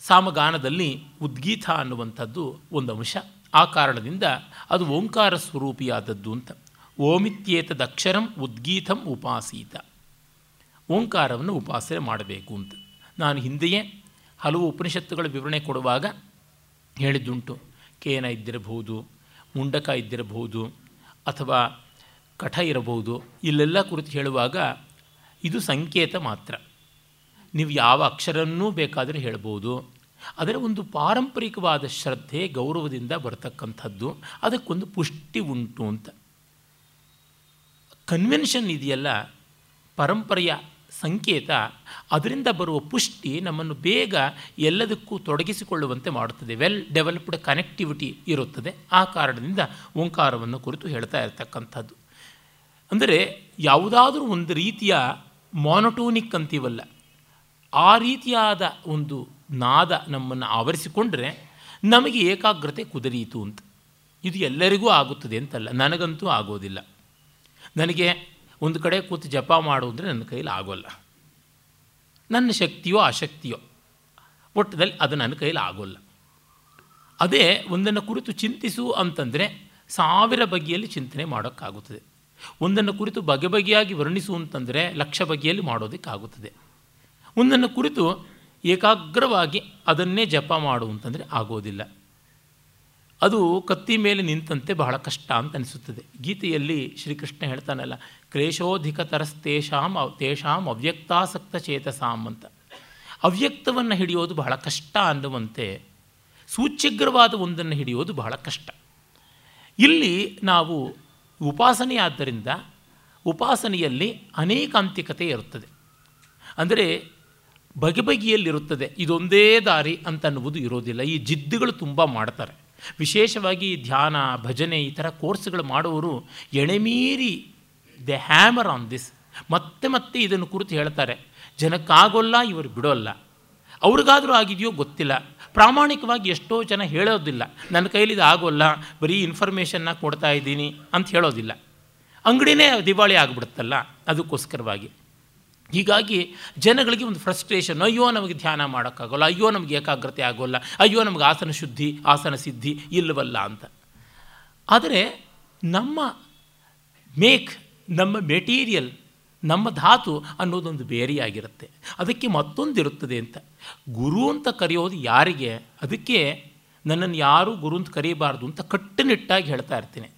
ಸಾಮಗಾನದಲ್ಲಿ ಉದ್ಗೀತ ಅನ್ನುವಂಥದ್ದು ಒಂದು ಅಂಶ. ಆ ಕಾರಣದಿಂದ ಅದು ಓಂಕಾರ ಸ್ವರೂಪಿಯಾದದ್ದು ಅಂತ. ಓಮಿತ್ಯೇತದಕ್ಷರಂ ಉದ್ಗೀತಂ ಉಪಾಸೀತ. ಓಂಕಾರವನ್ನು ಉಪಾಸನೆ ಮಾಡಬೇಕು ಅಂತ. ನಾನು ಹಿಂದೆಯೇ ಹಲವು ಉಪನಿಷತ್ತುಗಳ ವಿವರಣೆ ಕೊಡುವಾಗ ಹೇಳಿದ್ದುಂಟು. ಕೇನ ಇದ್ದಿರಬಹುದು, ಮುಂಡಕ ಇದ್ದಿರಬಹುದು, ಅಥವಾ ಕಠ ಇರಬಹುದು, ಇಲ್ಲೆಲ್ಲ ಕುರಿತು ಹೇಳುವಾಗ ಇದು ಸಂಕೇತ ಮಾತ್ರ. ನೀವು ಯಾವ ಅಕ್ಷರನ್ನೂ ಬೇಕಾದರೆ ಹೇಳ್ಬೋದು ಅದರ ಒಂದು ಪಾರಂಪರಿಕವಾದ ಶ್ರದ್ಧೆ ಗೌರವದಿಂದ ಬರ್ತಕ್ಕಂಥದ್ದು, ಅದಕ್ಕೊಂದು ಪುಷ್ಟಿ ಉಂಟು ಅಂತ. ಕನ್ವೆನ್ಷನ್ ಇದೆಯಲ್ಲ, ಪರಂಪರೆಯ ಸಂಕೇತ, ಅದರಿಂದ ಬರುವ ಪುಷ್ಟಿ ನಮ್ಮನ್ನು ಬೇಗ ಎಲ್ಲದಕ್ಕೂ ತೊಡಗಿಸಿಕೊಳ್ಳುವಂತೆ ಮಾಡುತ್ತದೆ. ವೆಲ್ ಡೆವಲಪ್ಡ್ ಕನೆಕ್ಟಿವಿಟಿ ಇರುತ್ತದೆ. ಆ ಕಾರಣದಿಂದ ಓಂಕಾರವನ್ನು ಕುರಿತು ಹೇಳ್ತಾ ಇರತಕ್ಕಂಥದ್ದು. ಅಂದರೆ ಯಾವುದಾದ್ರೂ ಒಂದು ರೀತಿಯ ಮಾನಟೋನಿಕ್ ಅಂತೀವಲ್ಲ, ಆ ರೀತಿಯಾದ ಒಂದು ನಾದ ನಮ್ಮನ್ನು ಆವರಿಸಿಕೊಂಡ್ರೆ ನಮಗೆ ಏಕಾಗ್ರತೆ ಕುದರೀತು ಅಂತ. ಇದು ಎಲ್ಲರಿಗೂ ಆಗುತ್ತದೆ ಅಂತಲ್ಲ, ನನಗಂತೂ ಆಗೋದಿಲ್ಲ. ನನಗೆ ಒಂದು ಕಡೆ ಕೂತು ಜಪ ಮಾಡು ಅಂದರೆ ನನ್ನ ಕೈಲಿ ಆಗೋಲ್ಲ. ನನ್ನ ಶಕ್ತಿಯೋ ಅಶಕ್ತಿಯೋ ಒಟ್ಟದಲ್ಲಿ ಅದು ನನ್ನ ಕೈಲಿ ಆಗೋಲ್ಲ. ಅದೇ ಒಂದನ್ನು ಕುರಿತು ಚಿಂತಿಸು ಅಂತಂದರೆ ಸಾವಿರ ಬಗೆಯಲ್ಲಿ ಚಿಂತನೆ ಮಾಡೋಕ್ಕಾಗುತ್ತದೆ. ಒಂದನ್ನು ಕುರಿತು ಬಗೆ ಬಗೆಯಾಗಿ ವರ್ಣಿಸು ಅಂತಂದರೆ ಲಕ್ಷ ಬಗೆಯಲ್ಲಿ ಮಾಡೋದಕ್ಕಾಗುತ್ತದೆ. ಒಂದನ್ನು ಕುರಿತು ಏಕಾಗ್ರವಾಗಿ ಅದನ್ನೇ ಜಪ ಮಾಡು ಅಂತಂದರೆ ಆಗೋದಿಲ್ಲ. ಅದು ಕತ್ತಿ ಮೇಲೆ ನಿಂತಂತೆ ಬಹಳ ಕಷ್ಟ ಅಂತ ಅನಿಸುತ್ತದೆ. ಗೀತೆಯಲ್ಲಿ ಶ್ರೀಕೃಷ್ಣ ಹೇಳ್ತಾನಲ್ಲ ಕ್ಲೇಶೋಧಿಕ ತರಸ್ತೇಷಾಂ ತೇಷಾಂ ಅವ್ಯಕ್ತಾಸಕ್ತ ಚೇತಸಾಂ ಅಂತ. ಅವ್ಯಕ್ತವನ್ನು ಹಿಡಿಯೋದು ಬಹಳ ಕಷ್ಟ ಅನ್ನುವಂತೆ, ಸೂಚ್ಯಗ್ರವಾದ ಒಂದನ್ನು ಹಿಡಿಯೋದು ಬಹಳ ಕಷ್ಟ. ಇಲ್ಲಿ ನಾವು ಉಪಾಸನೆಯಾದ್ದರಿಂದ ಉಪಾಸನೆಯಲ್ಲಿ ಅನೇಕಾಂತಿಕತೆ ಇರುತ್ತದೆ. ಅಂದರೆ ಬಗೆ ಬಗೆಯಲ್ಲಿರುತ್ತದೆ, ಇದೊಂದೇ ದಾರಿ ಅಂತ ಅನ್ನುವುದು ಇರೋದಿಲ್ಲ. ಈ ಜಿದ್ದುಗಳು ತುಂಬ ಮಾಡ್ತಾರೆ. ವಿಶೇಷವಾಗಿ ಧ್ಯಾನ, ಭಜನೆ ಈ ಥರ ಕೋರ್ಸ್ಗಳು ಮಾಡುವವರು ಎಣೆಮೀರಿ ದೆ ಹ್ಯಾಮರ್ ಆನ್ ದಿಸ್. ಮತ್ತೆ ಮತ್ತೆ ಇದನ್ನು ಕುರಿತು ಹೇಳ್ತಾರೆ. ಜನಕ್ಕಾಗೋಲ್ಲ, ಇವರು ಬಿಡೋಲ್ಲ. ಅವ್ರಿಗಾದರೂ ಆಗಿದೆಯೋ ಗೊತ್ತಿಲ್ಲ. ಪ್ರಾಮಾಣಿಕವಾಗಿ ಎಷ್ಟೋ ಜನ ಹೇಳೋದಿಲ್ಲ. ನನ್ನ ಕೈಲಿ ಇದು ಆಗೋಲ್ಲ, ಬರೀ ಇನ್ಫಾರ್ಮೇಷನ್ನ ಕೊಡ್ತಾ ಇದ್ದೀನಿ ಅಂತ ಹೇಳೋದಿಲ್ಲ. ಅಂಗಡಿನೇ ದಿವಾಳಿ ಆಗಿಬಿಡುತ್ತಲ್ಲ, ಅದಕ್ಕೋಸ್ಕರವಾಗಿ. ಹೀಗಾಗಿ ಜನಗಳಿಗೆ ಒಂದು ಫ್ರಸ್ಟ್ರೇಷನ್ ಅಯ್ಯೋ ನಮಗೆ ಧ್ಯಾನ ಮಾಡೋಕ್ಕಾಗೋಲ್ಲ, ಅಯ್ಯೋ ನಮಗೆ ಏಕಾಗ್ರತೆ ಆಗೋಲ್ಲ, ಅಯ್ಯೋ ನಮಗೆ ಆಸನ ಶುದ್ಧಿ, ಆಸನ ಸಿದ್ಧಿ ಇಲ್ಲವಲ್ಲ ಅಂತ. ಆದರೆ ನಮ್ಮ ಮೇಕ್ ನಮ್ಮ ಮೆಟೀರಿಯಲ್ ನಮ್ಮ ಧಾತು ಅನ್ನೋದೊಂದು ಬೇರೆಯಾಗಿರುತ್ತೆ. ಅದಕ್ಕೆ ಮತ್ತೊಂದಿರುತ್ತದೆ ಅಂತ. ಗುರು ಅಂತ ಕರೆಯೋದು ಯಾರಿಗೆ? ಅದಕ್ಕೆ ನನ್ನನ್ನು ಯಾರೂ ಗುರು ಅಂತ ಕರೀಬಾರ್ದು ಅಂತ ಕಟ್ಟುನಿಟ್ಟಾಗಿ ಹೇಳ್ತಾ ಇರ್ತೀನಿ.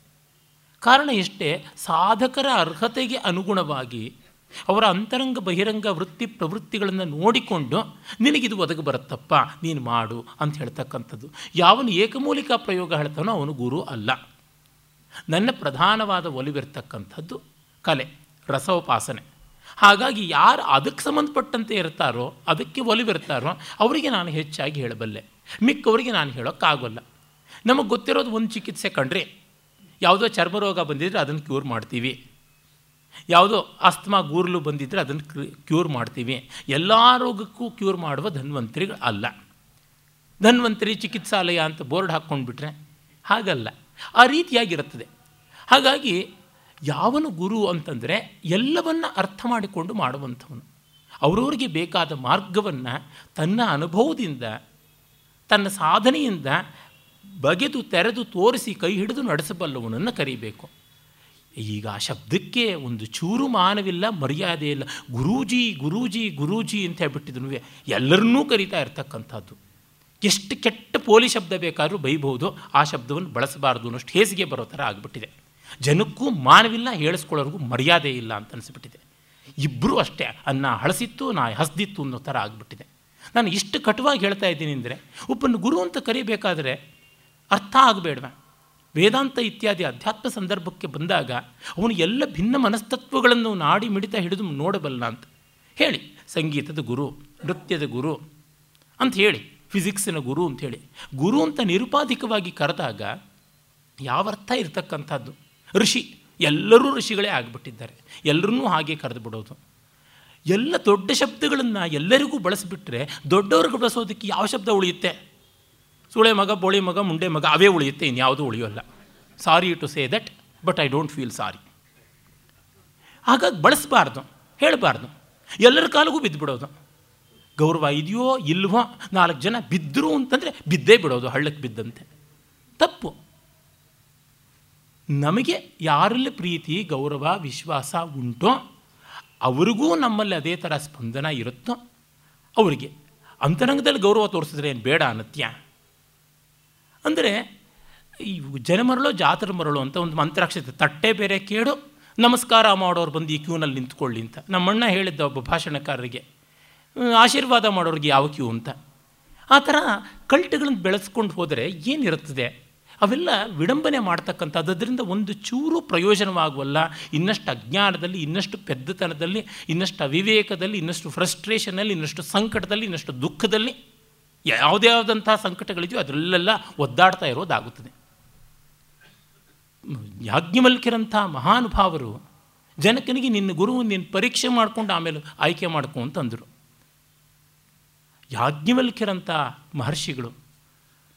ಕಾರಣ ಎಷ್ಟೇ ಸಾಧಕರ ಅರ್ಹತೆಗೆ ಅನುಗುಣವಾಗಿ ಅವರ ಅಂತರಂಗ ಬಹಿರಂಗ ವೃತ್ತಿ ಪ್ರವೃತ್ತಿಗಳನ್ನು ನೋಡಿಕೊಂಡು ನಿನಗಿದು ಒದಗಿ ಬರುತ್ತಪ್ಪ, ನೀನು ಮಾಡು ಅಂತ ಹೇಳ್ತಕ್ಕಂಥದ್ದು. ಯಾವನು ಏಕಮೂಲಿಕ ಪ್ರಯೋಗ ಹೇಳ್ತಾನೋ ಅವನು ಗುರು ಅಲ್ಲ. ನನ್ನ ಪ್ರಧಾನವಾದ ಒಲಿವಿರ್ತಕ್ಕಂಥದ್ದು ಕಲೆ, ರಸೋಪಾಸನೆ. ಹಾಗಾಗಿ ಯಾರು ಅದಕ್ಕೆ ಸಂಬಂಧಪಟ್ಟಂತೆ ಇರ್ತಾರೋ, ಅದಕ್ಕೆ ಒಲಿವಿರ್ತಾರೋ, ಅವರಿಗೆ ನಾನು ಹೆಚ್ಚಾಗಿ ಹೇಳಬಲ್ಲೆ. ಮಿಕ್ಕವರಿಗೆ ನಾನು ಹೇಳೋಕ್ಕಾಗೋಲ್ಲ. ನಮಗೆ ಗೊತ್ತಿರೋದು ಒಂದು ಚಿಕಿತ್ಸೆ ಕಂಡ್ರೆ, ಯಾವುದೋ ಚರ್ಮರೋಗ ಬಂದಿದ್ದರೆ ಅದನ್ನು ಕ್ಯೂರ್ ಮಾಡ್ತೀವಿ. ಯಾವುದೋ ಆಸ್ತಮಾ ಗೂರ್ಲು ಬಂದಿದ್ದರೆ ಅದನ್ನು ಕ್ಯೂರ್ ಮಾಡ್ತೀವಿ. ಎಲ್ಲ ರೋಗಕ್ಕೂ ಕ್ಯೂರ್ ಮಾಡುವ ಧನ್ವಂತರಿಗಳು ಅಲ್ಲ. ಧನ್ವಂತರಿ ಚಿಕಿತ್ಸಾಲಯ ಅಂತ ಬೋರ್ಡ್ ಹಾಕ್ಕೊಂಡ್ಬಿಟ್ರೆ ಹಾಗಲ್ಲ. ಆ ರೀತಿಯಾಗಿರುತ್ತದೆ. ಹಾಗಾಗಿ ಯಾವನು ಗುರು ಅಂತಂದರೆ ಎಲ್ಲವನ್ನು ಅರ್ಥ ಮಾಡಿಕೊಂಡು ಮಾಡುವಂಥವನು. ಅವರವ್ರಿಗೆ ಬೇಕಾದ ಮಾರ್ಗವನ್ನು ತನ್ನ ಅನುಭವದಿಂದ, ತನ್ನ ಸಾಧನೆಯಿಂದ ಬಗೆದು ತೆರೆದು ತೋರಿಸಿ ಕೈ ಹಿಡಿದು ನಡೆಸಬಲ್ಲವನನ್ನು ಕರಿಬೇಕು. ಈಗ ಆ ಶಬ್ದಕ್ಕೆ ಒಂದು ಚೂರು ಮಾನವಿಲ್ಲ, ಮರ್ಯಾದೆ ಇಲ್ಲ. ಗುರೂಜಿ ಗುರೂಜಿ ಗುರೂಜಿ ಅಂತ ಹೇಳ್ಬಿಟ್ಟಿದ್ರು ಎಲ್ಲರನ್ನೂ ಕರೀತಾ ಇರ್ತಕ್ಕಂಥದ್ದು. ಎಷ್ಟು ಕೆಟ್ಟ ಪೋಲಿ ಶಬ್ದ ಬೇಕಾದರೂ ಬೈಬಹುದು, ಆ ಶಬ್ದವನ್ನು ಬಳಸಬಾರ್ದು ಅನ್ನೋಷ್ಟು ಹೇಸಿಗೆ ಬರೋ ಥರ ಆಗಿಬಿಟ್ಟಿದೆ. ಜನಕ್ಕೂ ಮಾನವಿಲ್ಲ, ಹೇಳಿಸ್ಕೊಳ್ಳೋರ್ಗೂ ಮರ್ಯಾದೆ ಇಲ್ಲ ಅಂತ ಅನಿಸ್ಬಿಟ್ಟಿದೆ. ಇಬ್ಬರೂ ಅಷ್ಟೇ, ಅನ್ನ ಹಳಸಿತ್ತು, ನಾ ಹಸ್ದಿತ್ತು ಅನ್ನೋ ಥರ ಆಗಿಬಿಟ್ಟಿದೆ. ನಾನು ಇಷ್ಟು ಕಟುವಾಗಿ ಹೇಳ್ತಾ ಇದ್ದೀನಿ ಅಂದರೆ, ಒಬ್ಬನ ಗುರು ಅಂತ ಕರಿಬೇಕಾದ್ರೆ ಅರ್ಥ ಆಗಬೇಡವ? ವೇದಾಂತ ಇತ್ಯಾದಿ ಅಧ್ಯಾತ್ಮ ಸಂದರ್ಭಕ್ಕೆ ಬಂದಾಗ ಅವನು ಎಲ್ಲ ಭಿನ್ನ ಮನಸ್ತತ್ವಗಳನ್ನು ನಾಡಿ ಮಿಡಿತ ಹಿಡಿದು ನೋಡಬಲ್ಲ ಅಂತ ಹೇಳಿ. ಸಂಗೀತದ ಗುರು, ನೃತ್ಯದ ಗುರು ಅಂತ ಹೇಳಿ, ಫಿಸಿಕ್ಸಿನ ಗುರು ಅಂತ ಹೇಳಿ. ಗುರು ಅಂತ ನಿರುಪಾಧಿಕವಾಗಿ ಕರೆದಾಗ ಯಾವ ಅರ್ಥ ಇರತಕ್ಕಂಥದ್ದು? ಋಷಿ, ಎಲ್ಲರೂ ಋಷಿಗಳೇ ಆಗಿಬಿಟ್ಟಿದ್ದಾರೆ. ಎಲ್ಲರನ್ನೂ ಹಾಗೆ ಕರೆದು ಬಿಡೋದು. ಎಲ್ಲ ದೊಡ್ಡ ಶಬ್ದಗಳನ್ನು ಎಲ್ಲರಿಗೂ ಬಳಸಿಬಿಟ್ರೆ ದೊಡ್ಡವ್ರಿಗೆ ಬಳಸೋದಕ್ಕೆ ಯಾವ ಶಬ್ದ ಉಳಿಯುತ್ತೆ? ಸುಳೆ ಮಗ, ಬೋಳಿ ಮಗ, ಮುಂಡೆ ಮಗ, ಅವೇ ಉಳಿಯುತ್ತೆ, ಇನ್ಯಾವುದೂ ಉಳಿಯೋಲ್ಲ. Sorry to say that but I don't feel sorry ಹಾಗಾಗಿ ಬಳಸಬಾರ್ದು, ಹೇಳಬಾರ್ದು. ಎಲ್ಲರ ಕಾಲಿಗೂ ಬಿದ್ದುಬಿಡೋದು. ಗೌರವ ಇದೆಯೋ ಇಲ್ವೋ ನಾಲ್ಕು ಜನ ಬಿದ್ದರು ಅಂತಂದರೆ ಬಿದ್ದೇ ಬಿಡೋದು, ಹಳ್ಳಕ್ಕೆ ಬಿದ್ದಂತೆ. ತಪ್ಪು. ನಮಗೆ ಯಾರಲ್ಲಿ ಪ್ರೀತಿ, ಗೌರವ, ವಿಶ್ವಾಸ ಉಂಟೋ, ಅವ್ರಿಗೂ ನಮ್ಮಲ್ಲಿ ಅದೇ ಥರ ಸ್ಪಂದನ ಇರುತ್ತೋ, ಅವರಿಗೆ. ಅಂತರಂಗದಲ್ಲಿ ಗೌರವ ತೋರಿಸಿದ್ರೆ ಏನು ಬೇಡ ಅನ್ನತ್ಯ? ಅಂದರೆ ಈ ಜನಮರಳು ಜಾತ್ರ ಮರಳು ಅಂತ ಒಂದು ಮಂತ್ರಾಕ್ಷತೆ ತಟ್ಟೆ ಬೇರೆ ಕೇಳು ನಮಸ್ಕಾರ ಮಾಡೋರು ಬಂದು ಈ ಕ್ಯೂನಲ್ಲಿ ನಿಂತ್ಕೊಳ್ಳಿ ಅಂತ. ನಮ್ಮಣ್ಣ ಹೇಳಿದ್ದ ಒಬ್ಬ ಭಾಷಣಕಾರರಿಗೆ ಆಶೀರ್ವಾದ ಮಾಡೋರಿಗೆ ಯಾವ ಕ್ಯೂ ಅಂತ. ಆ ಥರ ಕಲ್ಟ್ಗಳನ್ನು ಬೆಳೆಸ್ಕೊಂಡು ಹೋದರೆ ಏನಿರುತ್ತದೆ? ಅವೆಲ್ಲ ವಿಡಂಬನೆ ಮಾಡ್ತಕ್ಕಂಥದ್ದು ಅದರಿಂದ ಒಂದು ಚೂರು ಪ್ರಯೋಜನವಾಗುವಲ್ಲ. ಇನ್ನಷ್ಟು ಅಜ್ಞಾನದಲ್ಲಿ, ಇನ್ನಷ್ಟು ಪೆದ್ದತನದಲ್ಲಿ, ಇನ್ನಷ್ಟು ಅವಿವೇಕದಲ್ಲಿ, ಇನ್ನಷ್ಟು ಫ್ರಸ್ಟ್ರೇಷನಲ್ಲಿ ಇನ್ನಷ್ಟು ಸಂಕಟದಲ್ಲಿ, ಇನ್ನಷ್ಟು ದುಃಖದಲ್ಲಿ ಯಾವುದ್ಯಾವುದಂಥ ಸಂಕಟಗಳಿದೆಯೋ ಅದರಲ್ಲೆಲ್ಲ ಒದ್ದಾಡ್ತಾ ಇರೋದಾಗುತ್ತದೆ. ಯಾಜ್ಞಮಲ್ಕಿರಂಥ ಮಹಾನುಭಾವರು ಜನಕನಿಗೆ ನಿನ್ನ ಗುರು, ನಿನ್ನ ಪರೀಕ್ಷೆ ಮಾಡಿಕೊಂಡು ಆಮೇಲೆ ಆಯ್ಕೆ ಮಾಡ್ಕೊ ಅಂತಂದರು. ಯಾಜ್ಞವಲ್ಕ್ಯರಂಥ ಮಹರ್ಷಿಗಳು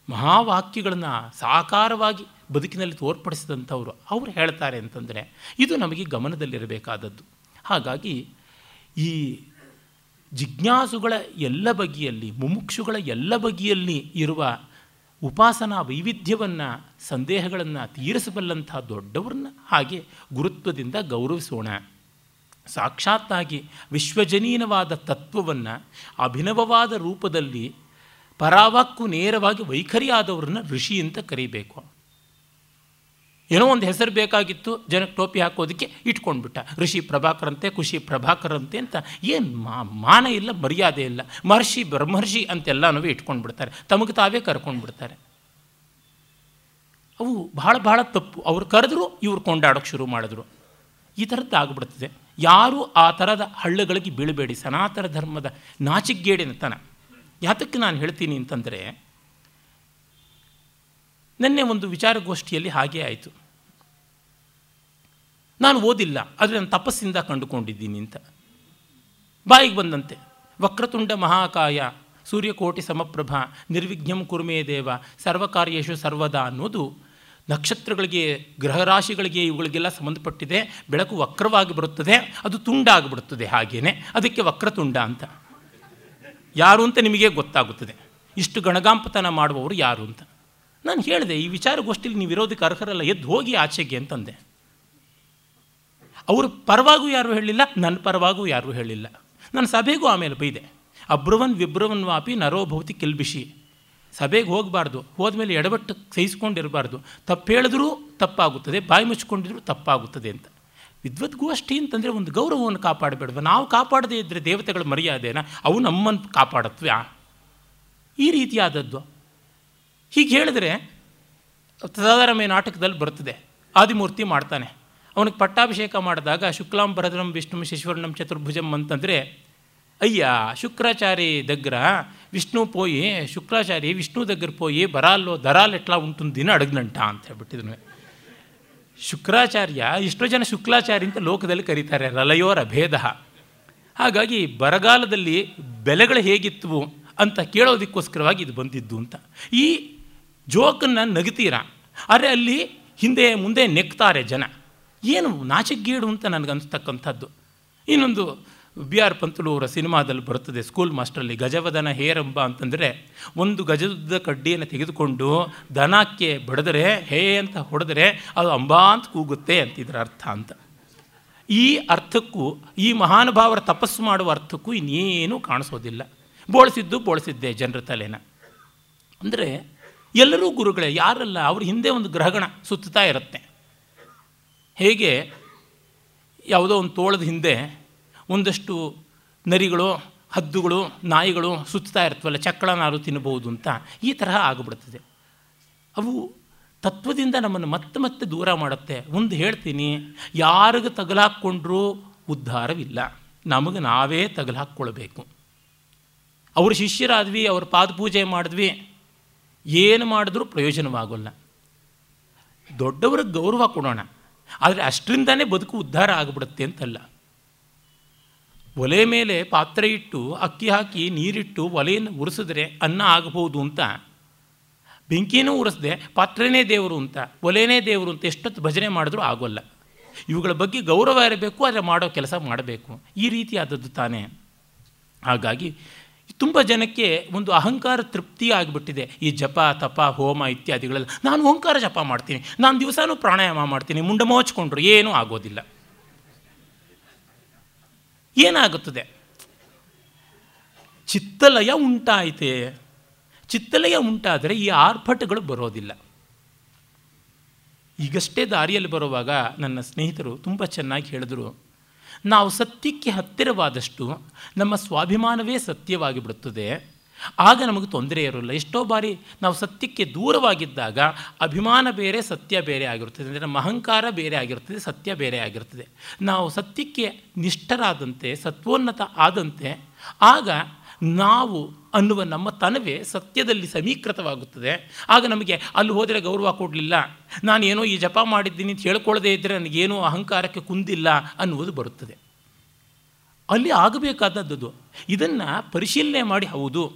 ಮಹಾವಾಕ್ಯಗಳನ್ನು ಸಾಕಾರವಾಗಿ ಬದುಕಿನಲ್ಲಿ ತೋರ್ಪಡಿಸಿದಂಥವರು ಅವರು ಹೇಳ್ತಾರೆ ಅಂತಂದರೆ, ಇದು ನಮಗೆ ಗಮನದಲ್ಲಿರಬೇಕಾದದ್ದು. ಹಾಗಾಗಿ ಈ ಜಿಜ್ಞಾಸುಗಳ ಎಲ್ಲ ಬಗೆಯಲ್ಲಿ, ಮುಮುಕ್ಷುಗಳ ಎಲ್ಲ ಬಗೆಯಲ್ಲಿ ಇರುವ ಉಪಾಸನಾ ವೈವಿಧ್ಯವನ್ನು, ಸಂದೇಹಗಳನ್ನು ತೀರಿಸಬಲ್ಲಂಥ ದೊಡ್ಡವ್ರನ್ನ ಹಾಗೆ ಗುರುತ್ವದಿಂದ ಗೌರವಿಸೋಣ. ಸಾಕ್ಷಾತ್ತಾಗಿ ವಿಶ್ವಜನೀನವಾದ ತತ್ವವನ್ನು, ಅಭಿನವವಾದ ರೂಪದಲ್ಲಿ ಪರಾವಕ್ಕೂ ನೇರವಾಗಿ ವೈಖರಿಯಾದವ್ರನ್ನ ಋಷಿ ಅಂತ ಕರಿಬೇಕು. ಏನೋ ಒಂದು ಹೆಸರು ಬೇಕಾಗಿತ್ತು, ಜನಕ್ಕೆ ಟೋಪಿ ಹಾಕೋದಕ್ಕೆ ಇಟ್ಕೊಂಡ್ಬಿಟ್ಟ. ಋಷಿ ಪ್ರಭಾಕರಂತೆ ಖುಷಿ ಪ್ರಭಾಕರಂತೆ ಅಂತ ಏನು ಮಾನ ಇಲ್ಲ, ಮರ್ಯಾದೆ ಇಲ್ಲ. ಮಹರ್ಷಿ, ಬ್ರಹ್ಮರ್ಷಿ ಅಂತೆಲ್ಲನೂ ಇಟ್ಕೊಂಡ್ಬಿಡ್ತಾರೆ. ತಮಗೆ ತಾವೇ ಕರ್ಕೊಂಡ್ಬಿಡ್ತಾರೆ. ಅವು ಭಾಳ ಭಾಳ ತಪ್ಪು. ಅವ್ರು ಕರೆದ್ರು, ಇವ್ರು ಕೊಂಡಾಡೋಕ್ಕೆ ಶುರು ಮಾಡಿದ್ರು. ಈ ಥರದ್ದು ಆಗ್ಬಿಡ್ತದೆ. ಯಾರೂ ಆ ಥರದ ಹಳ್ಳಗಳಿಗೆ ಬೀಳಬೇಡಿ. ಸನಾತನ ಧರ್ಮದ ನಾಚಿಗೇಡಿನತನ ಯಾತಕ್ಕೆ ನಾನು ಹೇಳ್ತೀನಿ ಅಂತಂದರೆ, ನಿನ್ನೆ ಒಂದು ವಿಚಾರಗೋಷ್ಠಿಯಲ್ಲಿ ಹಾಗೇ ಆಯಿತು. ನಾನು ಓದಿಲ್ಲ, ಆದರೆ ನಾನು ತಪಸ್ಸಿಂದ ಕಂಡುಕೊಂಡಿದ್ದೀನಿ ಅಂತ. ಬಾಯಿಗೆ ಬಂದಂತೆ, ವಕ್ರತುಂಡ ಮಹಾಕಾಯ, ಸೂರ್ಯಕೋಟಿ ಸಮಪ್ರಭ, ನಿರ್ವಿಘ್ನಂ ಕುರುಮೇ ದೇವ, ಸರ್ವಕಾರ್ಯೇಶು ಸರ್ವದಾ ಅನ್ನೋದು ನಕ್ಷತ್ರಗಳಿಗೆ, ಗ್ರಹರಾಶಿಗಳಿಗೆ ಇವುಗಳಿಗೆಲ್ಲ ಸಂಬಂಧಪಟ್ಟಿದೆ. ಬೆಳಕು ವಕ್ರವಾಗಿ ಬರುತ್ತದೆ, ಅದು ತುಂಡಾಗಿಬಿಡುತ್ತದೆ ಹಾಗೇನೆ. ಅದಕ್ಕೆ ವಕ್ರತುಂಡ ಅಂತ. ಯಾರು ಅಂತ ನಿಮಗೆ ಗೊತ್ತಾಗುತ್ತದೆ. ಇಷ್ಟು ಗಣಗಾಂಪತನ ಮಾಡುವವರು ಯಾರು ಅಂತ. ನಾನು ಹೇಳಿದೆ, ಈ ವಿಚಾರಗೋಷ್ಠಿಲಿ ನೀವು ಇರೋದಕ್ಕೆ ಅರ್ಹರಲ್ಲ, ಎದ್ದು ಹೋಗಿ ಆಚೆಗೆ ಅಂತಂದೆ. ಅವ್ರ ಪರವಾಗೂ ಯಾರೂ ಹೇಳಿಲ್ಲ ನನ್ನ ಪರವಾಗೂ ಯಾರೂ ಹೇಳಿಲ್ಲ. ನಾನು ಸಭೆಗೂ ಆಮೇಲೆ ಬೈದೆ. ಅಬ್ರವನ್ ವಿಬ್ರವನ್ ವಾಪಿ ನರೋಭೌತಿ ಕಿಲ್ಬಿಷಿ. ಸಭೆಗೆ ಹೋಗಬಾರ್ದು, ಹೋದ್ಮೇಲೆ ಎಡವಟ್ಟು ಸಹಿಸ್ಕೊಂಡಿರಬಾರ್ದು. ತಪ್ಪು ಹೇಳಿದ್ರೂ ತಪ್ಪಾಗುತ್ತದೆ, ಬಾಯಿ ಮುಚ್ಕೊಂಡಿದ್ರು ತಪ್ಪಾಗುತ್ತದೆ ಅಂತ. ವಿದ್ವದ್ಗೋಷ್ಠಿ ಅಂತಂದರೆ ಒಂದು ಗೌರವವನ್ನು ಕಾಪಾಡಬೇಡ ನಾವು ಕಾಪಾಡದೇ ಇದ್ದರೆ ದೇವತೆಗಳ ಮರ್ಯಾದೆನ, ಅವು ನಮ್ಮನ್ನು ಕಾಪಾಡತ್ವ್ಯಾ ಈ ರೀತಿಯಾದದ್ದು. ಹೀಗೆ ಹೇಳಿದ್ರೆ ತದಾರಮ್ಯ ನಾಟಕದಲ್ಲಿ ಬರ್ತದೆ ಆದಿಮೂರ್ತಿ ಮಾಡ್ತಾನೆ. ಅವನಿಗೆ ಪಟ್ಟಾಭಿಷೇಕ ಮಾಡಿದಾಗ ಶುಕ್ಲಾಂಬರದ್ರಂ ವಿಷ್ಣು ಶಿಶ್ವರ್ಣಂ ಚತುರ್ಭುಜಂ ಅಂತಂದರೆ ಅಯ್ಯ ಶುಕ್ರಾಚಾರಿ దగ్గర ವಿಷ್ಣು ಪೋಯಿ ಶುಕ್ರಾಚಾರಿ ವಿಷ್ಣು దగ్గర పోయి బరాల్లో దరాలు ఎట్లా ఉంటుంది అని అడగనంట ಅಂತ ಹೇಳ್ಬಿಟ್ಟಿದ್ನು ಶುಕ್ರಾಚಾರ್ಯ ಎಷ್ಟೋ ಜನ ಶುಕ್ಲಾಚಾರಿ ಅಂತ ಲೋಕದಲ್ಲಿ ಕರೀತಾರೆ ರಲಯೋರ ಭೇದ ಹಾಗಾಗಿ ಬರಗಾಲದಲ್ಲಿ ಬೆಲೆಗಳು ಹೇಗಿತ್ತು ಅಂತ ಕೇಳೋದಕ್ಕೋಸ್ಕರವಾಗಿ ಇದು ಬಂದಿದ್ದು ಅಂತ ಈ ಜೋಕನ್ನು ನಗತೀರ ಆದರೆ ಅಲ್ಲಿ ಹಿಂದೆ ಮುಂದೆ ನೆಕ್ತಾರೆ ಜನ ಏನು ನಾಚಿಗೇಡು ಅಂತ ನನಗನ್ಸ್ತಕ್ಕಂಥದ್ದು. ಇನ್ನೊಂದು ಬಿ ಆರ್ ಪಂತಲು ಅವರ ಸಿನಿಮಾದಲ್ಲಿ ಬರುತ್ತದೆ ಸ್ಕೂಲ್ ಮಾಸ್ಟ್ರಲ್ಲಿ ಗಜವದನ ಹೇರಂಬ ಅಂತಂದರೆ, ಒಂದು ಗಜದ ಕಡ್ಡಿಯನ್ನು ತೆಗೆದುಕೊಂಡು ದನಕ್ಕೆ ಬಡಿದರೆ, ಹೇ ಅಂತ ಹೊಡೆದರೆ ಅದು ಅಂಬಾ ಅಂತ ಕೂಗುತ್ತೆ ಅಂತ ಇದರ ಅರ್ಥ ಅಂತ. ಈ ಅರ್ಥಕ್ಕೂ, ಈ ಮಹಾನುಭಾವರ ತಪಸ್ಸು ಮಾಡುವ ಅರ್ಥಕ್ಕೂ ಇನ್ನೇನೂ ಕಾಣಿಸೋದಿಲ್ಲ. ಬೋಳಿಸಿದ್ದು ಬೋಳಿಸಿದ್ದೆ ಜನರ ತಲೆನ. ಅಂದರೆ ಎಲ್ಲರೂ ಗುರುಗಳೇ, ಯಾರಲ್ಲ, ಅವ್ರ ಹಿಂದೆ ಒಂದು ಗ್ರಹಗಣ ಸುತ್ತುತ್ತಾ ಇರುತ್ತೆ. ಹೇಗೆ ಯಾವುದೋ ಒಂದು ತೋಳದ ಹಿಂದೆ ಒಂದಷ್ಟು ನರಿಗಳು, ಹದ್ದುಗಳು, ನಾಯಿಗಳು ಸುತ್ತಾ ಇರ್ತವಲ್ಲ ಚಕ್ಕಳನಾರು ತಿನ್ನಬಹುದು ಅಂತ ಈ ತರಹ ಆಗಿಬಿಡ್ತದೆ. ಅವು ತತ್ವದಿಂದ ನಮ್ಮನ್ನು ಮತ್ತೆ ಮತ್ತೆ ದೂರ ಮಾಡುತ್ತೆ. ಒಂದು ಹೇಳ್ತೀನಿ, ಯಾರಿಗೆ ತಗಲಾಕ್ಕೊಂಡ್ರೂ ಉದ್ಧಾರವಿಲ್ಲ. ನಮಗೆ ನಾವೇ ತಗಲಾಕ್ಕೊಳ್ಬೇಕು. ಅವ್ರ ಶಿಷ್ಯರಾದ್ವಿ, ಅವ್ರ ಪಾದಪೂಜೆ ಮಾಡಿದ್ವಿ, ಏನು ಮಾಡಿದ್ರೂ ಪ್ರಯೋಜನವಾಗೋಲ್ಲ. ದೊಡ್ಡವ್ರಿಗೆ ಗೌರವ ಕೊಡೋಣ. ಆದರೆ ಅಷ್ಟರಿಂದನೇ ಬದುಕು ಉದ್ಧಾರ ಆಗಿಬಿಡುತ್ತೆ ಅಂತಲ್ಲ. ಒಲೆ ಮೇಲೆ ಪಾತ್ರೆ ಇಟ್ಟು, ಅಕ್ಕಿ ಹಾಕಿ ನೀರಿಟ್ಟು ಒಲೆಯನ್ನು ಉರಿಸಿದ್ರೆ ಅನ್ನ ಆಗಬಹುದು ಅಂತ. ಬೆಂಕಿನೂ ಉರಿಸ್ದೆ, ಪಾತ್ರೆನೇ ದೇವರು ಅಂತ, ಒಲೆನೇ ದೇವರು ಅಂತ ಎಷ್ಟೊತ್ತು ಭಜನೆ ಮಾಡಿದ್ರೂ ಆಗೋಲ್ಲ. ಇವುಗಳ ಬಗ್ಗೆ ಗೌರವ ಇರಬೇಕು, ಆದರೆ ಮಾಡೋ ಕೆಲಸ ಮಾಡಬೇಕು. ಈ ರೀತಿಯಾದದ್ದು ತಾನೇ. ಹಾಗಾಗಿ ತುಂಬ ಜನಕ್ಕೆ ಒಂದು ಅಹಂಕಾರ ತೃಪ್ತಿ ಆಗಿಬಿಟ್ಟಿದೆ. ಈ ಜಪ, ತಪ, ಹೋಮ ಇತ್ಯಾದಿಗಳೆಲ್ಲ. ನಾನು ಓಂಕಾರ ಜಪ ಮಾಡ್ತೀನಿ. ನಾನು ದಿವಸನೂ ಪ್ರಾಣಾಯಾಮ ಮಾಡ್ತೀನಿ. ಮುಂಡ ಮೋಚ್ಕೊಂಡ್ರು ಏನೂ ಆಗೋದಿಲ್ಲ. ಏನಾಗುತ್ತದೆ? ಚಿತ್ತಲಯ ಉಂಟಾಯಿತೆ? ಚಿತ್ತಲಯ ಉಂಟಾದರೆ ಈ ಆರ್ಭಟಗಳು ಬರೋದಿಲ್ಲ. ಈಗಷ್ಟೇ ದಾರಿಯಲ್ಲಿ ಬರುವಾಗ ನನ್ನ ಸ್ನೇಹಿತರು ತುಂಬ ಚೆನ್ನಾಗಿ ಹೇಳಿದ್ರು. ನಾವು ಸತ್ಯಕ್ಕೆ ಹತ್ತಿರವಾದಷ್ಟು ನಮ್ಮ ಸ್ವಾಭಿಮಾನವೇ ಸತ್ಯವಾಗಿ ಬಿಡುತ್ತದೆ. ಆಗ ನಮಗೆ ತೊಂದರೆ ಇರೋಲ್ಲ ಎಷ್ಟೋ ಬಾರಿ ನಾವು ಸತ್ಯಕ್ಕೆ ದೂರವಾಗಿದ್ದಾಗ ಅಭಿಮಾನ ಬೇರೆ, ಸತ್ಯ ಬೇರೆ ಆಗಿರುತ್ತದೆ. ಅಂದರೆ ನಮ್ಮ ಅಹಂಕಾರ ಬೇರೆ ಆಗಿರುತ್ತದೆ, ಸತ್ಯ ಬೇರೆ ಆಗಿರುತ್ತದೆ. ನಾವು ಸತ್ಯಕ್ಕೆ ನಿಷ್ಠರಾದಂತೆ, ಸತ್ವೋನ್ನತ ಆದಂತೆ ಆಗ ನಾವು ಅನ್ನುವ ನಮ್ಮ ತನವೇ ಸತ್ಯದಲ್ಲಿ ಸಮೀಕೃತವಾಗುತ್ತದೆ. ಆಗ ನಮಗೆ ಅಲ್ಲಿ ಹೋದರೆ ಗೌರವ ಕೊಡಲಿಲ್ಲ. ನಾನೇನೋ ಈ ಜಪ ಮಾಡಿದ್ದೀನಿ ಅಂತ ಹೇಳ್ಕೊಳ್ಳದೇ ಇದ್ದರೆ ನನಗೇನೋ ಅಹಂಕಾರಕ್ಕೆ ಕುಂದಿಲ್ಲ ಅನ್ನುವುದು ಬರುತ್ತದೆ. ಅಲ್ಲಿ ಆಗಬೇಕಾದದ್ದು ಇದನ್ನು ಪರಿಶೀಲನೆ ಮಾಡಿ ಹೌದು.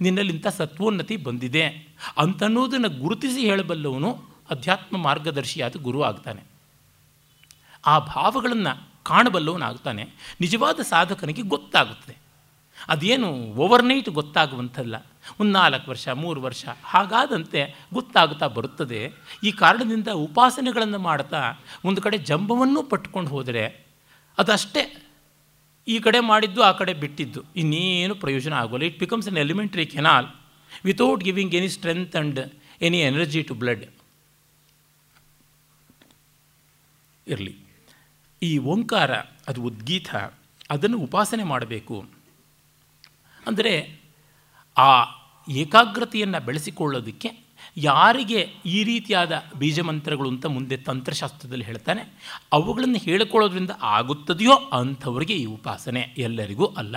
ನಿನ್ನಲ್ಲಿಂಥ ಸತ್ವೋನ್ನತಿ ಬಂದಿದೆ. ಅಂತನ್ನೋದನ್ನು ಗುರುತಿಸಿ ಹೇಳಬಲ್ಲವನು ಅಧ್ಯಾತ್ಮ ಮಾರ್ಗದರ್ಶಿಯಾದ ಗುರು ಆಗ್ತಾನೆ. ಆ ಭಾವಗಳನ್ನು ಕಾಣಬಲ್ಲವನಾಗ್ತಾನೆ. ನಿಜವಾದ ಸಾಧಕನಿಗೆ ಗೊತ್ತಾಗುತ್ತದೆ. ಅದೇನು ಓವರ್ನೈಟ್ ಗೊತ್ತಾಗುವಂಥಲ್ಲ. ಒಂದು ನಾಲ್ಕು ವರ್ಷ, ಮೂರು ವರ್ಷ, ಹಾಗಾದಂತೆ ಗೊತ್ತಾಗುತ್ತಾ ಬರುತ್ತದೆ. ಈ ಕಾರಣದಿಂದ ಉಪಾಸನೆಗಳನ್ನು ಮಾಡ್ತಾ ಒಂದು ಕಡೆ ಜಂಬವನ್ನು ಪಟ್ಕೊಂಡು ಹೋದರೆ ಅದಷ್ಟೇ ಈ ಕಡೆ ಮಾಡಿದ್ದು, ಆ ಕಡೆ ಬಿಟ್ಟಿದ್ದು. ಇನ್ನೇನು ಪ್ರಯೋಜನ ಆಗೋಲ್ಲ. It becomes an alimentary canal without giving any strength and any energy to blood ಇರಲಿ. ಈ ಓಂಕಾರ, ಅದು ಉದ್ಗೀತ, ಅದನ್ನು ಉಪಾಸನೆ ಮಾಡಬೇಕು. ಅಂದರೆ ಆ ಏಕಾಗ್ರತೆಯನ್ನು ಬೆಳೆಸಿಕೊಳ್ಳೋದಕ್ಕೆ ಯಾರಿಗೆ ಈ ರೀತಿಯಾದ ಬೀಜ ಮಂತ್ರಗಳು ಅಂತ ಮುಂದೆ ತಂತ್ರಶಾಸ್ತ್ರದಲ್ಲಿ ಹೇಳ್ತಾನೆ, ಅವುಗಳನ್ನು ಹೇಳಿಕೊಳ್ಳೋದ್ರಿಂದ ಆಗುತ್ತದೆಯೋ ಅಂಥವ್ರಿಗೆ ಈ ಉಪಾಸನೆ ಎಲ್ಲರಿಗೂ ಅಲ್ಲ.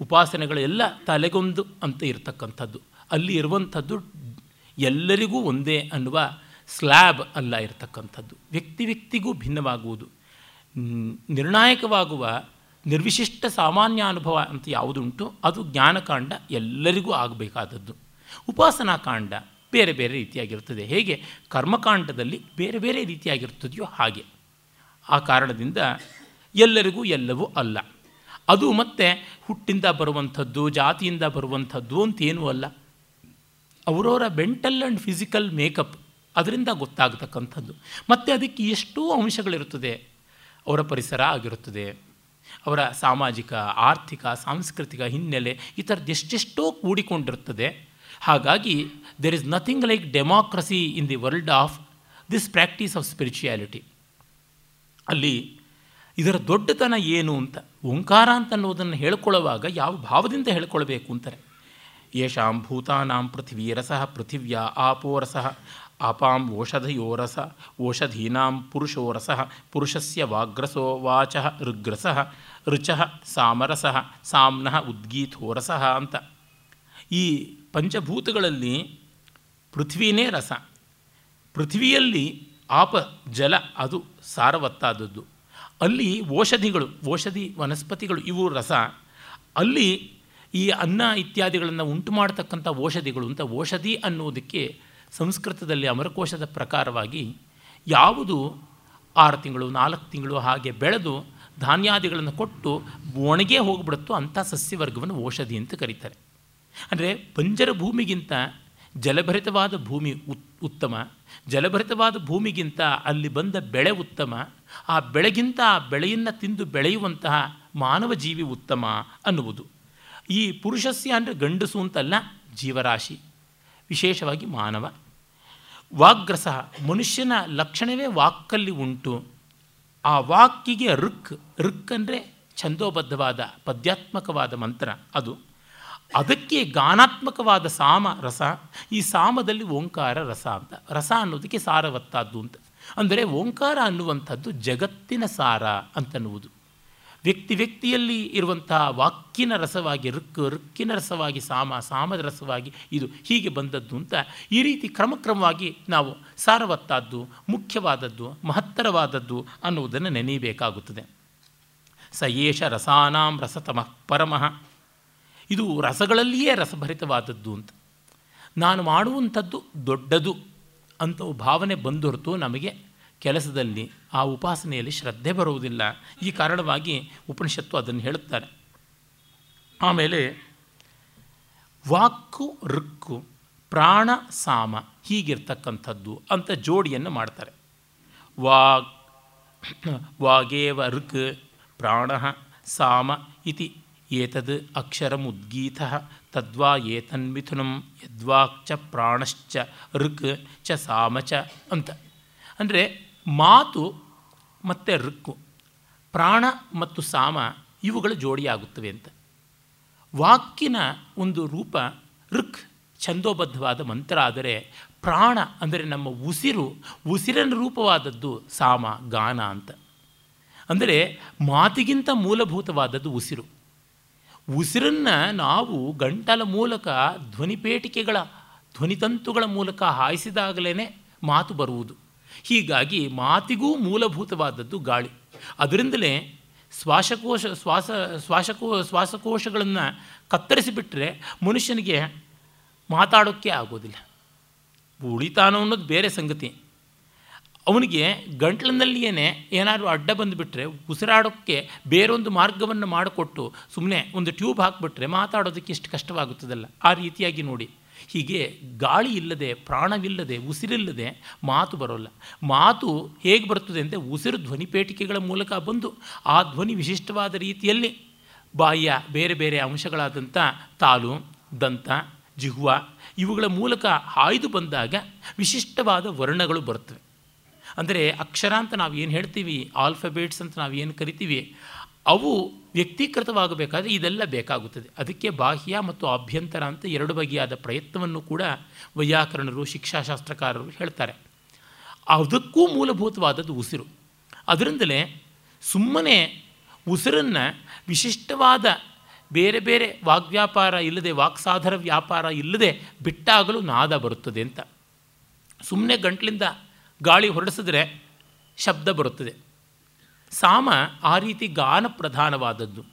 ಉಪಾಸನೆಗಳೆಲ್ಲ ತಲೆಗೊಂದು ಅಂತ ಇರತಕ್ಕಂಥದ್ದು. ಅಲ್ಲಿ ಇರುವಂಥದ್ದು ಎಲ್ಲರಿಗೂ ಒಂದೇ ಅನ್ನುವ ಸ್ಲ್ಯಾಬ್ ಅಲ್ಲ ಇರತಕ್ಕಂಥದ್ದು. ವ್ಯಕ್ತಿ ವ್ಯಕ್ತಿಗೂ ಭಿನ್ನವಾಗುವುದು. ನಿರ್ಣಾಯಕವಾಗುವ ನಿರ್ವಿಶಿಷ್ಟ ಸಾಮಾನ್ಯ ಅನುಭವ ಅಂತ ಯಾವುದುಂಟು, ಅದು ಜ್ಞಾನಕಾಂಡ ಎಲ್ಲರಿಗೂ ಆಗಬೇಕಾದದ್ದು. ಉಪಾಸನಾ ಕಾಂಡ ಬೇರೆ ಬೇರೆ ರೀತಿಯಾಗಿರ್ತದೆ ಹೇಗೆ? ಕರ್ಮಕಾಂಡದಲ್ಲಿ ಬೇರೆ ಬೇರೆ ರೀತಿಯಾಗಿರ್ತದೆಯೋ ಹಾಗೆ. ಆ ಕಾರಣದಿಂದ ಎಲ್ಲರಿಗೂ ಎಲ್ಲವೂ ಅಲ್ಲ. ಅದು ಮತ್ತೆ ಹುಟ್ಟಿಂದ ಬರುವಂಥದ್ದು, ಜಾತಿಯಿಂದ ಬರುವಂಥದ್ದು ಅಂತೇನೂ ಅಲ್ಲ. ಅವರವರ ಮೆಂಟಲ್ ಆ್ಯಂಡ್ ಫಿಸಿಕಲ್ ಮೇಕಪ್ ಅದರಿಂದ ಗೊತ್ತಾಗತಕ್ಕಂಥದ್ದು. ಮತ್ತು ಅದಕ್ಕೆ ಎಷ್ಟೋ ಅಂಶಗಳಿರುತ್ತದೆ. ಅವರ ಪರಿಸರ ಆಗಿರುತ್ತದೆ. ಅವರ ಸಾಮಾಜಿಕ, ಆರ್ಥಿಕ, ಸಾಂಸ್ಕೃತಿಕ ಹಿನ್ನೆಲೆ ಈ ಥರದ್ದು ಎಷ್ಟೆಷ್ಟೋ ಕೂಡಿಕೊಂಡಿರುತ್ತದೆ ಹಾಗಾಗಿ there is nothing like democracy in the world of this practice of spirituality ಅಲ್ಲಿ ಇದರ ದೊಡ್ಡತನ ಏನು ಅಂತ, ಓಂಕಾರ ಅಂತ ಅನ್ನೋದನ್ನು ಹೇಳ್ಕೊಳ್ಳುವಾಗ ಯಾವ ಭಾವದಿಂದ ಹೇಳ್ಕೊಳ್ಬೇಕು ಅಂತಾರೆ. ಯಶಾಂ ಭೂತಾನಾಂ ಪೃಥಿವೀರಸಃ ಪೃಥಿವ್ಯಾ ಆಪೋರಸಃ ಆಪಾಂ ಓಷಧಯೋರಸ ಓಷಧೀನಾಂ ಪುರುಷೋರಸಃ, ಪುರುಷಸ್ಯ ವಾಗ್ರಸೋ ವಾಚ ಋಗ್ರಸ ರುಚ ಸಾಮರಸಃ, ಸಾಮ್ನಃ ಉದ್ಗೀತೋರಸಃ ಅಂತ. ಈ ಪಂಚಭೂತಗಳಲ್ಲಿ ಪೃಥ್ವಿನೇ ರಸ. ಪೃಥ್ವಿಯಲ್ಲಿ ಆಪ, ಜಲ, ಅದು ಸಾರವತ್ತಾದದ್ದು. ಅಲ್ಲಿ ಓಷಧಿಗಳು ಓಷಧಿ ವನಸ್ಪತಿಗಳು, ಇವು ರಸ. ಅಲ್ಲಿ ಈ ಅನ್ನ ಇತ್ಯಾದಿಗಳನ್ನು ಉಂಟು ಮಾಡತಕ್ಕಂಥ ಓಷಧಿಗಳು ಅಂತ ಓಷಧಿ ಅನ್ನೋದಕ್ಕೆ ಸಂಸ್ಕೃತದಲ್ಲಿ ಅಮರಕೋಶದ ಪ್ರಕಾರವಾಗಿ ಯಾವುದು ಆರು ತಿಂಗಳು, ನಾಲ್ಕು ತಿಂಗಳು ಹಾಗೆ ಬೆಳೆದು ಧಾನ್ಯಾದಿಗಳನ್ನು ಕೊಟ್ಟು ಒಣಗೇ ಹೋಗಿಬಿಡುತ್ತೋ ಅಂಥ ಸಸ್ಯವರ್ಗವನ್ನು ಔಷಧಿ ಅಂತ ಕರೀತಾರೆ. ಅಂದರೆ ಬಂಜರ ಭೂಮಿಗಿಂತ ಜಲಭರಿತವಾದ ಭೂಮಿ ಉತ್, ಉತ್ತಮ, ಜಲಭರಿತವಾದ ಭೂಮಿಗಿಂತ ಅಲ್ಲಿ ಬಂದ ಬೆಳೆ ಉತ್ತಮ, ಆ ಬೆಳೆಗಿಂತ ಆ ಬೆಳೆಯನ್ನು ತಿಂದು ಬೆಳೆಯುವಂತಹ ಮಾನವ ಜೀವಿ ಉತ್ತಮ ಅನ್ನುವುದು. ಈ ಪುರುಷಸ್ಯ ಅಂದರೆ ಗಂಡಸು ಅಂತಲ್ಲ ಜೀವರಾಶಿ, ವಿಶೇಷವಾಗಿ ಮಾನವ. ವಾಗ್ರಸ ಮನುಷ್ಯನ ಲಕ್ಷಣವೇ ವಾಕ್ಕಲ್ಲಿ ಉಂಟು. ಆ ವಾಕ್ಕಿಗೆ ಋಕ್ ಋಕ್ ಅಂದರೆ ಛಂದೋಬದ್ಧವಾದ, ಪದ್ಯಾತ್ಮಕವಾದ ಮಂತ್ರ ಅದು. ಅದಕ್ಕೆ ಗಾನಾತ್ಮಕವಾದ ಸಾಮ ರಸ, ಈ ಸಾಮದಲ್ಲಿ ಓಂಕಾರ ರಸ ಅಂತ. ರಸ ಅನ್ನೋದಕ್ಕೆ ಸಾರವತ್ತಾದ್ದು ಅಂತ. ಅಂದರೆ ಓಂಕಾರ ಅನ್ನುವಂಥದ್ದು ಜಗತ್ತಿನ ಸಾರ ಅಂತನ್ನುವುದು. ವ್ಯಕ್ತಿ ವ್ಯಕ್ತಿಯಲ್ಲಿ ಇರುವಂತಹ ವಾಕ್ಕಿನ ರಸವಾಗಿ, ಋಕ್, ಋಕ್ಕಿನ ರಸವಾಗಿ, ಸಾಮ, ಸಾಮದ ರಸವಾಗಿ ಇದು ಹೀಗೆ ಬಂದದ್ದು ಅಂತ ಈ ರೀತಿ ಕ್ರಮಕ್ರಮವಾಗಿ ನಾವು ಸಾರವತ್ತಾದ್ದು, ಮುಖ್ಯವಾದದ್ದು, ಮಹತ್ತರವಾದದ್ದು ಅನ್ನುವುದನ್ನು ನೆನೆಯಬೇಕಾಗುತ್ತದೆ. ಸ ಏಷ ರಸಾನಾಂ ರಸತಮ ಪರಮಃ. ಇದು ರಸಗಳಲ್ಲಿಯೇ ರಸಭರಿತವಾದದ್ದು ಅಂತ. ನಾನು ಮಾಡುವಂಥದ್ದು ದೊಡ್ಡದು ಅಂತ ಭಾವನೆ ಬಂದು ಹೊರತು ನಮಗೆ. ಕೆಲಸದಲ್ಲಿ ಆ ಉಪಾಸನೆಯಲ್ಲಿ ಶ್ರದ್ಧೆ ಬರುವುದಿಲ್ಲ. ಈ ಕಾರಣವಾಗಿ ಉಪನಿಷತ್ತು ಅದನ್ನು ಹೇಳುತ್ತಾರೆ. ಆಮೇಲೆ ವಾಕ್ಕು, ಋಕ್ಕು, ಪ್ರಾಣ, ಸಾಮ ಹೀಗಿರ್ತಕ್ಕಂಥದ್ದು ಅಂತ ಜೋಡಿಯನ್ನು ಮಾಡ್ತಾರೆ. ವಾಗ್ ವಾಗೇವ, ಋಕ್, ಪ್ರಾಣ, ಸಾಮ ಇತಿ ಏತದ್ ಅಕ್ಷರಮುದ್ಗೀತ ತದ್ವಾ ಏತನ್ಮಿಥುನಂ ಚ ಪ್ರಾಣಶ್ಚ, ಋಕ್ ಚ, ಸಾಮ ಚ ಅಂತ. ಅಂದರೆ ಮಾತು ಮತ್ತು ಋಕ್ಕು, ಪ್ರಾಣ ಮತ್ತು ಸಾಮ ಇವುಗಳು ಜೋಡಿಯಾಗುತ್ತವೆ ಅಂತ. ವಾಕಿನ ಒಂದು ರೂಪ ಋಕ್, ಛಂದೋಬದ್ಧವಾದ ಮಂತ್ರ ಆದರೆ ಪ್ರಾಣ ಅಂದರೆ ನಮ್ಮ ಉಸಿರು, ಉಸಿರಿನ ರೂಪವಾದದ್ದು ಸಾಮ, ಗಾನ ಅಂತ. ಅಂದರೆ ಮಾತಿಗಿಂತ ಮೂಲಭೂತವಾದದ್ದು ಉಸಿರು. ಉಸಿರನ್ನು ನಾವು ಗಂಟಲ ಮೂಲಕ, ಧ್ವನಿಪೇಟಿಕೆಗಳ, ಧ್ವನಿತಂತುಗಳ ಮೂಲಕ ಹಾಯಿಸಿದಾಗಲೇ ಮಾತು ಬರುವುದು. ಹೀಗಾಗಿ ಮಾತಿಗೂ ಮೂಲಭೂತವಾದದ್ದು ಗಾಳಿ. ಅದರಿಂದಲೇ ಶ್ವಾಸಕೋಶ, ಶ್ವಾಸ, ಶ್ವಾಸಕೋ, ಶ್ವಾಸಕೋಶಗಳನ್ನು ಕತ್ತರಿಸಿಬಿಟ್ರೆ ಮನುಷ್ಯನಿಗೆ ಮಾತಾಡೋಕ್ಕೆ ಆಗೋದಿಲ್ಲ. ಉಳಿತಾನೋ ಅನ್ನೋದು ಬೇರೆ ಸಂಗತಿ. ಅವನಿಗೆ ಗಂಟ್ಲಿನಲ್ಲಿಯೇ ಏನಾದರೂ ಅಡ್ಡ ಬಂದುಬಿಟ್ರೆ ಉಸಿರಾಡೋಕ್ಕೆ ಬೇರೊಂದು ಮಾರ್ಗವನ್ನು ಮಾಡಿಕೊಟ್ಟು ಸುಮ್ಮನೆ ಒಂದು ಟ್ಯೂಬ್ ಹಾಕಿಬಿಟ್ರೆ ಮಾತಾಡೋದಕ್ಕೆ ಎಷ್ಟು ಕಷ್ಟವಾಗುತ್ತದಲ್ಲ. ಆ ರೀತಿಯಾಗಿ ನೋಡಿ. ಹೀಗೆ ಗಾಳಿ ಇಲ್ಲದೆ, ಪ್ರಾಣವಿಲ್ಲದೆ, ಉಸಿರಿಲ್ಲದೆ ಮಾತು ಬರೋಲ್ಲ. ಮಾತು ಹೇಗೆ ಬರ್ತದೆ ಅಂದರೆ ಉಸಿರು ಧ್ವನಿಪೇಟಿಕೆಗಳ ಮೂಲಕ ಬಂದು ಆ ಧ್ವನಿ ವಿಶಿಷ್ಟವಾದ ರೀತಿಯಲ್ಲಿ ಬಾಯಿಯ ಬೇರೆ ಬೇರೆ ಅಂಶಗಳಾದಂಥ ತಾಲು ದಂತ, ಜಿಹ್ವ ಇವುಗಳ ಮೂಲಕ ಹಾಯ್ದು ಬಂದಾಗ ವಿಶಿಷ್ಟವಾದ ವರ್ಣಗಳು ಬರ್ತವೆ ಅಂದರೆ ಅಕ್ಷರ ಅಂತ ನಾವು ಏನು ಹೇಳ್ತೀವಿ, ಆಲ್ಫಬೇಟ್ಸ್ ಅಂತ ನಾವು ಏನು ಕರಿತೀವಿ ಅವು ವ್ಯಕ್ತೀಕೃತವಾಗಬೇಕಾದ್ರೆ ಇದೆಲ್ಲ ಬೇಕಾಗುತ್ತದೆ. ಅದಕ್ಕೆ ಬಾಹ್ಯ ಮತ್ತು ಆಭ್ಯಂತರ ಅಂತ ಎರಡು ಬಗೆಯಾದ ಪ್ರಯತ್ನವನ್ನು ಕೂಡ ವೈಯಾಕರಣರು, ಶಿಕ್ಷಾಶಾಸ್ತ್ರಕಾರರು ಹೇಳ್ತಾರೆ. ಅದಕ್ಕೂ ಮೂಲಭೂತವಾದದ್ದು ಉಸಿರು. ಅದರಿಂದಲೇ ಸುಮ್ಮನೆ ಉಸಿರನ್ನು ವಿಶಿಷ್ಟವಾದ ಬೇರೆ ಬೇರೆ ವಾಗ್ವ್ಯಾಪಾರ ಇಲ್ಲದೆ ವಾಕ್ಸಾಧರ ವ್ಯಾಪಾರ ಇಲ್ಲದೆ ಬಿಟ್ಟಾಗಲೂ ನಾದ ಬರುತ್ತದೆ ಅಂತ. ಸುಮ್ಮನೆ ಗಂಟ್ಲಿಂದ ಗಾಳಿ ಹೊರಡಿಸಿದ್ರೆ ಶಬ್ದ ಬರುತ್ತದೆ. ಸಾಮ ಆ ರೀತಿ ಗಾನ ಪ್ರಧಾನವಾದದ್ದು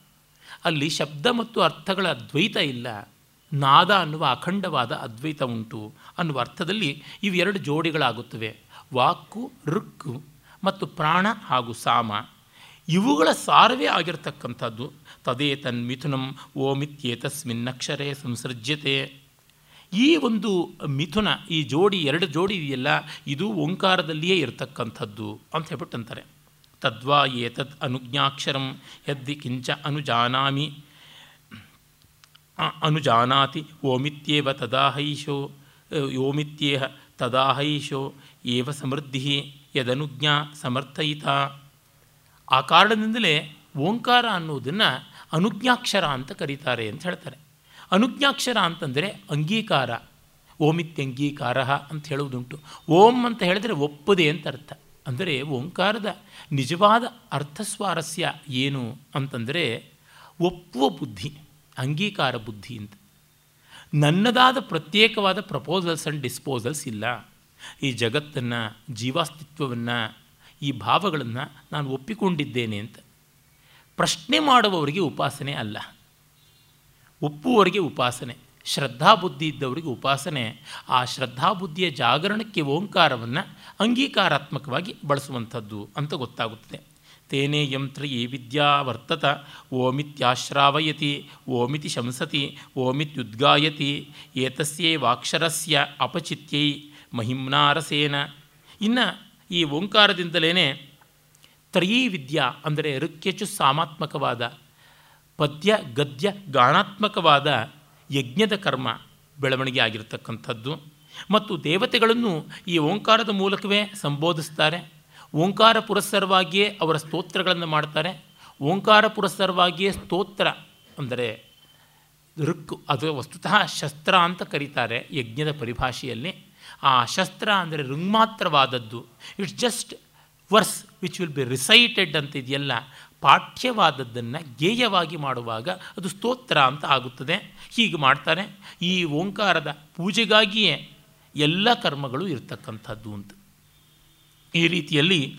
ಅಲ್ಲಿ ಶಬ್ದ ಮತ್ತು ಅರ್ಥಗಳ ಅದ್ವೈತ ಇಲ್ಲ. ನಾದ ಅನ್ನುವ ಅಖಂಡವಾದ ಅದ್ವೈತ ಉಂಟು ಅನ್ನುವ ಅರ್ಥದಲ್ಲಿ ಇವೆರಡು ಜೋಡಿಗಳಾಗುತ್ತವೆ. ವಾಕು ಋಕ್ಕು ಮತ್ತು ಪ್ರಾಣ ಹಾಗೂ ಸಾಮ. ಇವುಗಳ ಸಾರವೇ ಆಗಿರತಕ್ಕಂಥದ್ದು. ತದೇ ತನ್ಮಿಥುನಂ ಓಮಿತ್ಯೇತಸ್ಮಿನ್ನಕ್ಷರೇ ಸಂಸೃಜ್ಯತೆ. ಈ ಒಂದು ಮಿಥುನ, ಈ ಜೋಡಿ ಎರಡು ಜೋಡಿ ಇದೆಯಲ್ಲ, ಇದು ಓಂಕಾರದಲ್ಲಿಯೇ ಇರತಕ್ಕಂಥದ್ದು ಅಂತ ಹೇಳ್ಬಿಟ್ಟು ಅಂತಾರೆ ತದ್ವಾ ಏತದ್ ಅನುಜ್ಞಾಕ್ಷರಂ ಯದ್ದಿ ಕಿಂಚ ಅನುಜಾನಾಮಿ ಅನುಜಾನಾತಿ ಓಮಿತ್ಯೇವ ತದಾಹೈಶೋ ಓಮಿತ್ಯೇಹ ತದಾಹೈಶೋ ಏವ ಸಮೃದ್ಧಿ ಯದನುಜ್ಞಾ ಸಮರ್ಥಯಿತ ಆ ಕಾರಣದಿಂದಲೇ ಓಂಕಾರ ಅನ್ನೋದನ್ನು ಅನುಜ್ಞಾಕ್ಷರ ಅಂತ ಕರೀತಾರೆ ಅಂತ ಹೇಳ್ತಾರೆ। ಅನುಜ್ಞಾಕ್ಷರ ಅಂತಂದರೆ ಅಂಗೀಕಾರ ಓಮಿತ್ಯಂಗೀಕಾರ ಅಂತ ಹೇಳುವುದುಂಟು। ಓಂ ಅಂತ ಹೇಳಿದರೆ ಒಪ್ಪದೆ ಅಂತ ಅರ್ಥ। ಅಂದರೆ ಓಂಕಾರದ ನಿಜವಾದ ಅರ್ಥಸ್ವಾರಸ್ಯ ಏನು ಅಂತಂದರೆ ಒಪ್ಪುವ ಬುದ್ಧಿ, ಅಂಗೀಕಾರ ಬುದ್ಧಿ ಅಂತ. ನನ್ನದಾದ ಪ್ರತ್ಯೇಕವಾದ ಪ್ರಪೋಸಲ್ಸ್ ಆ್ಯಂಡ್ ಡಿಸ್ಪೋಸಲ್ಸ್ ಇಲ್ಲ. ಈ ಜಗತ್ತನ್ನು, ಜೀವಾಸ್ತಿತ್ವವನ್ನು, ಈ ಭಾವಗಳನ್ನು ನಾನು ಒಪ್ಪಿಕೊಂಡಿದ್ದೇನೆ ಅಂತ. ಪ್ರಶ್ನೆ ಮಾಡುವವರಿಗೆ ಉಪಾಸನೆ ಅಲ್ಲ. ಒಪ್ಪುವವರಿಗೆ ಉಪಾಸನೆ. ಶ್ರದ್ಧಾಬುದ್ಧಿ ಇದ್ದವರಿಗೆ ಉಪಾಸನೆ, ಆ ಶ್ರದ್ಧಾ ಬುದ್ಧಿಯ ಜಾಗರಣಕ್ಕೆ ಓಂಕಾರವನ್ನು ಅಂಗೀಕಾರಾತ್ಮಕವಾಗಿ ಬಳಸುವಂಥದ್ದು ಅಂತ ಗೊತ್ತಾಗುತ್ತದೆ. ತೇನೇ ಯಂತ್ರ ಈ ವಿದ್ಯಾ ವರ್ತತ, ಓಮಿತ್ಯಾಶ್ರಾವಯತಿ, ಓಮಿತಿ ಶಂಸತಿ, ಓಮಿತ್ಯುದ್ಗಾಯತಿ, ಏತಸ್ಯೇ ವಾಕ್ಷರಸ್ಯ ಅಪಚಿತ್ಯೈ ಮಹಿಮ್ನಾರಸೇನ. ಇನ್ನು ಈ ಓಂಕಾರದಿಂದಲೇ ತ್ರಯೀ ವಿದ್ಯಾ ಅಂದರೆ ಋಕ್ಯಚು ಸಾಮಾತ್ಮಕವಾದ ಪದ್ಯ ಗದ್ಯ ಗಾನಾತ್ಮಕವಾದ ಯಜ್ಞದ ಕರ್ಮ ಬೆಳವಣಿಗೆ ಆಗಿರತಕ್ಕಂಥದ್ದು. ಮತ್ತು ದೇವತೆಗಳನ್ನು ಈ ಓಂಕಾರದ ಮೂಲಕವೇ ಸಂಬೋಧಿಸ್ತಾರೆ. ಓಂಕಾರ ಪುರಸ್ಸರವಾಗಿಯೇ ಅವರ ಸ್ತೋತ್ರಗಳನ್ನು ಮಾಡ್ತಾರೆ. ಓಂಕಾರ ಪುರಸ್ಸರವಾಗಿಯೇ ಸ್ತೋತ್ರ ಅಂದರೆ ಋಕ್ಕು ಅದು ವಸ್ತುತಃ ಶಸ್ತ್ರ ಅಂತ ಕರೀತಾರೆ ಯಜ್ಞದ ಪರಿಭಾಷೆಯಲ್ಲಿ. ಆ ಶಸ್ತ್ರ ಅಂದರೆ ಋಂಗ್ಮಾತ್ರವಾದದ್ದು it's just verse which will be recited ಅಂತ ಇದೆಯಲ್ಲ. ಪಾಠ್ಯವಾದದ್ದನ್ನು ಗೇಯವಾಗಿ ಮಾಡುವಾಗ ಅದು ಸ್ತೋತ್ರ ಅಂತ ಆಗುತ್ತದೆ. ಹೀಗೆ ಮಾಡ್ತಾರೆ. ಈ ಓಂಕಾರದ ಪೂಜೆಗಾಗಿಯೇ ಎಲ್ಲ ಕರ್ಮಗಳು ಇರ್ತಕ್ಕಂಥದ್ದು ಅಂತ. ಈ ರೀತಿಯಲ್ಲಿ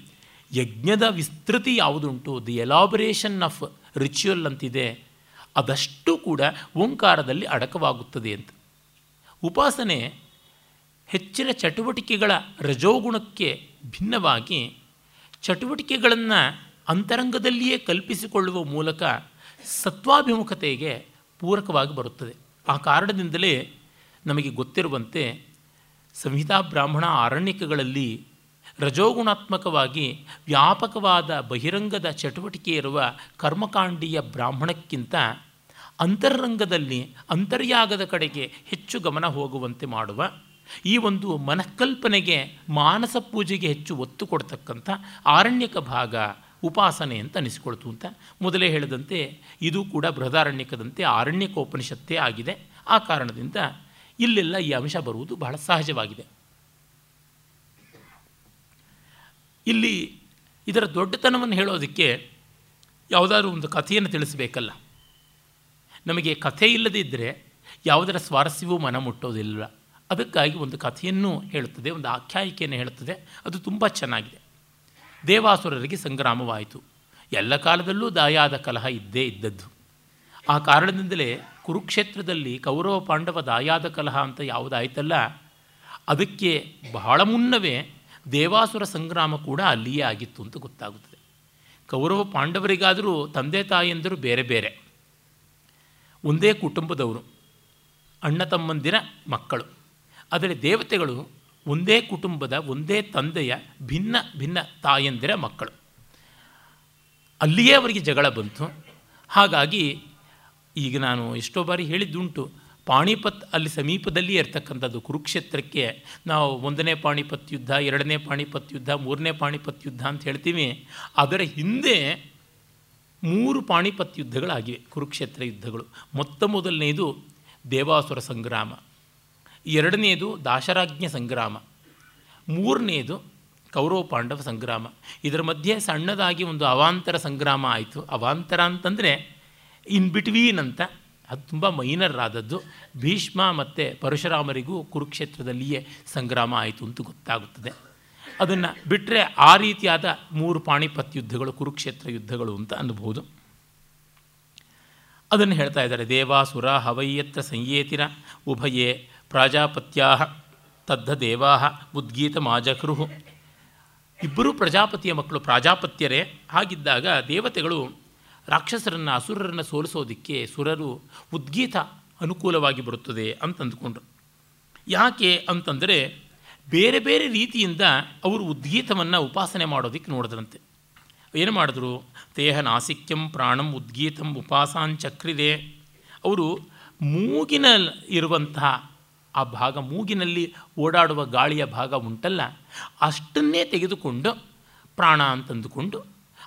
ಯಜ್ಞದ ವಿಸ್ತೃತಿ ಯಾವುದುಂಟು ದಿ ಎಲಾಬರೇಷನ್ ಆಫ್ ರಿಚುವಲ್ ಅಂತಿದೆ, ಅದಷ್ಟು ಕೂಡ ಓಂಕಾರದಲ್ಲಿ ಅಡಕವಾಗುತ್ತದೆ ಅಂತ. ಉಪಾಸನೆ ಹೆಚ್ಚಿನ ಚಟುವಟಿಕೆಗಳ ರಜೋಗುಣಕ್ಕೆ ಭಿನ್ನವಾಗಿ ಚಟುವಟಿಕೆಗಳನ್ನು ಅಂತರಂಗದಲ್ಲಿಯೇ ಕಲ್ಪಿಸಿಕೊಳ್ಳುವ ಮೂಲಕ ಸತ್ವಾಭಿಮುಖತೆಗೆ ಪೂರಕವಾಗಿ ಬರುತ್ತದೆ. ಆ ಕಾರಣದಿಂದಲೇ ನಮಗೆ ಗೊತ್ತಿರುವಂತೆ ಸಂಹಿತಾ ಬ್ರಾಹ್ಮಣ ಆರಣ್ಯಕಗಳಲ್ಲಿ ರಜೋಗುಣಾತ್ಮಕವಾಗಿ ವ್ಯಾಪಕವಾದ ಬಹಿರಂಗದ ಚಟುವಟಿಕೆ ಇರುವ ಕರ್ಮಕಾಂಡೀಯ ಬ್ರಾಹ್ಮಣಕ್ಕಿಂತ ಅಂತರಂಗದಲ್ಲಿ ಅಂತರ್ಯಾಗದ ಕಡೆಗೆ ಹೆಚ್ಚು ಗಮನ ಹೋಗುವಂತೆ ಮಾಡುವ, ಈ ಒಂದು ಮನಃಕಲ್ಪನೆಗೆ ಮಾನಸ ಪೂಜೆಗೆ ಹೆಚ್ಚು ಒತ್ತು ಕೊಡ್ತಕ್ಕಂಥ ಆರಣ್ಯಕ ಭಾಗ ಉಪಾಸನೆ ಅಂತ ಅನಿಸಿಕೊಳ್ತು ಅಂತ. ಮೊದಲೇ ಹೇಳಿದಂತೆ ಇದು ಕೂಡ ಬೃಹದಾರಣ್ಯಕದಂತೆ ಆರಣ್ಯಕೋಪನಿಷತ್ತೇ ಆಗಿದೆ. ಆ ಕಾರಣದಿಂದ ಇಲ್ಲೆಲ್ಲ ಈ ಅಂಶ ಬರುವುದು ಬಹಳ ಸಹಜವಾಗಿದೆ. ಇಲ್ಲಿ ಇದರ ದೊಡ್ಡತನವನ್ನು ಹೇಳೋದಕ್ಕೆ ಯಾವುದಾದ್ರೂ ಒಂದು ಕಥೆಯನ್ನು ತಿಳಿಸಬೇಕಲ್ಲ. ನಮಗೆ ಕಥೆ ಇಲ್ಲದಿದ್ದರೆ ಯಾವುದರ ಸ್ವಾರಸ್ಯವೂ ಮನ ಮುಟ್ಟೋದಿಲ್ಲ. ಅದಕ್ಕಾಗಿ ಒಂದು ಕಥೆಯನ್ನು ಹೇಳುತ್ತದೆ, ಒಂದು ಆಖ್ಯಾಯಿಕೆಯನ್ನು ಹೇಳುತ್ತದೆ. ಅದು ತುಂಬ ಚೆನ್ನಾಗಿದೆ. ದೇವಾಸುರರಿಗೆ ಸಂಗ್ರಾಮವಾಯಿತು. ಎಲ್ಲ ಕಾಲದಲ್ಲೂ ದಾಯಾದ ಕಲಹ ಇದ್ದೇ ಇದ್ದದ್ದು. ಆ ಕಾರಣದಿಂದಲೇ ಕುರುಕ್ಷೇತ್ರದಲ್ಲಿ ಕೌರವ ಪಾಂಡವ ದಾಯಾದ ಕಲಹ ಅಂತ ಯಾವುದಾಯ್ತಲ್ಲ, ಅದಕ್ಕೆ ಬಹಳ ಮುನ್ನವೇ ದೇವಾಸುರ ಸಂಗ್ರಾಮ ಕೂಡ ಅಲ್ಲಿಯೇ ಆಗಿತ್ತು ಅಂತ ಗೊತ್ತಾಗುತ್ತದೆ. ಕೌರವ ಪಾಂಡವರಿಗಾದರೂ ತಂದೆ ತಾಯಿಯಂದರು ಬೇರೆ ಬೇರೆ. ಒಂದೇ ಕುಟುಂಬದವರು, ಅಣ್ಣ ತಮ್ಮಂದಿರ ಮಕ್ಕಳು. ಆದರೆ ದೇವತೆಗಳು ಒಂದೇ ಕುಟುಂಬದ ಒಂದೇ ತಂದೆಯ ಭಿನ್ನ ಭಿನ್ನ ತಾಯಂದಿರ ಮಕ್ಕಳು. ಅಲ್ಲಿಯೇ ಅವರಿಗೆ ಜಗಳ ಬಂತು. ಹಾಗಾಗಿ ಈಗ ನಾನು ಎಷ್ಟೋ ಬಾರಿ ಹೇಳಿದ್ದುಂಟು, ಪಾಣಿಪತ್ ಅಲ್ಲಿ ಸಮೀಪದಲ್ಲಿ ಇರ್ತಕ್ಕಂಥದ್ದು ಕುರುಕ್ಷೇತ್ರಕ್ಕೆ ನಾವು ಒಂದನೇ ಪಾಣಿಪತ್ ಯುದ್ಧ, ಎರಡನೇ ಪಾಣಿಪತ್ ಯುದ್ಧ, ಮೂರನೇ ಪಾಣಿಪತ್ ಯುದ್ಧ ಅಂತ ಹೇಳ್ತೀವಿ. ಅದರ ಹಿಂದೆ ಮೂರು ಪಾಣಿಪತ್ ಯುದ್ಧಗಳಾಗಿವೆ, ಕುರುಕ್ಷೇತ್ರ ಯುದ್ಧಗಳು. ಮೊತ್ತ ಮೊದಲನೆಯದು ದೇವಾಸುರ ಸಂಗ್ರಾಮ. ಎರಡನೆಯದು ದಾಶರಾಜ್ಞ ಸಂಗ್ರಾಮ. ಮೂರನೆಯದು ಕೌರವ ಪಾಂಡವ ಸಂಗ್ರಾಮ. ಇದರ ಮಧ್ಯೆ ಸಣ್ಣದಾಗಿ ಒಂದು ಅವಾಂತರ ಸಂಗ್ರಾಮ ಆಯಿತು. ಅವಾಂತರ ಅಂತಂದರೆ ಇನ್ ಬಿಟ್ವೀನ್ ಅಂತ. ಅದು ತುಂಬ ಮೈನರ್ ಆದದ್ದು. ಭೀಷ್ಮ ಮತ್ತು ಪರಶುರಾಮರಿಗೂ ಕುರುಕ್ಷೇತ್ರದಲ್ಲಿಯೇ ಸಂಗ್ರಾಮ ಆಯಿತು ಅಂತ ಗೊತ್ತಾಗುತ್ತದೆ. ಅದನ್ನು ಬಿಟ್ಟರೆ ಆ ರೀತಿಯಾದ ಮೂರು ಪಾಣಿಪತ್ ಯುದ್ಧಗಳು, ಕುರುಕ್ಷೇತ್ರ ಯುದ್ಧಗಳು ಅಂತ ಅನ್ಬೋದು. ಅದನ್ನು ಹೇಳ್ತಾ ಇದ್ದಾರೆ. ದೇವಾಸುರ ಹವೈಯತ್ರ ಸಂಯೇತಿರ, ಉಭಯೇ ಪ್ರಾಜಾಪತ್ಯಾ ತದ್ದ ದೇವಾಹ ಉದ್ಗೀತ ಮಾಜಕೃಹ ಇಬ್ಬರೂ ಪ್ರಜಾಪತಿಯ ಮಕ್ಕಳು ಪ್ರಾಜಾಪತ್ಯರೇ ಹಾಗಿದ್ದಾಗ ದೇವತೆಗಳು ರಾಕ್ಷಸರನ್ನು ಅಸುರರನ್ನು ಸೋಲಿಸೋದಕ್ಕೆ ಸುರರು ಉದ್ಗೀತ ಅನುಕೂಲವಾಗಿ ಬರುತ್ತದೆ ಅಂತ ಅಂದ್ಕೊಂಡ್ರು ಯಾಕೆ ಅಂತಂದರೆ ಬೇರೆ ಬೇರೆ ರೀತಿಯಿಂದ ಅವರು ಉದ್ಗೀತವನ್ನು ಉಪಾಸನೆ ಮಾಡೋದಕ್ಕೆ ನೋಡಿದ್ರಂತೆ. ಏನು ಮಾಡಿದ್ರು? ದೇಹ ನಾಸಿಕ್ಯಂ ಪ್ರಾಣಂ ಉದ್ಗೀತಂ ಉಪಾಸಾಂಚಕ್ರಿದೆ ಅವರು ಮೂಗಿನ ಇರುವಂತಹ ಆ ಭಾಗ ಮೂಗಿನಲ್ಲಿ ಓಡಾಡುವ ಗಾಳಿಯ ಭಾಗ ಉಂಟಲ್ಲ, ಅಷ್ಟನ್ನೇ ತೆಗೆದುಕೊಂಡು ಪ್ರಾಣ ಅಂತಂದುಕೊಂಡು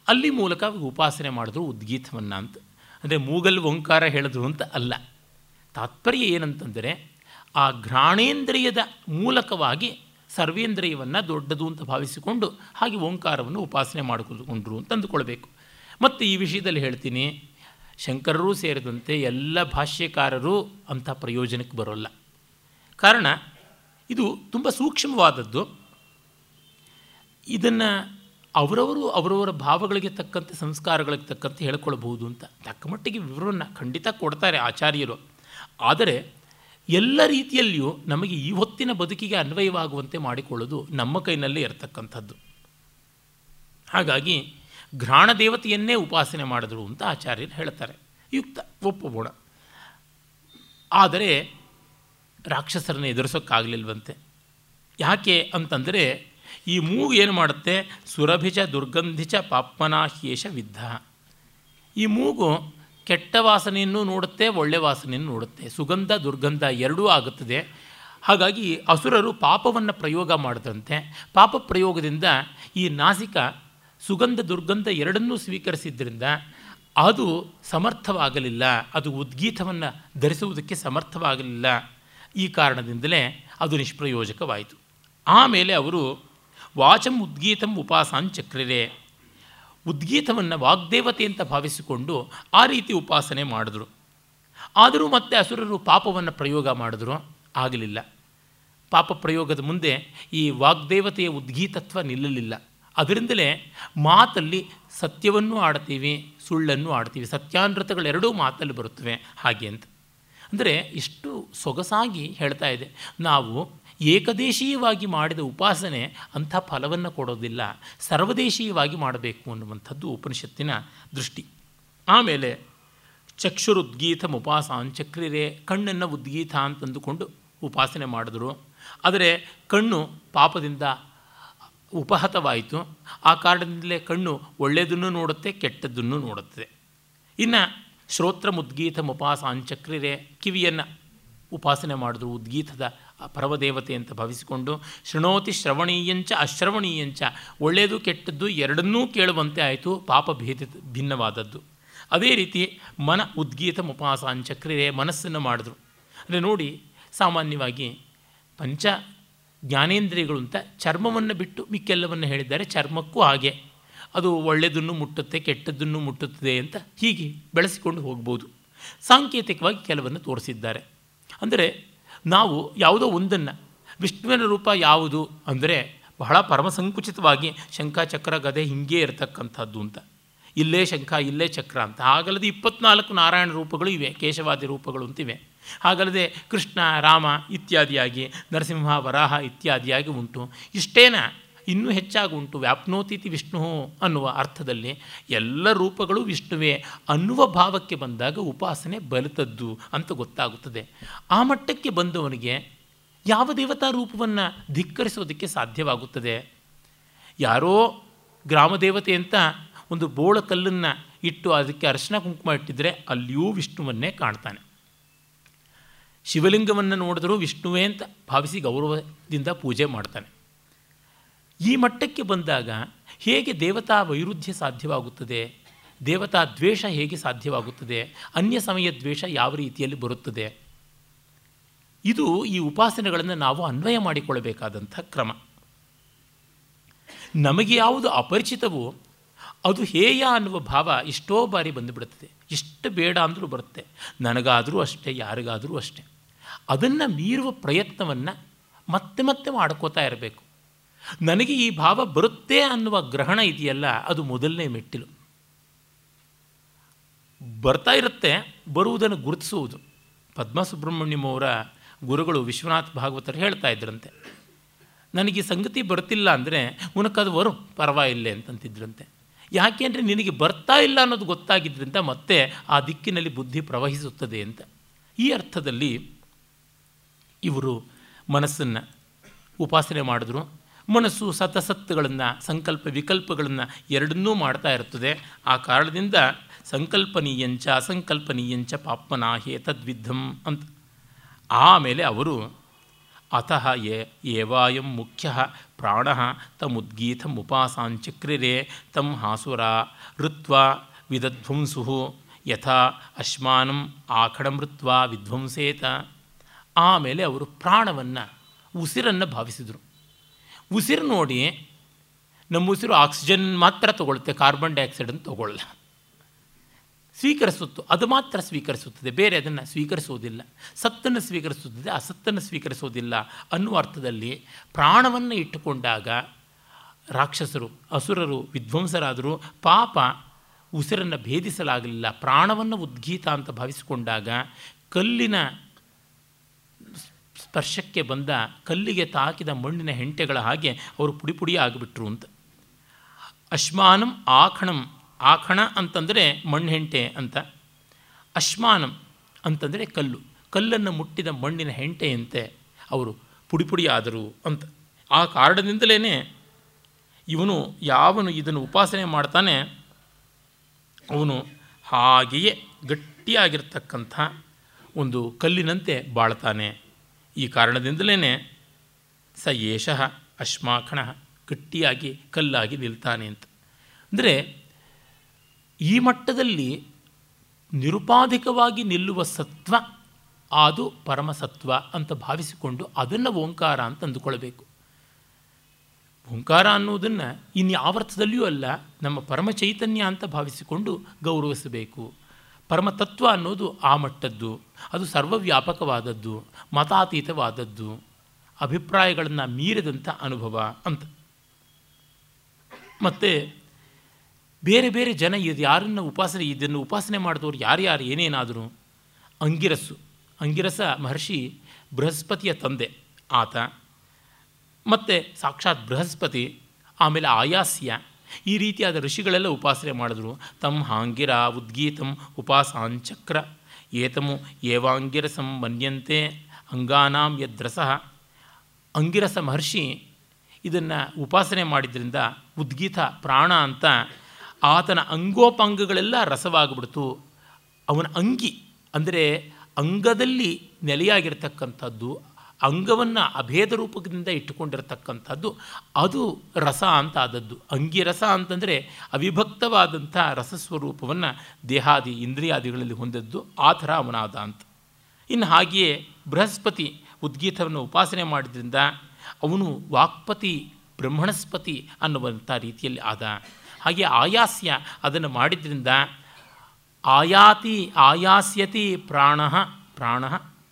ಅಲ್ಲಿ ಮೂಲಕ ಉಪಾಸನೆ ಮಾಡಿದ್ರು ಉದ್ಗೀತವನ್ನು ಅಂತ. ಅಂದರೆ ಮೂಗಲ್ ಓಂಕಾರ ಹೇಳಿದ್ರು ಅಂತ ಅಲ್ಲ. ತಾತ್ಪರ್ಯ ಏನಂತಂದರೆ ಆ ಘ್ರಾಣೇಂದ್ರಿಯದ ಮೂಲಕವಾಗಿ ಸರ್ವೇಂದ್ರಿಯವನ್ನು ದೊಡ್ಡದು ಅಂತ ಭಾವಿಸಿಕೊಂಡು ಹಾಗೆ ಓಂಕಾರವನ್ನು ಉಪಾಸನೆ ಮಾಡಿಕೊಂಡ್ರು ಅಂತ ಅಂದುಕೊಳ್ಬೇಕು ಮತ್ತು ಈ ವಿಷಯದಲ್ಲಿ ಹೇಳ್ತೀನಿ, ಶಂಕರರೂ ಸೇರಿದಂತೆ ಎಲ್ಲ ಭಾಷ್ಯಕಾರರು ಅಂಥ ಪ್ರಯೋಜನಕ್ಕೆ ಬರೋಲ್ಲ. ಕಾರಣ ಇದು ತುಂಬ ಸೂಕ್ಷ್ಮವಾದದ್ದು. ಇದನ್ನು ಅವರವರು ಅವರವರ ಭಾವಗಳಿಗೆ ತಕ್ಕಂತೆ, ಸಂಸ್ಕಾರಗಳಿಗೆ ತಕ್ಕಂತೆ ಹೇಳ್ಕೊಳ್ಬಹುದು ಅಂತ ತಕ್ಕ ಮಟ್ಟಿಗೆ ವಿವರವನ್ನು ಖಂಡಿತ ಕೊಡ್ತಾರೆ ಆಚಾರ್ಯರು. ಆದರೆ ಎಲ್ಲ ರೀತಿಯಲ್ಲಿಯೂ ನಮಗೆ ಈ ಹೊತ್ತಿನ ಬದುಕಿಗೆ ಅನ್ವಯವಾಗುವಂತೆ ಮಾಡಿಕೊಳ್ಳೋದು ನಮ್ಮ ಕೈನಲ್ಲೇ ಇರತಕ್ಕಂಥದ್ದು. ಹಾಗಾಗಿ ಘ್ರಾಣ ದೇವತೆಯನ್ನೇ ಉಪಾಸನೆ ಮಾಡಿದ್ರು ಅಂತ ಆಚಾರ್ಯರು ಹೇಳ್ತಾರೆ. ಯುಕ್ತ ಒಪ್ಪಬೋಣ ಆದರೆ ರಾಕ್ಷಸರನ್ನು ಎದುರಿಸೋಕ್ಕಾಗಲಿಲ್ವಂತೆ? ಯಾಕೆ ಅಂತಂದರೆ ಈ ಮೂಗು ಏನು ಮಾಡುತ್ತೆ? ಸುರಭಿಜ ದುರ್ಗಂಧಿಚ ಪಾಪ್ಮನಾಹ್ಯೇಷ ವಿದ್ಧ. ಈ ಮೂಗು ಕೆಟ್ಟ ವಾಸನೆಯನ್ನು ನೋಡುತ್ತೆ, ಒಳ್ಳೆ ವಾಸನೆಯನ್ನು ನೋಡುತ್ತೆ. ಸುಗಂಧ, ದುರ್ಗಂಧ ಎರಡೂ ಆಗುತ್ತದೆ. ಹಾಗಾಗಿ ಅಸುರರು ಪಾಪವನ್ನು ಪ್ರಯೋಗ ಮಾಡಿದಂತೆ. ಪಾಪ ಪ್ರಯೋಗದಿಂದ ಈ ನಾಸಿಕ ಸುಗಂಧ, ದುರ್ಗಂಧ ಎರಡನ್ನೂ ಸ್ವೀಕರಿಸಿದ್ದರಿಂದ ಅದು ಸಮರ್ಥವಾಗಲಿಲ್ಲ. ಅದು ಉದ್ಗೀತವನ್ನು ಧರಿಸುವುದಕ್ಕೆ ಸಮರ್ಥವಾಗಲಿಲ್ಲ. ಈ ಕಾರಣದಿಂದಲೇ ಅದು ನಿಷ್ಪ್ರಯೋಜಕವಾಯಿತು. ಆಮೇಲೆ ಅವರು ವಾಚಂ ಉದ್ಗೀತಂ ಉಪಾಸಾಂಚಕ್ರರೆ ಉದ್ಗೀತವನ್ನು ವಾಗ್ದೇವತೆ ಅಂತ ಭಾವಿಸಿಕೊಂಡು ಆ ರೀತಿ ಉಪಾಸನೆ ಮಾಡಿದ್ರು. ಆದರೂ ಮತ್ತೆ ಅಸುರರು ಪಾಪವನ್ನು ಪ್ರಯೋಗ ಮಾಡಿದ್ರು. ಆಗಲಿಲ್ಲ. ಪಾಪ ಪ್ರಯೋಗದ ಮುಂದೆ ಈ ವಾಗ್ದೇವತೆಯ ಉದ್ಗೀತತ್ವ ನಿಲ್ಲಲಿಲ್ಲ. ಅದರಿಂದಲೇ ಮಾತಲ್ಲಿ ಸತ್ಯವನ್ನು ಆಡ್ತೀವಿ, ಸುಳ್ಳನ್ನು ಆಡ್ತೀವಿ ಸತ್ಯಾನೃತಗಳೆರಡೂ ಮಾತಲ್ಲಿ ಬರುತ್ತವೆ. ಹಾಗೆ ಅಂತ. ಅಂದರೆ ಇಷ್ಟು ಸೊಗಸಾಗಿ ಹೇಳ್ತಾ ಇದೆ. ನಾವು ಏಕದೇಶೀಯವಾಗಿ ಮಾಡಿದ ಉಪಾಸನೆ ಅಂಥ ಫಲವನ್ನು ಕೊಡೋದಿಲ್ಲ. ಸರ್ವದೇಶೀಯವಾಗಿ ಮಾಡಬೇಕು ಅನ್ನುವಂಥದ್ದು ಉಪನಿಷತ್ತಿನ ದೃಷ್ಟಿ. ಆಮೇಲೆ ಚಕ್ಷುರುದ್ಗೀತ ಉಪಾಸಾನ್ ಚಕ್ರಿರೆ ಕಣ್ಣನ್ನು ಉದ್ಗೀತ ಅಂತಂದುಕೊಂಡು ಉಪಾಸನೆ ಮಾಡಿದ್ರು. ಆದರೆ ಕಣ್ಣು ಪಾಪದಿಂದ ಉಪಹತವಾಯಿತು. ಆ ಕಾರಣದಿಂದಲೇ ಕಣ್ಣು ಒಳ್ಳೆಯದನ್ನು ನೋಡುತ್ತೆ, ಕೆಟ್ಟದ್ದನ್ನು ನೋಡುತ್ತದೆ ಇನ್ನು ಶ್ರೋತ್ರ ಮುದ್ಗೀತ ಉಪಾಸಾಂಚಕ್ರಿರೆ ಕಿವಿಯನ್ನು ಉಪಾಸನೆ ಮಾಡಿದ್ರು ಉದ್ಗೀತದ ಪರವದೇವತೆ ಅಂತ ಭಾವಿಸಿಕೊಂಡು, ಶೃಣೋತಿ ಶ್ರವಣೀಯಂಚ ಅಶ್ರವಣೀಯಂಚ, ಒಳ್ಳೆಯದು ಕೆಟ್ಟದ್ದು ಎರಡನ್ನೂ ಕೇಳುವಂತೆ ಆಯಿತು, ಪಾಪ ಭೇದ ಭಿನ್ನವಾದದ್ದು. ಅದೇ ರೀತಿ ಮನ ಉದ್ಗೀತ ಉಪಾಸಾಂಚಕ್ರಿರೆ ಮನಸ್ಸನ್ನು ಮಾಡಿದ್ರು. ಅಂದರೆ ನೋಡಿ, ಸಾಮಾನ್ಯವಾಗಿ ಪಂಚ ಜ್ಞಾನೇಂದ್ರಿಯಗಳು ಅಂತ ಚರ್ಮವನ್ನು ಬಿಟ್ಟು ಮಿಕ್ಕೆಲ್ಲವನ್ನು ಹೇಳಿದ್ದಾರೆ, ಚರ್ಮಕ್ಕೂ ಹಾಗೆ. ಅದು ಒಳ್ಳೆಯದನ್ನು ಮುಟ್ಟುತ್ತೆ, ಕೆಟ್ಟದ್ದನ್ನು ಮುಟ್ಟುತ್ತದೆ ಅಂತ ಹೀಗೆ ಬೆಳೆಸಿಕೊಂಡು ಹೋಗ್ಬೋದು. ಸಾಂಕೇತಿಕವಾಗಿ ಕೆಲವನ್ನು ತೋರಿಸಿದ್ದಾರೆ. ಅಂದರೆ ನಾವು ಯಾವುದೋ ಒಂದನ್ನು, ವಿಷ್ಣುವಿನ ರೂಪ ಯಾವುದು ಅಂದರೆ ಬಹಳ ಪರಮಸಂಕುಚಿತವಾಗಿ ಶಂಖ, ಚಕ್ರ, ಗದೆ ಹಿಂಗೇ ಇರತಕ್ಕಂಥದ್ದು ಅಂತ. ಇಲ್ಲೇ ಶಂಖ, ಇಲ್ಲೇ ಚಕ್ರ ಅಂತ. ಹಾಗಲ್ಲದೆ ಇಪ್ಪತ್ನಾಲ್ಕು ನಾರಾಯಣ ರೂಪಗಳು ಇವೆ, ಕೇಶವಾದಿ ರೂಪಗಳು ಅಂತಿವೆ ಹಾಗಲ್ಲದೆ ಕೃಷ್ಣ, ರಾಮ ಇತ್ಯಾದಿಯಾಗಿ, ನರಸಿಂಹ, ವರಾಹ ಇತ್ಯಾದಿಯಾಗಿ ಉಂಟು. ಇಷ್ಟೇನ? ಇನ್ನೂ ಹೆಚ್ಚಾಗುಂಟು. ವ್ಯಾಪ್ನೋತೀತಿ ವಿಷ್ಣು ಅನ್ನುವ ಅರ್ಥದಲ್ಲಿ ಎಲ್ಲ ರೂಪಗಳು ವಿಷ್ಣುವೇ ಅನ್ನುವ ಭಾವಕ್ಕೆ ಬಂದಾಗ ಉಪಾಸನೆ ಬಲಿತದ್ದು ಅಂತ ಗೊತ್ತಾಗುತ್ತದೆ. ಆ ಮಟ್ಟಕ್ಕೆ ಬಂದವನಿಗೆ ಯಾವ ದೇವತಾ ರೂಪವನ್ನು ಧಿಕ್ಕರಿಸೋದಕ್ಕೆ ಸಾಧ್ಯವಾಗುತ್ತದೆ? ಯಾರೋ ಗ್ರಾಮದೇವತೆ ಅಂತ ಒಂದು ಬೋಳ ಕಲ್ಲನ್ನು ಇಟ್ಟು ಅದಕ್ಕೆ ಅರಶಿನ ಕುಂಕುಮ ಇಟ್ಟಿದ್ರೆ ಅಲ್ಲಿಯೂ ವಿಷ್ಣುವನ್ನೇ ಕಾಣ್ತಾನೆ. ಶಿವಲಿಂಗವನ್ನು ನೋಡಿದರೂ ವಿಷ್ಣುವೇ ಅಂತ ಭಾವಿಸಿ ಗೌರವದಿಂದ ಪೂಜೆ ಮಾಡ್ತಾನೆ. ಈ ಮಟ್ಟಕ್ಕೆ ಬಂದಾಗ ಹೇಗೆ ದೇವತಾ ವೈರುಧ್ಯ ಸಾಧ್ಯವಾಗುತ್ತದೆ? ದೇವತಾ ದ್ವೇಷ ಹೇಗೆ ಸಾಧ್ಯವಾಗುತ್ತದೆ? ಅನ್ಯ ಸಮಯ ದ್ವೇಷ ಯಾವ ರೀತಿಯಲ್ಲಿ ಬರುತ್ತದೆ? ಇದು ಈ ಉಪಾಸನೆಗಳನ್ನು ನಾವು ಅನ್ವಯ ಮಾಡಿಕೊಳ್ಳಬೇಕಾದಂಥ ಕ್ರಮ. ನಮಗೆ ಯಾವುದು ಅಪರಿಚಿತವೋ ಅದು ಹೇಯ ಅನ್ನುವ ಭಾವ ಎಷ್ಟೋ ಬಾರಿ ಬಂದುಬಿಡುತ್ತದೆ. ಎಷ್ಟು ಬೇಡ ಅಂದರೂ ಬರುತ್ತೆ. ನನಗಾದರೂ ಅಷ್ಟೇ, ಯಾರಿಗಾದರೂ ಅಷ್ಟೇ. ಅದನ್ನು ಮೀರುವ ಪ್ರಯತ್ನವನ್ನು ಮತ್ತೆ ಮತ್ತೆ ಮಾಡ್ಕೋತಾ ಇರಬೇಕು. ನನಗೆ ಈ ಭಾವ ಬರುತ್ತೆ ಅನ್ನುವ ಗ್ರಹಣ ಇದೆಯಲ್ಲ, ಅದು ಮೊದಲನೇ ಮೆಟ್ಟಿಲು. ಬರ್ತಾ ಇರುತ್ತೆ, ಬರುವುದನ್ನು ಗುರುತಿಸುವುದು. ಪದ್ಮ ಸುಬ್ರಹ್ಮಣ್ಯಂ ಅವರ ಗುರುಗಳು ವಿಶ್ವನಾಥ್ ಭಾಗವತರು ಹೇಳ್ತಾ ಇದ್ರಂತೆ, ನನಗೆ ಸಂಗತಿ ಬರ್ತಿಲ್ಲ ಅಂದರೆ ಉನಕದು ವರು ಪರವಾಗಿಲ್ಲ ಅಂತಂತಿದ್ರಂತೆ. ಯಾಕೆ ಅಂದರೆ ನಿನಗೆ ಬರ್ತಾ ಇಲ್ಲ ಅನ್ನೋದು ಗೊತ್ತಾಗಿದ್ದರಿಂದ ಮತ್ತೆ ಆ ದಿಕ್ಕಿನಲ್ಲಿ ಬುದ್ಧಿ ಪ್ರವಹಿಸುತ್ತದೆ ಅಂತ. ಈ ಅರ್ಥದಲ್ಲಿ ಇವರು ಮನಸ್ಸನ್ನು ಉಪಾಸನೆ ಮಾಡಿದ್ರು. ಮನಸ್ಸು ಸತಸತ್ತುಗಳನ್ನು, ಸಂಕಲ್ಪ ವಿಕಲ್ಪಗಳನ್ನು ಎರಡನ್ನೂ ಮಾಡ್ತಾ ಇರ್ತದೆ ಆ ಕಾರಣದಿಂದ ಸಂಕಲ್ಪನೀಯಂಚ ಅಸಂಕಲ್ಪನೀಯಂಚ ಪಾಪ್ಮನಾಹೇ ತದ್ವಿಧಂ ಅಂತ. ಆಮೇಲೆ ಅವರು ಅತಃ ಏವಾಯಂ ಮುಖ್ಯ ಪ್ರಾಣ ತಮುದ್ಗೀತಂ ಉಪಾಸಾಂಚಕ್ರಿರೆ ತಂ ಹಾಸುರ ಋತ್ವ ವಿದಧ್ವಂಸು ಯಥಾ ಅಶ್ಮಾನಂ ಆಖಡಮೃತ್ವ ವಿಧ್ವಂಸೇತ. ಆಮೇಲೆ ಅವರು ಪ್ರಾಣವನ್ನು, ಉಸಿರನ್ನು ಭಾವಿಸಿದರು. ಉಸಿರು ನೋಡಿ, ನಮ್ಮ ಉಸಿರು ಆಕ್ಸಿಜನ್ ಮಾತ್ರ ತಗೊಳ್ಳುತ್ತೆ ಕಾರ್ಬನ್ ಡೈಆಕ್ಸೈಡನ್ನು ತಗೊಳ್ಳಲ್ಲ ಸ್ವೀಕರಿಸುತ್ತು, ಅದು ಮಾತ್ರ ಸ್ವೀಕರಿಸುತ್ತದೆ, ಬೇರೆ ಅದನ್ನು ಸ್ವೀಕರಿಸುವುದಿಲ್ಲ. ಸತ್ತನ್ನು ಸ್ವೀಕರಿಸುತ್ತದೆ, ಅಸತ್ತನ್ನು ಸ್ವೀಕರಿಸುವುದಿಲ್ಲ ಅನ್ನುವ ಅರ್ಥದಲ್ಲಿ ಪ್ರಾಣವನ್ನು ಇಟ್ಟುಕೊಂಡಾಗ ರಾಕ್ಷಸರು, ಅಸುರರು, ವಿಧ್ವಂಸರಾದರೂ, ಪಾಪ ಉಸಿರನ್ನು ಭೇದಿಸಲಾಗಲಿಲ್ಲ, ಪ್ರಾಣವನ್ನು ಉದ್ಗೀತ ಅಂತ ಭಾವಿಸಿಕೊಂಡಾಗ ಕಲ್ಲಿನ ಸ್ಪರ್ಶಕ್ಕೆ ಬಂದ ಕಲ್ಲಿಗೆ ತಾಕಿದ ಮಣ್ಣಿನ ಹೆಂಟೆಗಳ ಹಾಗೆ ಅವರು ಪುಡಿ ಪುಡಿ ಆಗಿಬಿಟ್ರು ಅಂತ. ಅಶ್ಮಾನಂ ಆಖಣಂ, ಆಖಣ ಅಂತಂದರೆ ಮಣ್ಣೆಂಟೆ ಅಂತ. ಅಶ್ಮಾನಂ ಅಂತಂದರೆ ಕಲ್ಲು. ಕಲ್ಲನ್ನು ಮುಟ್ಟಿದ ಮಣ್ಣಿನ ಹೆಂಟೆಯಂತೆ ಅವರು ಪುಡಿ ಆದರು ಅಂತ. ಆ ಕಾರಣದಿಂದಲೇ ಇವನು ಯಾವನು ಇದನ್ನು ಉಪಾಸನೆ ಮಾಡ್ತಾನೆ? ಅವನು ಹಾಗೆಯೇ ಗಟ್ಟಿಯಾಗಿರ್ತಕ್ಕಂಥ ಒಂದು ಕಲ್ಲಿನಂತೆ ಬಾಳ್ತಾನೆ. ಈ ಕಾರಣದಿಂದಲೇ ಸ ಯೇಷಃ ಅಶ್ಮಾಕಣ ಗಟ್ಟಿಯಾಗಿ ಕಲ್ಲಾಗಿ ನಿಲ್ತಾನೆ ಅಂತ. ಅಂದರೆ ಈ ಮಟ್ಟದಲ್ಲಿ ನಿರುಪಾಧಿಕವಾಗಿ ನಿಲ್ಲುವ ಸತ್ವ ಅದು ಪರಮಸತ್ವ ಅಂತ ಭಾವಿಸಿಕೊಂಡು ಅದನ್ನು ಓಂಕಾರ ಅಂತ ಅಂದುಕೊಳ್ಬೇಕು. ಓಂಕಾರ ಅನ್ನೋದನ್ನು ಇನ್ಯಾವರ್ಥದಲ್ಲಿಯೂ ಅಲ್ಲ, ನಮ್ಮ ಪರಮ ಚೈತನ್ಯ ಅಂತ ಭಾವಿಸಿಕೊಂಡು ಗೌರವಿಸಬೇಕು. ಪರಮತತ್ವ ಅನ್ನೋದು ಆ ಮಟ್ಟದ್ದು, ಅದು ಸರ್ವವ್ಯಾಪಕವಾದದ್ದು, ಮತಾತೀತವಾದದ್ದು, ಅಭಿಪ್ರಾಯಗಳನ್ನು ಮೀರಿದಂಥ ಅನುಭವ ಅಂತ. ಮತ್ತು ಬೇರೆ ಬೇರೆ ಜನ ಇದು ಯಾರನ್ನು ಉಪಾಸನೆ, ಇದನ್ನು ಉಪಾಸನೆ ಮಾಡಿದವರು ಯಾರ್ಯಾರು ಏನೇನಾದರೂ? ಅಂಗಿರಸ್ಸು ಅಂಗಿರಸ ಮಹರ್ಷಿ ಬೃಹಸ್ಪತಿಯ ತಂದೆ ಆತ. ಮತ್ತು ಸಾಕ್ಷಾತ್ ಬೃಹಸ್ಪತಿ, ಆಮೇಲೆ ಆಯಾಸ್ಯ. ಈ ರೀತಿಯಾದ ಋಷಿಗಳೆಲ್ಲ ಉಪಾಸನೆ ಮಾಡಿದ್ರು. ತಮ್ಮ ಹಾಂಗಿರ ಉದ್ಗೀತಂ ಉಪಾಸಾಂಚಕ್ರ ಏತಮು ಏವಾಂಗಿರಸಂ ಮನ್ಯಂತೆ ಅಂಗಾನಾಂ ಯದ್ರಸಃ. ಅಂಗಿರಸ ಮಹರ್ಷಿ ಇದನ್ನು ಉಪಾಸನೆ ಮಾಡಿದ್ರಿಂದ ಉದ್ಗೀತ ಪ್ರಾಣ ಅಂತ ಆತನ ಅಂಗೋಪಾಂಗಗಳೆಲ್ಲ ರಸವಾಗಿಬಿಡ್ತು. ಅವನ ಅಂಗಿ ಅಂದರೆ ಅಂಗದಲ್ಲಿ ನೆಲೆಯಾಗಿರ್ತಕ್ಕಂಥದ್ದು ಅಂಗವನ್ನು ಅಭೇದ ರೂಪದಿಂದ ಇಟ್ಟುಕೊಂಡಿರತಕ್ಕಂಥದ್ದು ಅದು ರಸ ಅಂತ ಆದದ್ದು ಅಂಗಿರಸ ಅಂತಂದರೆ ಅವಿಭಕ್ತವಾದಂಥ ರಸಸ್ವರೂಪವನ್ನು ದೇಹಾದಿ ಇಂದ್ರಿಯಾದಿಗಳಲ್ಲಿ ಹೊಂದದ್ದು ಆ ಥರ ಅವನಾದ ಅಂತ. ಇನ್ನು ಹಾಗೆಯೇ ಬೃಹಸ್ಪತಿ ಉದ್ಗೀತವನ್ನು ಉಪಾಸನೆ ಮಾಡಿದ್ರಿಂದ ಅವನು ವಾಕ್ಪತಿ, ಬ್ರಹ್ಮಣಸ್ಪತಿ ಅನ್ನುವಂಥ ರೀತಿಯಲ್ಲಿ ಆದ. ಹಾಗೆ ಆಯಾಸ್ಯ ಅದನ್ನು ಮಾಡಿದ್ರಿಂದ ಆಯಾತಿ ಆಯಾಸ್ಯತಿ ಪ್ರಾಣ ಪ್ರಾಣ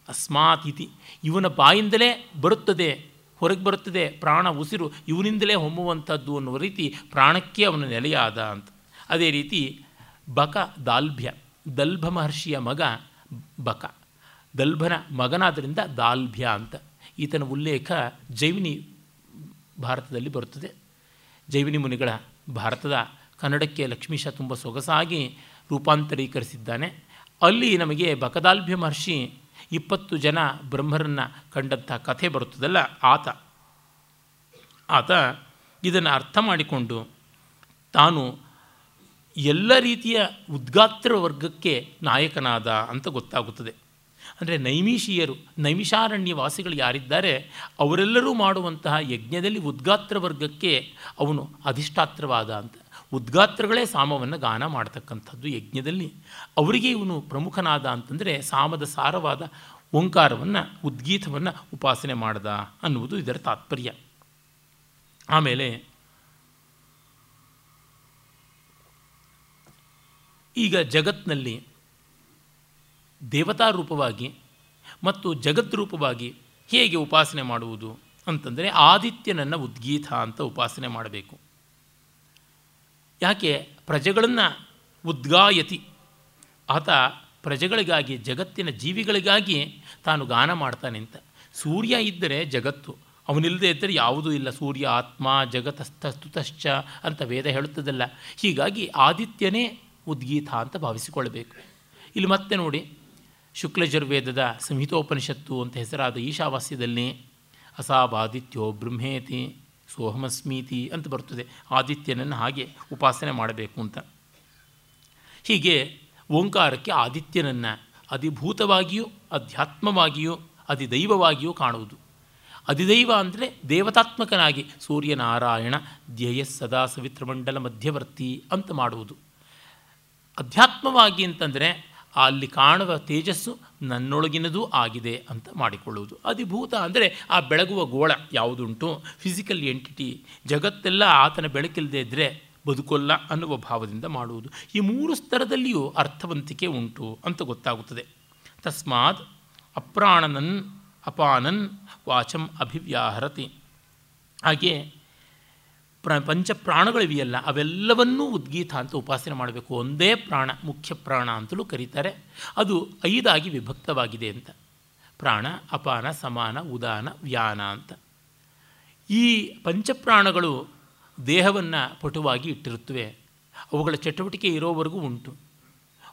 ಅಸ್ಮಾತ್ ಇತಿ ಇವನ ಬಾಯಿಂದಲೇ ಬರುತ್ತದೆ, ಹೊರಗೆ ಬರುತ್ತದೆ, ಪ್ರಾಣ ಉಸಿರು ಇವನಿಂದಲೇ ಹೊಮ್ಮುವಂಥದ್ದು ಅನ್ನುವ ರೀತಿ ಪ್ರಾಣಕ್ಕೆ ಅವನ ನೆಲೆಯಾದ ಅಂತ. ಅದೇ ರೀತಿ ಬಕ ದಾಲ್ಭ್ಯ, ದಲ್ಭ ಮಹರ್ಷಿಯ ಮಗ ಬಕ, ದಲ್ಭನ ಮಗನಾದ್ದರಿಂದ ದಾಲ್ಭ್ಯ ಅಂತ. ಈತನ ಉಲ್ಲೇಖ ಜೈವಿನಿ ಭಾರತದಲ್ಲಿ ಬರುತ್ತದೆ. ಜೈವಿನಿ ಮುನಿಗಳ ಭಾರತದ ಕನ್ನಡಕ್ಕೆ ಲಕ್ಷ್ಮೀಶ ತುಂಬ ಸೊಗಸಾಗಿ ರೂಪಾಂತರೀಕರಿಸಿದ್ದಾನೆ. ಅಲ್ಲಿ ನಮಗೆ ಬಕದಾಲ್ಭ್ಯ ಮಹರ್ಷಿ ಇಪ್ಪತ್ತು ಜನ ಬ್ರಹ್ಮರನ್ನು ಕಂಡಂಥ ಕಥೆ ಬರುತ್ತದಲ್ಲ ಆತ. ಆತ ಇದನ್ನು ಅರ್ಥ ಮಾಡಿಕೊಂಡು ತಾನು ಎಲ್ಲ ರೀತಿಯ ಉದ್ಗಾತ್ರ ವರ್ಗಕ್ಕೆ ನಾಯಕನಾದ ಅಂತ ಗೊತ್ತಾಗುತ್ತದೆ. ಅಂದರೆ ನೈಮಿಷೀಯರು ನೈಮಿಷಾರಣ್ಯ ವಾಸಿಗಳು ಯಾರಿದ್ದಾರೆ, ಅವರೆಲ್ಲರೂ ಮಾಡುವಂತಹ ಯಜ್ಞದಲ್ಲಿ ಉದ್ಗಾತ್ರ ವರ್ಗಕ್ಕೆ ಅವನು ಅಧಿಷ್ಠಾತ್ರವಾದ ಅಂತ. ಉದ್ಗಾತ್ರಗಳೇ ಸಾಮವನ್ನು ಗಾನ ಮಾಡ್ತಕ್ಕಂಥದ್ದು ಯಜ್ಞದಲ್ಲಿ. ಅವರಿಗೆ ಇವನು ಪ್ರಮುಖನಾದ ಅಂತಂದರೆ ಸಾಮದ ಸಾರವಾದ ಓಂಕಾರವನ್ನು, ಉದ್ಗೀತವನ್ನು ಉಪಾಸನೆ ಮಾಡ್ದ ಅನ್ನುವುದು ಇದರ ತಾತ್ಪರ್ಯ. ಆಮೇಲೆ ಈಗ ಜಗತ್ನಲ್ಲಿ ದೇವತಾ ರೂಪವಾಗಿ ಮತ್ತು ಜಗದ್ರೂಪವಾಗಿ ಹೇಗೆ ಉಪಾಸನೆ ಮಾಡುವುದು ಅಂತಂದರೆ ಆದಿತ್ಯನನ್ನು ಉದ್ಗೀತ ಅಂತ ಉಪಾಸನೆ ಮಾಡಬೇಕು. ಯಾಕೆ? ಪ್ರಜೆಗಳನ್ನು ಉದ್ಗಾಯತಿ. ಆತ ಪ್ರಜೆಗಳಿಗಾಗಿ, ಜಗತ್ತಿನ ಜೀವಿಗಳಿಗಾಗಿ ತಾನು ಗಾನ ಮಾಡ್ತಾನೆ ಅಂತ. ಸೂರ್ಯ ಇದ್ದರೆ ಜಗತ್ತು. ಅವನಿಲ್ಲದೆ ಇದ್ದರೆ ಯಾವುದೂ ಇಲ್ಲ. ಸೂರ್ಯ, ಆತ್ಮ ಜಗತಸ್ಥಸ್ತುತಶ್ಚ ಅಂತ ವೇದ ಹೇಳುತ್ತದಲ್ಲ. ಹೀಗಾಗಿ ಆದಿತ್ಯನೇ ಉದ್ಗೀತ ಅಂತ ಭಾವಿಸಿಕೊಳ್ಬೇಕು ಇಲ್ಲಿ ಮತ್ತೆ ನೋಡಿ, ಶುಕ್ಲಜುರ್ವೇದದ ಸಂಹಿತೋಪನಿಷತ್ತು ಅಂತ ಹೆಸರಾದ ಈಶಾವಾಸ್ಯದಲ್ಲಿ ಅಸಾಬಾದಿತ್ಯೋ ಬ್ರಹ್ಮೇತಿ. ಸೋಹಮಸ್ಮೀತಿ ಅಂತ ಬರ್ತದೆ. ಆದಿತ್ಯನನ್ನು ಹಾಗೆ ಉಪಾಸನೆ ಮಾಡಬೇಕು ಅಂತ. ಹೀಗೆ ಓಂಕಾರಕ್ಕೆ ಆದಿತ್ಯನನ್ನು ಅಧಿಭೂತವಾಗಿಯೂ, ಅಧ್ಯಾತ್ಮವಾಗಿಯೂ, ಅಧಿದೈವವಾಗಿಯೂ ಕಾಣುವುದು. ಅಧಿದೈವ ಅಂದರೆ ದೇವತಾತ್ಮಕನಾಗಿ ಸೂರ್ಯನಾರಾಯಣ, ಧ್ಯೇಯ ಸದಾ ಸವಿತ್ರಮಂಡಲ ಮಧ್ಯವರ್ತಿ ಅಂತ ಮಾಡುವುದು. ಅಧ್ಯಾತ್ಮವಾಗಿ ಅಂತಂದರೆ ಅಲ್ಲಿ ಕಾಣುವ ತೇಜಸ್ಸು ನನ್ನೊಳಗಿನದೂ ಆಗಿದೆ ಅಂತ ಮಾಡಿಕೊಳ್ಳುವುದು. ಅಧಿಭೂತ ಅಂದರೆ ಆ ಬೆಳಗುವ ಗೋಳ ಯಾವುದುಂಟು? ಫಿಸಿಕಲ್ ಎಂಟಿಟಿ ಜಗತ್ತೆಲ್ಲ ಆತನ ಬೆಳಕಿಲ್ಲದೆ ಇದ್ದರೆ ಬದುಕೊಲ್ಲ ಅನ್ನುವ ಭಾವದಿಂದ ಮಾಡುವುದು. ಈ ಮೂರು ಸ್ತರದಲ್ಲಿಯೂ ಅರ್ಥವಂತಿಕೆ ಉಂಟು ಅಂತ ಗೊತ್ತಾಗುತ್ತದೆ. ತಸ್ಮಾತ್ ಅಪ್ರಾಣನನ್ ಅಪಾನನ್ ವಾಚಂ ಅಭಿವ್ಯಾಹರತಿ. ಹಾಗೆ ಪ್ರ, ಪಂಚ ಪ್ರಾಣಗಳಿವೆಯಲ್ಲ ಅವೆಲ್ಲವನ್ನೂ ಉದ್ಗೀತ ಅಂತ ಉಪಾಸನೆ ಮಾಡಬೇಕು. ಒಂದೇ ಪ್ರಾಣ, ಮುಖ್ಯ ಪ್ರಾಣ ಅಂತಲೂ ಕರೀತಾರೆ. ಅದು ಐದಾಗಿ ವಿಭಕ್ತವಾಗಿದೆ ಅಂತ. ಪ್ರಾಣ, ಅಪಾನ, ಸಮಾನ, ಉದಾನ, ವ್ಯಾನ ಅಂತ. ಈ ಪಂಚಪ್ರಾಣಗಳು ದೇಹವನ್ನು ಪಟುವಾಗಿ ಇಟ್ಟಿರುತ್ತವೆ. ಅವುಗಳ ಚಟುವಟಿಕೆ ಇರೋವರೆಗೂ ಉಂಟು.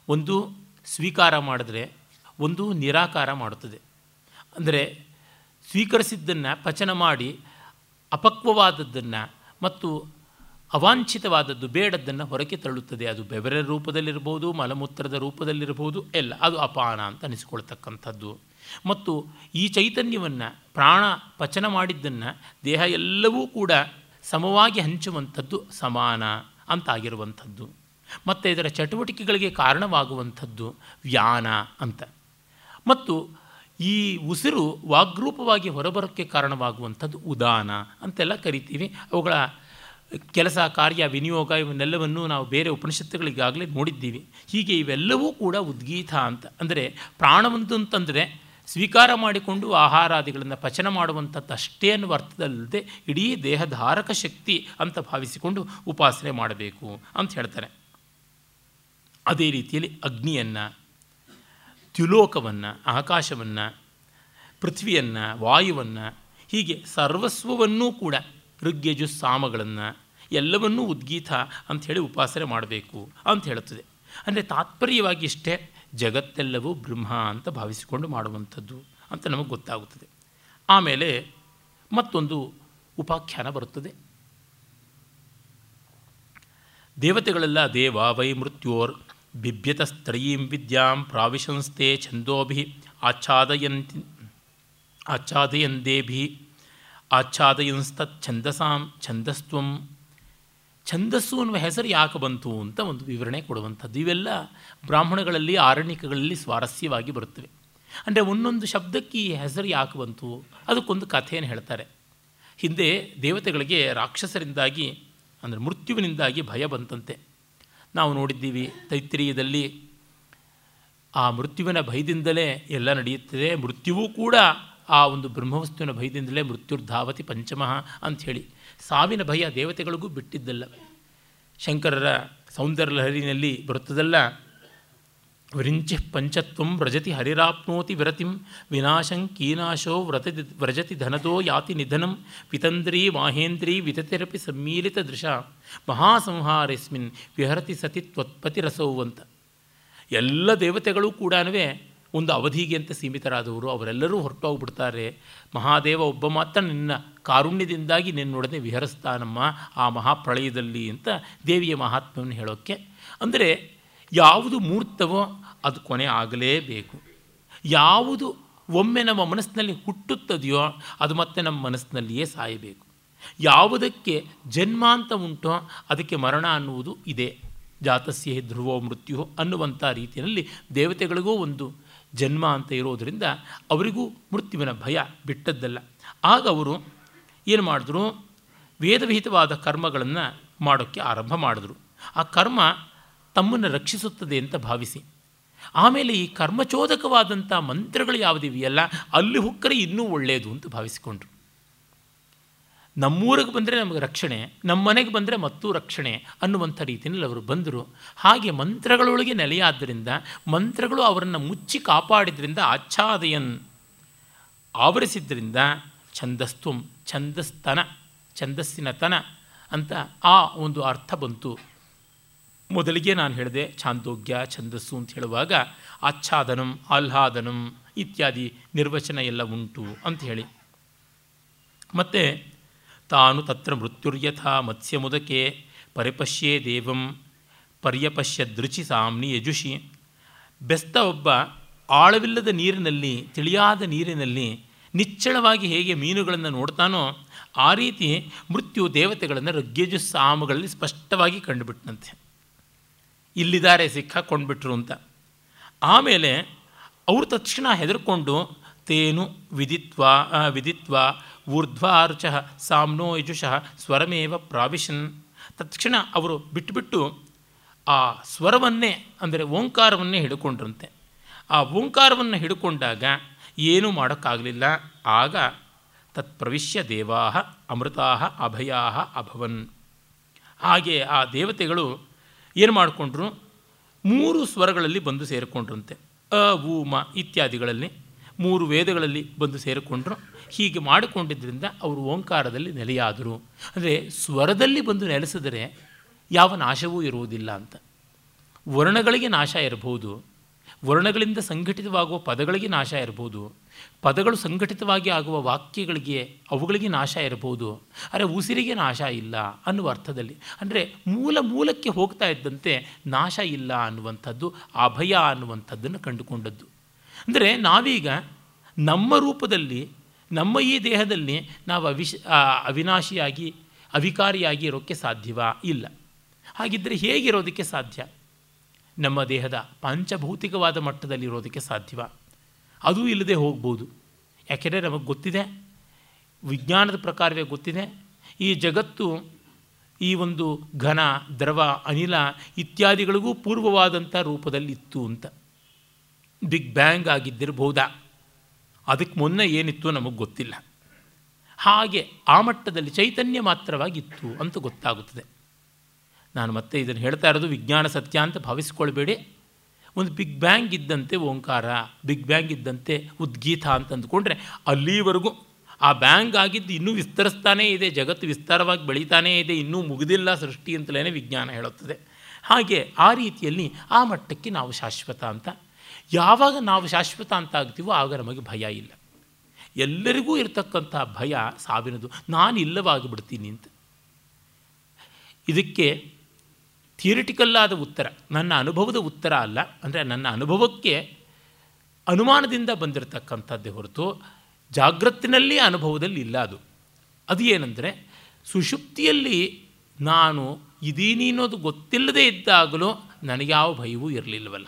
ಒಂದು ಸ್ವೀಕಾರ ಮಾಡಿದ್ರೆ ಒಂದು ನಿರಾಕಾರ ಮಾಡುತ್ತದೆ. ಅಂದರೆ ಸ್ವೀಕರಿಸಿದ್ದನ್ನು ಪಚನ ಮಾಡಿ ಅಪಕ್ವವಾದದ್ದನ್ನು ಮತ್ತು ಅವಾಂಛಿತವಾದದ್ದು ಬೇಡದ್ದನ್ನು ಹೊರಕ್ಕೆ ತಳ್ಳುತ್ತದೆ ಅದು ಬೆವರ ರೂಪದಲ್ಲಿರ್ಬೋದು ಮಲಮೂತ್ರದ ರೂಪದಲ್ಲಿರ್ಬೋದು ಎಲ್ಲ. ಅದು ಅಪಾನ ಅಂತ ಅನಿಸಿಕೊಳ್ತಕ್ಕಂಥದ್ದು ಮತ್ತು ಈ ಚೈತನ್ಯವನ್ನು, ಪ್ರಾಣ ಪಚನ ಮಾಡಿದ್ದನ್ನು, ದೇಹ ಎಲ್ಲವೂ ಕೂಡ ಸಮವಾಗಿ ಹಂಚುವಂಥದ್ದು ಸಮಾನ ಅಂತಾಗಿರುವಂಥದ್ದು ಮತ್ತು ಇದರ ಚಟುವಟಿಕೆಗಳಿಗೆ ಕಾರಣವಾಗುವಂಥದ್ದು ವ್ಯಾನ ಅಂತ. ಮತ್ತು ಈ ಉಸಿರು ವಾಗ್ರೂಪವಾಗಿ ಹೊರಬರೋಕ್ಕೆ ಕಾರಣವಾಗುವಂಥದ್ದು ಉದಾನ ಅಂತೆಲ್ಲ ಕರಿತೀವಿ. ಅವುಗಳ ಕೆಲಸ, ಕಾರ್ಯ, ವಿನಿಯೋಗ ಇವನ್ನೆಲ್ಲವನ್ನು ನಾವು ಬೇರೆ ಉಪನಿಷತ್ತುಗಳಿಗಾಗಲೇ ನೋಡಿದ್ದೀವಿ. ಹೀಗೆ ಇವೆಲ್ಲವೂ ಕೂಡ ಉದ್ಗೀತ ಅಂತ. ಅಂದರೆ ಪ್ರಾಣವಂತು ಅಂತಂದರೆ ಸ್ವೀಕಾರ ಮಾಡಿಕೊಂಡು ಆಹಾರಾದಿಗಳನ್ನು ಪಚನ ಮಾಡುವಂಥದ್ದು ಅಷ್ಟೇ ಅನ್ನುವ ಅರ್ಥದಲ್ಲದೆ ಇಡೀ ದೇಹಧಾರಕ ಶಕ್ತಿ ಅಂತ ಭಾವಿಸಿಕೊಂಡು ಉಪಾಸನೆ ಮಾಡಬೇಕು ಅಂತ ಹೇಳ್ತಾರೆ. ಅದೇ ರೀತಿಯಲ್ಲಿ ಅಗ್ನಿಯನ್ನು ತ್ಯುಲೋಕವನ್ನು, ಆಕಾಶವನ್ನು, ಪೃಥ್ವಿಯನ್ನು, ವಾಯುವನ್ನು, ಹೀಗೆ ಸರ್ವಸ್ವವನ್ನೂ ಕೂಡ ಋಗ್ಯಜು, ಸಾಮಗಳನ್ನು ಎಲ್ಲವನ್ನೂ ಉದ್ಗೀತ ಅಂಥೇಳಿ ಉಪಾಸನೆ ಮಾಡಬೇಕು ಅಂತ ಹೇಳುತ್ತದೆ. ಅಂದರೆ ತಾತ್ಪರ್ಯವಾಗಿ ಇಷ್ಟೇ ಜಗತ್ತೆಲ್ಲವೂ ಬ್ರಹ್ಮ ಅಂತ ಭಾವಿಸಿಕೊಂಡು ಮಾಡುವಂಥದ್ದು ಅಂತ ನಮಗೆ ಗೊತ್ತಾಗುತ್ತದೆ. ಆಮೇಲೆ ಮತ್ತೊಂದು ಉಪಾಖ್ಯಾನ ಬರುತ್ತದೆ. ದೇವತೆಗಳೆಲ್ಲ ದೇವ ವೈ ಮೃತ್ಯೋರ್ ಬಿಭ್ಯತಸ್ತ್ರಯೀಂ ವಿದ್ಯಾಂ ಪ್ರಾವಿಶಂಸ್ತೆ ಛಂದೋಭಿ ಆಚ್ಛಾದಯಂತಿ ಆಚ್ಛಾದಯಂದೇಭಿ ಆಚ್ಛಾದಯಂಸ್ತತ್ ಛಂದಸಾಂ ಛಂದಸ್ತ್ವಂ ಛಂದಸ್ಸು ಅನ್ನುವ ಹೆಸರು ಯಾಕೆ ಬಂತು ಅಂತ ಒಂದು ವಿವರಣೆ ಕೊಡುವಂಥದ್ದು. ಇವೆಲ್ಲ ಬ್ರಾಹ್ಮಣಗಳಲ್ಲಿ ಆರಣ್ಯಕಗಳಲ್ಲಿ ಸ್ವಾರಸ್ಯವಾಗಿ ಬರುತ್ತವೆ. ಅಂದರೆ ಒಂದೊಂದು ಶಬ್ದಕ್ಕೆ ಈ ಹೆಸರು ಯಾಕೆ ಬಂತು, ಅದಕ್ಕೊಂದು ಕಥೆಯನ್ನು ಹೇಳ್ತಾರೆ. ಹಿಂದೆ ದೇವತೆಗಳಿಗೆ ರಾಕ್ಷಸರಿಂದಾಗಿ, ಅಂದರೆ ಮೃತ್ಯುವಿನಿಂದಾಗಿ ಭಯ ಬಂತಂತೆ. ನಾವು ನೋಡಿದ್ದೀವಿ ತೈತ್ರಿಯದಲ್ಲಿ ಆ ಮೃತ್ಯುವಿನ ಭಯದಿಂದಲೇ ಎಲ್ಲ ನಡೆಯುತ್ತದೆ. ಮೃತ್ಯುವೂ ಕೂಡ ಆ ಒಂದು ಬ್ರಹ್ಮವಸ್ತುವಿನ ಭಯದಿಂದಲೇ ಮೃತ್ಯುರ್ಧಾವತಿ ಪಂಚಮಃ ಅಂಥೇಳಿ. ಸಾವಿನ ಭಯ ದೇವತೆಗಳಿಗೂ ಬಿಟ್ಟಿದ್ದಲ್ಲ. ಶಂಕರರ ಸೌಂದರ್ಯ ಲಹರಿನಲ್ಲಿ ಬರುತ್ತದಲ್ಲ. ವರಿಂಚಿ ಪಂಚತ್ವಂ ವ್ರಜತಿ ಹರಿರಾಪ್ನೋತಿ ವಿರತಿಂ ವಿನಾಶಂ ಕೀನಾಶೋ ವ್ರತದಿ ವ್ರಜತಿ ಧನದೋ ಯಾತಿ ನಿಧನಂ ಪಿತಂದ್ರೀ ಮಾಹೇಂದ್ರೀ ವಿತತಿರಪಿ ಸಮ್ಮೀಲಿತ ದೃಶ ಮಹಾಸಂಹಾರೆಸ್ಮಿನ್ ವಿಹರತಿ ಸತಿ ತ್ವತ್ಪತಿರಸೌ ಅಂತ ಎಲ್ಲ ದೇವತೆಗಳು ಕೂಡ ಒಂದು ಅವಧಿಗೆ ಅಂತ ಸೀಮಿತರಾದವರು. ಅವರೆಲ್ಲರೂ ಹೊರಟೋಗ್ಬಿಡ್ತಾರೆ. ಮಹಾದೇವ ಒಬ್ಬ ಮಾತ್ರ ನಿನ್ನ ಕಾರುಣ್ಯದಿಂದಾಗಿ ನಿನ್ನೊಡನೆ ವಿಹರಿಸ್ತಾನಮ್ಮ. ಆ ಮಹಾಪ್ರಳಯದಲ್ಲಿ ಅಂತ ದೇವಿಯ ಮಹಾತ್ಮ್ಯವನ್ನು ಹೇಳೋಕ್ಕೆ. ಅಂದರೆ ಯಾವುದು ಮೂರ್ತವೋ ಅದು ಕೊನೆ ಆಗಲೇಬೇಕು. ಯಾವುದು ಒಮ್ಮೆ ನಮ್ಮ ಮನಸ್ಸಿನಲ್ಲಿ ಹುಟ್ಟುತ್ತದೆಯೋ ಅದು ಮತ್ತೆ ನಮ್ಮ ಮನಸ್ಸಿನಲ್ಲಿಯೇ ಸಾಯಬೇಕು. ಯಾವುದಕ್ಕೆ ಜನ್ಮ ಅಂತ ಉಂಟೋ ಅದಕ್ಕೆ ಮರಣ ಅನ್ನುವುದು ಇದೆ. ಜಾತಸ್ಯ ಧ್ರುವೋ ಮೃತ್ಯು ಅನ್ನುವಂಥ ರೀತಿಯಲ್ಲಿ ದೇವತೆಗಳಿಗೂ ಒಂದು ಜನ್ಮ ಅಂತ ಇರೋದರಿಂದ ಅವರಿಗೂ ಮೃತ್ಯುವಿನ ಭಯ ಬಿಟ್ಟದ್ದಲ್ಲ. ಆಗ ಅವರು ಏನು ಮಾಡಿದ್ರು? ವೇದವಿಹಿತವಾದ ಕರ್ಮಗಳನ್ನು ಮಾಡೋಕ್ಕೆ ಆರಂಭ ಮಾಡಿದ್ರು. ಆ ಕರ್ಮ ತಮ್ಮನ್ನು ರಕ್ಷಿಸುತ್ತದೆ ಅಂತ ಭಾವಿಸಿ. ಆಮೇಲೆ ಈ ಕರ್ಮಚೋದಕವಾದಂಥ ಮಂತ್ರಗಳು ಯಾವುದಿವೆಯಲ್ಲ, ಅಲ್ಲಿ ಹುಕ್ಕರೆ ಇನ್ನೂ ಒಳ್ಳೆಯದು ಅಂತ ಭಾವಿಸಿಕೊಂಡ್ರು. ನಮ್ಮೂರಿಗೆ ಬಂದರೆ ನಮಗೆ ರಕ್ಷಣೆ ನಮ್ಮ ಮನೆಗೆ ಬಂದರೆ ಮತ್ತೂ ರಕ್ಷಣೆ ಅನ್ನುವಂಥ ರೀತಿಯಲ್ಲಿ ಅವರು ಬಂದರು. ಹಾಗೆ ಮಂತ್ರಗಳೊಳಗೆ ನೆಲೆಯಾದ್ದರಿಂದ, ಮಂತ್ರಗಳು ಅವರನ್ನು ಮುಚ್ಚಿ ಕಾಪಾಡಿದ್ರಿಂದ ಆಚ್ಛಾದಯನ್ ಆವರಿಸಿದ್ದರಿಂದ ಛಂದಸ್ತ್ವಂ ಛಂದಸ್ತನ, ಛಂದಸ್ಸಿನ ತನ ಅಂತ ಆ ಒಂದು ಅರ್ಥ ಬಂತು. ಮೊದಲಿಗೆ ನಾನು ಹೇಳಿದೆ, ಛಾಂದೋಗ್ಯ, ಛಂದಸ್ಸು ಅಂತ ಹೇಳುವಾಗ ಆಚ್ಛಾದನಂ, ಆಹ್ಲಾದನಂ ಇತ್ಯಾದಿ ನಿರ್ವಚನ ಎಲ್ಲ ಉಂಟು ಅಂತ ಹೇಳಿ. ಮತ್ತು ತಾನು ತತ್ರ ಮೃತ್ಯುರ್ಯಥ ಮತ್ಸ್ಯಮುದಕೆ ಪರಿಪಶ್ಯೇ ದೇವಂ ಪರ್ಯಪಶ್ಯ ದೃಚಿ ಸಾಮ್ನಿ ಯಜುಷಿ. ಬೆಸ್ತ ಒಬ್ಬ ಆಳವಿಲ್ಲದ ನೀರಿನಲ್ಲಿ, ತಿಳಿಯಾದ ನೀರಿನಲ್ಲಿ ನಿಚ್ಚಳವಾಗಿ ಹೇಗೆ ಮೀನುಗಳನ್ನು ನೋಡ್ತಾನೋ ಆ ರೀತಿ ಮೃತ್ಯು ದೇವತೆಗಳನ್ನು ರಗ್ಗೇಜು ಸಾಮಗಳಲ್ಲಿ ಸ್ಪಷ್ಟವಾಗಿ ಕಂಡುಬಿಟ್ಟನಂತೆ ಇಲ್ಲಿದ್ದಾರೆ ಸಿಕ್ಕಾಕೊಂಡ್ಬಿಟ್ರು ಅಂತ. ಆಮೇಲೆ ಅವರು ತಕ್ಷಣ ಹೆದರ್ಕೊಂಡು ತೇನು ವಿದಿತ್ವ ವಿದಿತ್ವ, ಊರ್ಧ್ವಾರುಚ, ಸಾಮ್ನೋ ಯಜುಷಃ, ಸ್ವರಮೇವ ಪ್ರಾವಿಶನ್. ತಕ್ಷಣ ಅವರು ಬಿಟ್ಟುಬಿಟ್ಟು ಆ ಸ್ವರವನ್ನೇ, ಅಂದರೆ ಓಂಕಾರವನ್ನೇ ಹಿಡ್ಕೊಂಡ್ರಂತೆ. ಆ ಓಂಕಾರವನ್ನು ಹಿಡ್ಕೊಂಡಾಗ ಏನೂ ಮಾಡೋಕ್ಕಾಗಲಿಲ್ಲ. ಆಗ ತತ್ಪ್ರವಿಶ್ಯ ದೇವಾ ಅಮೃತಾ ಅಭಯಾ ಅಭವನ್. ಹಾಗೆ ಆ ದೇವತೆಗಳು ಏನು ಮಾಡಿಕೊಂಡ್ರು? ಮೂರು ಸ್ವರಗಳಲ್ಲಿ ಬಂದು ಸೇರಿಕೊಂಡ್ರಂತೆ. ಅ, ಉ, ಮ ಇತ್ಯಾದಿಗಳಲ್ಲಿ ಮೂರು ವೇದಗಳಲ್ಲಿ ಬಂದು ಸೇರಿಕೊಂಡ್ರು. ಹೀಗೆ ಮಾಡಿಕೊಂಡಿದ್ದರಿಂದ ಅವರು ಓಂಕಾರದಲ್ಲಿ ನೆಲೆಯಾದರು. ಅಂದರೆ ಸ್ವರದಲ್ಲಿ ಬಂದು ನೆಲೆಸಿದರೆ ಯಾವ ನಾಶವೂ ಇರುವುದಿಲ್ಲ ಅಂತ. ವರ್ಣಗಳಿಗೆ ನಾಶ ಇರಬಹುದು. ವರ್ಣಗಳಿಂದ ಸಂಘಟಿತವಾಗುವ ಪದಗಳಿಗೆ ನಾಶ ಇರ್ಬೋದು ಪದಗಳು ಸಂಘಟಿತವಾಗಿ ಆಗುವ ವಾಕ್ಯಗಳಿಗೆ ಅವುಗಳಿಗೆ ನಾಶ ಇರಬಹುದು. ಆದರೆ ಉಸಿರಿಗೆ ನಾಶ ಇಲ್ಲ ಅನ್ನುವ ಅರ್ಥದಲ್ಲಿ. ಅಂದರೆ ಮೂಲ ಮೂಲಕ್ಕೆ ಹೋಗ್ತಾ ಇದ್ದಂತೆ ನಾಶ ಇಲ್ಲ ಅನ್ನುವಂಥದ್ದು, ಅಭಯ ಅನ್ನುವಂಥದ್ದನ್ನು ಕಂಡುಕೊಂಡದ್ದು. ಅಂದರೆ ನಾವೀಗ ನಮ್ಮ ರೂಪದಲ್ಲಿ, ನಮ್ಮ ಈ ದೇಹದಲ್ಲಿ ನಾವು ಅವಿಶ್ ಅವಿನಾಶಿಯಾಗಿ, ಅವಿಕಾರಿಯಾಗಿ ಇರೋಕ್ಕೆ ಸಾಧ್ಯವಾ? ಇಲ್ಲ. ಹಾಗಿದ್ದರೆ ಹೇಗಿರೋದಕ್ಕೆ ಸಾಧ್ಯ? ನಮ್ಮ ದೇಹದ ಪಂಚಭೌತಿಕವಾದ ಮಟ್ಟದಲ್ಲಿ ಇರೋದಕ್ಕೆ ಸಾಧ್ಯವ. ಅದೂ ಇಲ್ಲದೆ ಹೋಗ್ಬೋದು. ಯಾಕೆಂದರೆ ನಮಗೆ ಗೊತ್ತಿದೆ, ವಿಜ್ಞಾನದ ಪ್ರಕಾರವೇ ಗೊತ್ತಿದೆ, ಈ ಜಗತ್ತು, ಈ ಒಂದು ಘನ, ದ್ರವ, ಅನಿಲ ಇತ್ಯಾದಿಗಳಿಗೂ ಪೂರ್ವವಾದಂಥ ರೂಪದಲ್ಲಿತ್ತು ಅಂತ. ಬಿಗ್ ಬ್ಯಾಂಗ್ ಆಗಿದ್ದಿರಬಹುದಾ ಅದಕ್ಕೆ ಮೊನ್ನೆ ಏನಿತ್ತು ನಮಗೆ ಗೊತ್ತಿಲ್ಲ. ಹಾಗೆ ಆ ಮಟ್ಟದಲ್ಲಿ ಚೈತನ್ಯ ಮಾತ್ರವಾಗಿತ್ತು ಅಂತ ಗೊತ್ತಾಗುತ್ತದೆ. ನಾನು ಮತ್ತೆ ಇದನ್ನು ಹೇಳ್ತಾ ಇರೋದು ವಿಜ್ಞಾನ ಸತ್ಯ ಅಂತ ಭಾವಿಸ್ಕೊಳ್ಬೇಡಿ. ಒಂದು ಬಿಗ್ ಬ್ಯಾಂಗ್ ಇದ್ದಂತೆ ಓಂಕಾರ, ಬಿಗ್ ಬ್ಯಾಂಗ್ ಇದ್ದಂತೆ ಉದ್ಗೀತ ಅಂತ ಅಂದ್ಕೊಂಡ್ರೆ ಅಲ್ಲಿವರೆಗೂ ಆ ಬ್ಯಾಂಗ್ ಆಗಿದ್ದು ಇನ್ನೂ ವಿಸ್ತರಿಸ್ತಾನೇ ಇದೆ, ಜಗತ್ತು ವಿಸ್ತಾರವಾಗಿ ಬೆಳೀತಾನೇ ಇದೆ, ಇನ್ನೂ ಮುಗಿದಿಲ್ಲ ಸೃಷ್ಟಿ ಅಂತಲೇ ವಿಜ್ಞಾನ ಹೇಳುತ್ತದೆ. ಹಾಗೆ ಆ ರೀತಿಯಲ್ಲಿ ಆ ಮಟ್ಟಕ್ಕೆ ನಾವು ಶಾಶ್ವತ ಅಂತ. ಯಾವಾಗ ನಾವು ಶಾಶ್ವತ ಅಂತ ಆಗ್ತೀವೋ ಆಗ ನಮಗೆ ಭಯ ಇಲ್ಲ. ಎಲ್ಲರಿಗೂ ಇರತಕ್ಕಂಥ ಭಯ ಸಾವಿನದು. ನಾನು ಇಲ್ಲವಾಗಿ ಬಿಡ್ತೀನಿ ಅಂತ. ಇದಕ್ಕೆ ಥಿಯರಿಟಿಕಲ್ಲಾದ ಉತ್ತರ, ನನ್ನ ಅನುಭವದ ಉತ್ತರ ಅಲ್ಲ, ಅಂದರೆ ನನ್ನ ಅನುಭವಕ್ಕೆ ಅನುಮಾನದಿಂದ ಬಂದಿರತಕ್ಕಂಥದ್ದೇ ಹೊರತು ಜಾಗ್ರತ್ತಿನಲ್ಲಿ ಅನುಭವದಲ್ಲಿ ಇಲ್ಲ ಅದು. ಅದು ಏನಂದರೆ, ಸುಷುಪ್ತಿಯಲ್ಲಿ ನಾನು ಇದೀನಿ ಅನ್ನೋದು ಗೊತ್ತಿಲ್ಲದೇ ಇದ್ದಾಗಲೂ ನನಗೆ ಯಾವ ಭಯವೂ ಇರಲಿಲ್ಲವಲ್ಲ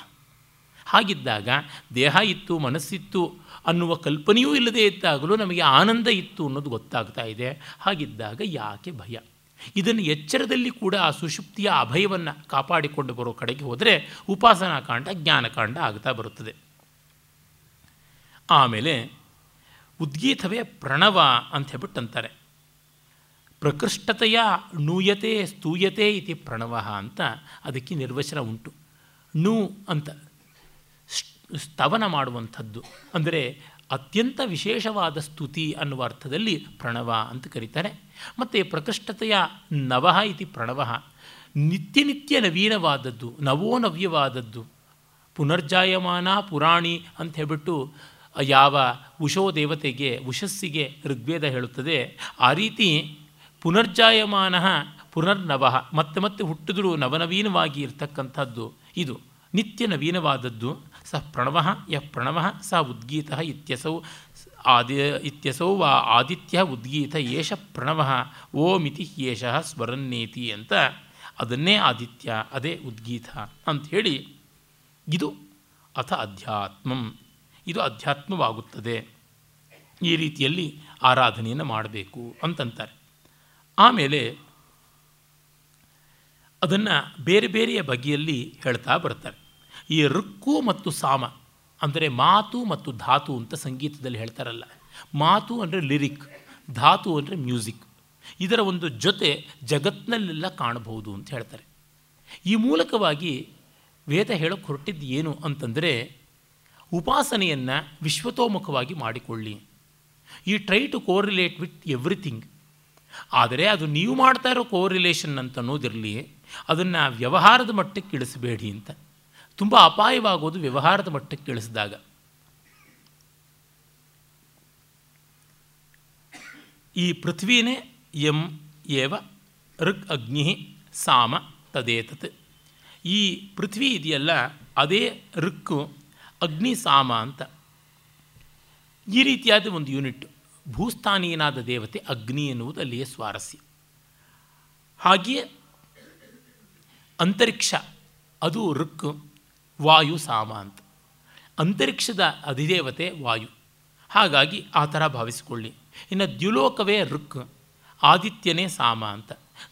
ಹಾಗಿದ್ದಾಗ ದೇಹ ಇತ್ತು, ಮನಸ್ಸಿತ್ತು ಅನ್ನುವ ಕಲ್ಪನೆಯೂ ಇಲ್ಲದೇ ಇದ್ದಾಗಲೂ ನಮಗೆ ಆನಂದ ಇತ್ತು ಅನ್ನೋದು ಗೊತ್ತಾಗ್ತಾ ಇದೆ. ಹಾಗಿದ್ದಾಗ ಯಾಕೆ ಭಯ? ಇದನ್ನು ಎಚ್ಚರದಲ್ಲಿ ಕೂಡ ಆ ಸುಷುಪ್ತಿಯ ಅಭಯವನ್ನು ಕಾಪಾಡಿಕೊಂಡು ಬರೋ ಕಡೆಗೆ ಹೋದರೆ ಉಪಾಸನಾ ಕಾಂಡ ಜ್ಞಾನಕಾಂಡ ಆಗ್ತಾ ಬರುತ್ತದೆ. ಆಮೇಲೆ ಉದ್ಗೀತವೇ ಪ್ರಣವ ಅಂತ ಹೇಳ್ಬಿಟ್ಟು ಅಂತಾರೆ ಪ್ರಕೃಷ್ಟತೆಯ ನೂಯತೆ ಸ್ತೂಯತೆ ಇತಿ ಪ್ರಣವ ಅಂತ ಅದಕ್ಕೆ ನಿರ್ವಚನ ಉಂಟು. ನೂ ಅಂತ ಸ್ತವನ ಮಾಡುವಂಥದ್ದು. ಅಂದರೆ ಅತ್ಯಂತ ವಿಶೇಷವಾದ ಸ್ತುತಿ ಅನ್ನುವ ಅರ್ಥದಲ್ಲಿ ಪ್ರಣವ ಅಂತ ಕರೀತಾರೆ. ಮತ್ತು ಪ್ರಕೃಷ್ಟತೆಯ ನವಃ ಇತಿ ಪ್ರಣವ. ನಿತ್ಯ ನಿತ್ಯ ನವೀನವಾದದ್ದು, ನವೋ ನವ್ಯವಾದದ್ದು. ಪುನರ್ಜಾಯಮಾನ ಪುರಾಣಿ ಅಂತ ಹೇಳ್ಬಿಟ್ಟು ಯಾವ ಉಷೋ ದೇವತೆಗೆ, ಉಷಸ್ಸಿಗೆ ಋಗ್ವೇದ ಹೇಳುತ್ತದೆ. ಆ ರೀತಿ ಪುನರ್ಜಾಯಮಾನ ಪುನರ್ನವ ಮತ್ತೆ ಮತ್ತೆ ಹುಟ್ಟಿದರೂ ನವನವೀನವಾಗಿ ಇರತಕ್ಕಂಥದ್ದು ಇದು. ನಿತ್ಯ ನವೀನವಾದದ್ದು. ಸ ಪ್ರಣವ ಯ ಪ್ರಣವ ಸ ಉದ್ಗೀತ ಇತ್ಯಸೌ ಆದಿ ಇತ್ಯಸೌ ವಾ ಆದಿತ್ಯ ಉದ್ಗೀತ ಏಷ ಪ್ರಣವ ಓಮಿತಿ ಏಷ ಸ್ವರನ್ನೇತಿ ಅಂತ ಅದನ್ನೇ ಆದಿತ್ಯ, ಅದೇ ಉದ್ಗೀತ ಅಂಥೇಳಿ ಇದು ಅಥ ಅಧ್ಯಾತ್ಮಂ. ಇದು ಅಧ್ಯಾತ್ಮವಾಗುತ್ತದೆ. ಈ ರೀತಿಯಲ್ಲಿ ಆರಾಧನೆಯನ್ನು ಮಾಡಬೇಕು ಅಂತಂತಾರೆ. ಆಮೇಲೆ ಅದನ್ನು ಬೇರೆ ಬೇರೆಯ ಬಗೆಯಲ್ಲಿ ಹೇಳ್ತಾ ಬರ್ತಾರೆ. ಈ ಋಕ್ಕು ಮತ್ತು ಸಾಮ ಅಂದರೆ ಮಾತು ಮತ್ತು ಧಾತು ಅಂತ ಸಂಗೀತದಲ್ಲಿ ಹೇಳ್ತಾರಲ್ಲ. ಮಾತು ಅಂದರೆ ಲಿರಿಕ್, ಧಾತು ಅಂದರೆ ಮ್ಯೂಸಿಕ್. ಇದರ ಒಂದು ಜೊತೆ ಜಗತ್ತಿನಲ್ಲೆಲ್ಲ ಕಾಣಬಹುದು ಅಂತ ಹೇಳ್ತಾರೆ. ಈ ಮೂಲಕವಾಗಿ ವೇದ ಹೇಳೋಕ್ಕೆ ಹೊರಟಿದ್ದು ಏನು ಅಂತಂದರೆ, ಉಪಾಸನೆಯನ್ನು ವಿಶ್ವತೋಮುಖವಾಗಿ ಮಾಡಿಕೊಳ್ಳಿ. ಈ try to correlate with everything ಆದರೆ ಅದು ನೀವು ಮಾಡ್ತಾ ಇರೋ ಕೋರಿಲೇಷನ್ ಅಂತ ಅನ್ನೋದಿರಲಿ, ಅದನ್ನು ವ್ಯವಹಾರದ ಮಟ್ಟಕ್ಕೆ ಇಳಿಸಬೇಡಿ ಅಂತ. ತುಂಬ ಅಪಾಯವಾಗೋದು ವ್ಯವಹಾರದ ಮಟ್ಟಕ್ಕೆ ಇಳಿಸಿದಾಗ. ಈ ಪೃಥ್ವಿನೇ ಎಂ ಏವ ಋಕ್ ಅಗ್ನಿ ಸಾಮ ತದೇತತ್. ಈ ಪೃಥ್ವಿ ಇದೆಯಲ್ಲ, ಅದೇ ಋಕ್ಕು ಅಗ್ನಿ ಸಾಮ ಅಂತ. ಈ ರೀತಿಯಾದ ಒಂದು ಯೂನಿಟ್, ಭೂಸ್ಥಾನೀಯನಾದ ದೇವತೆ ಅಗ್ನಿ ಎನ್ನುವುದು ಅಲ್ಲಿಯೇ ಸ್ವಾರಸ್ಯ. ಹಾಗೆಯೇ ಅಂತರಿಕ್ಷ, ಅದು ಋಕ್ ವಾಯು ಸಾಮ ಅಂತ. ಅಂತರಿಕ್ಷದ ಅಧಿದೇವತೆ ವಾಯು. ಹಾಗಾಗಿ ಆ ಥರ ಭಾವಿಸಿಕೊಳ್ಳಿ. ಇನ್ನು ದ್ಯುಲೋಕವೇ ಋಕ್, ಆದಿತ್ಯನೇ ಸಾಮ ಅಂತ.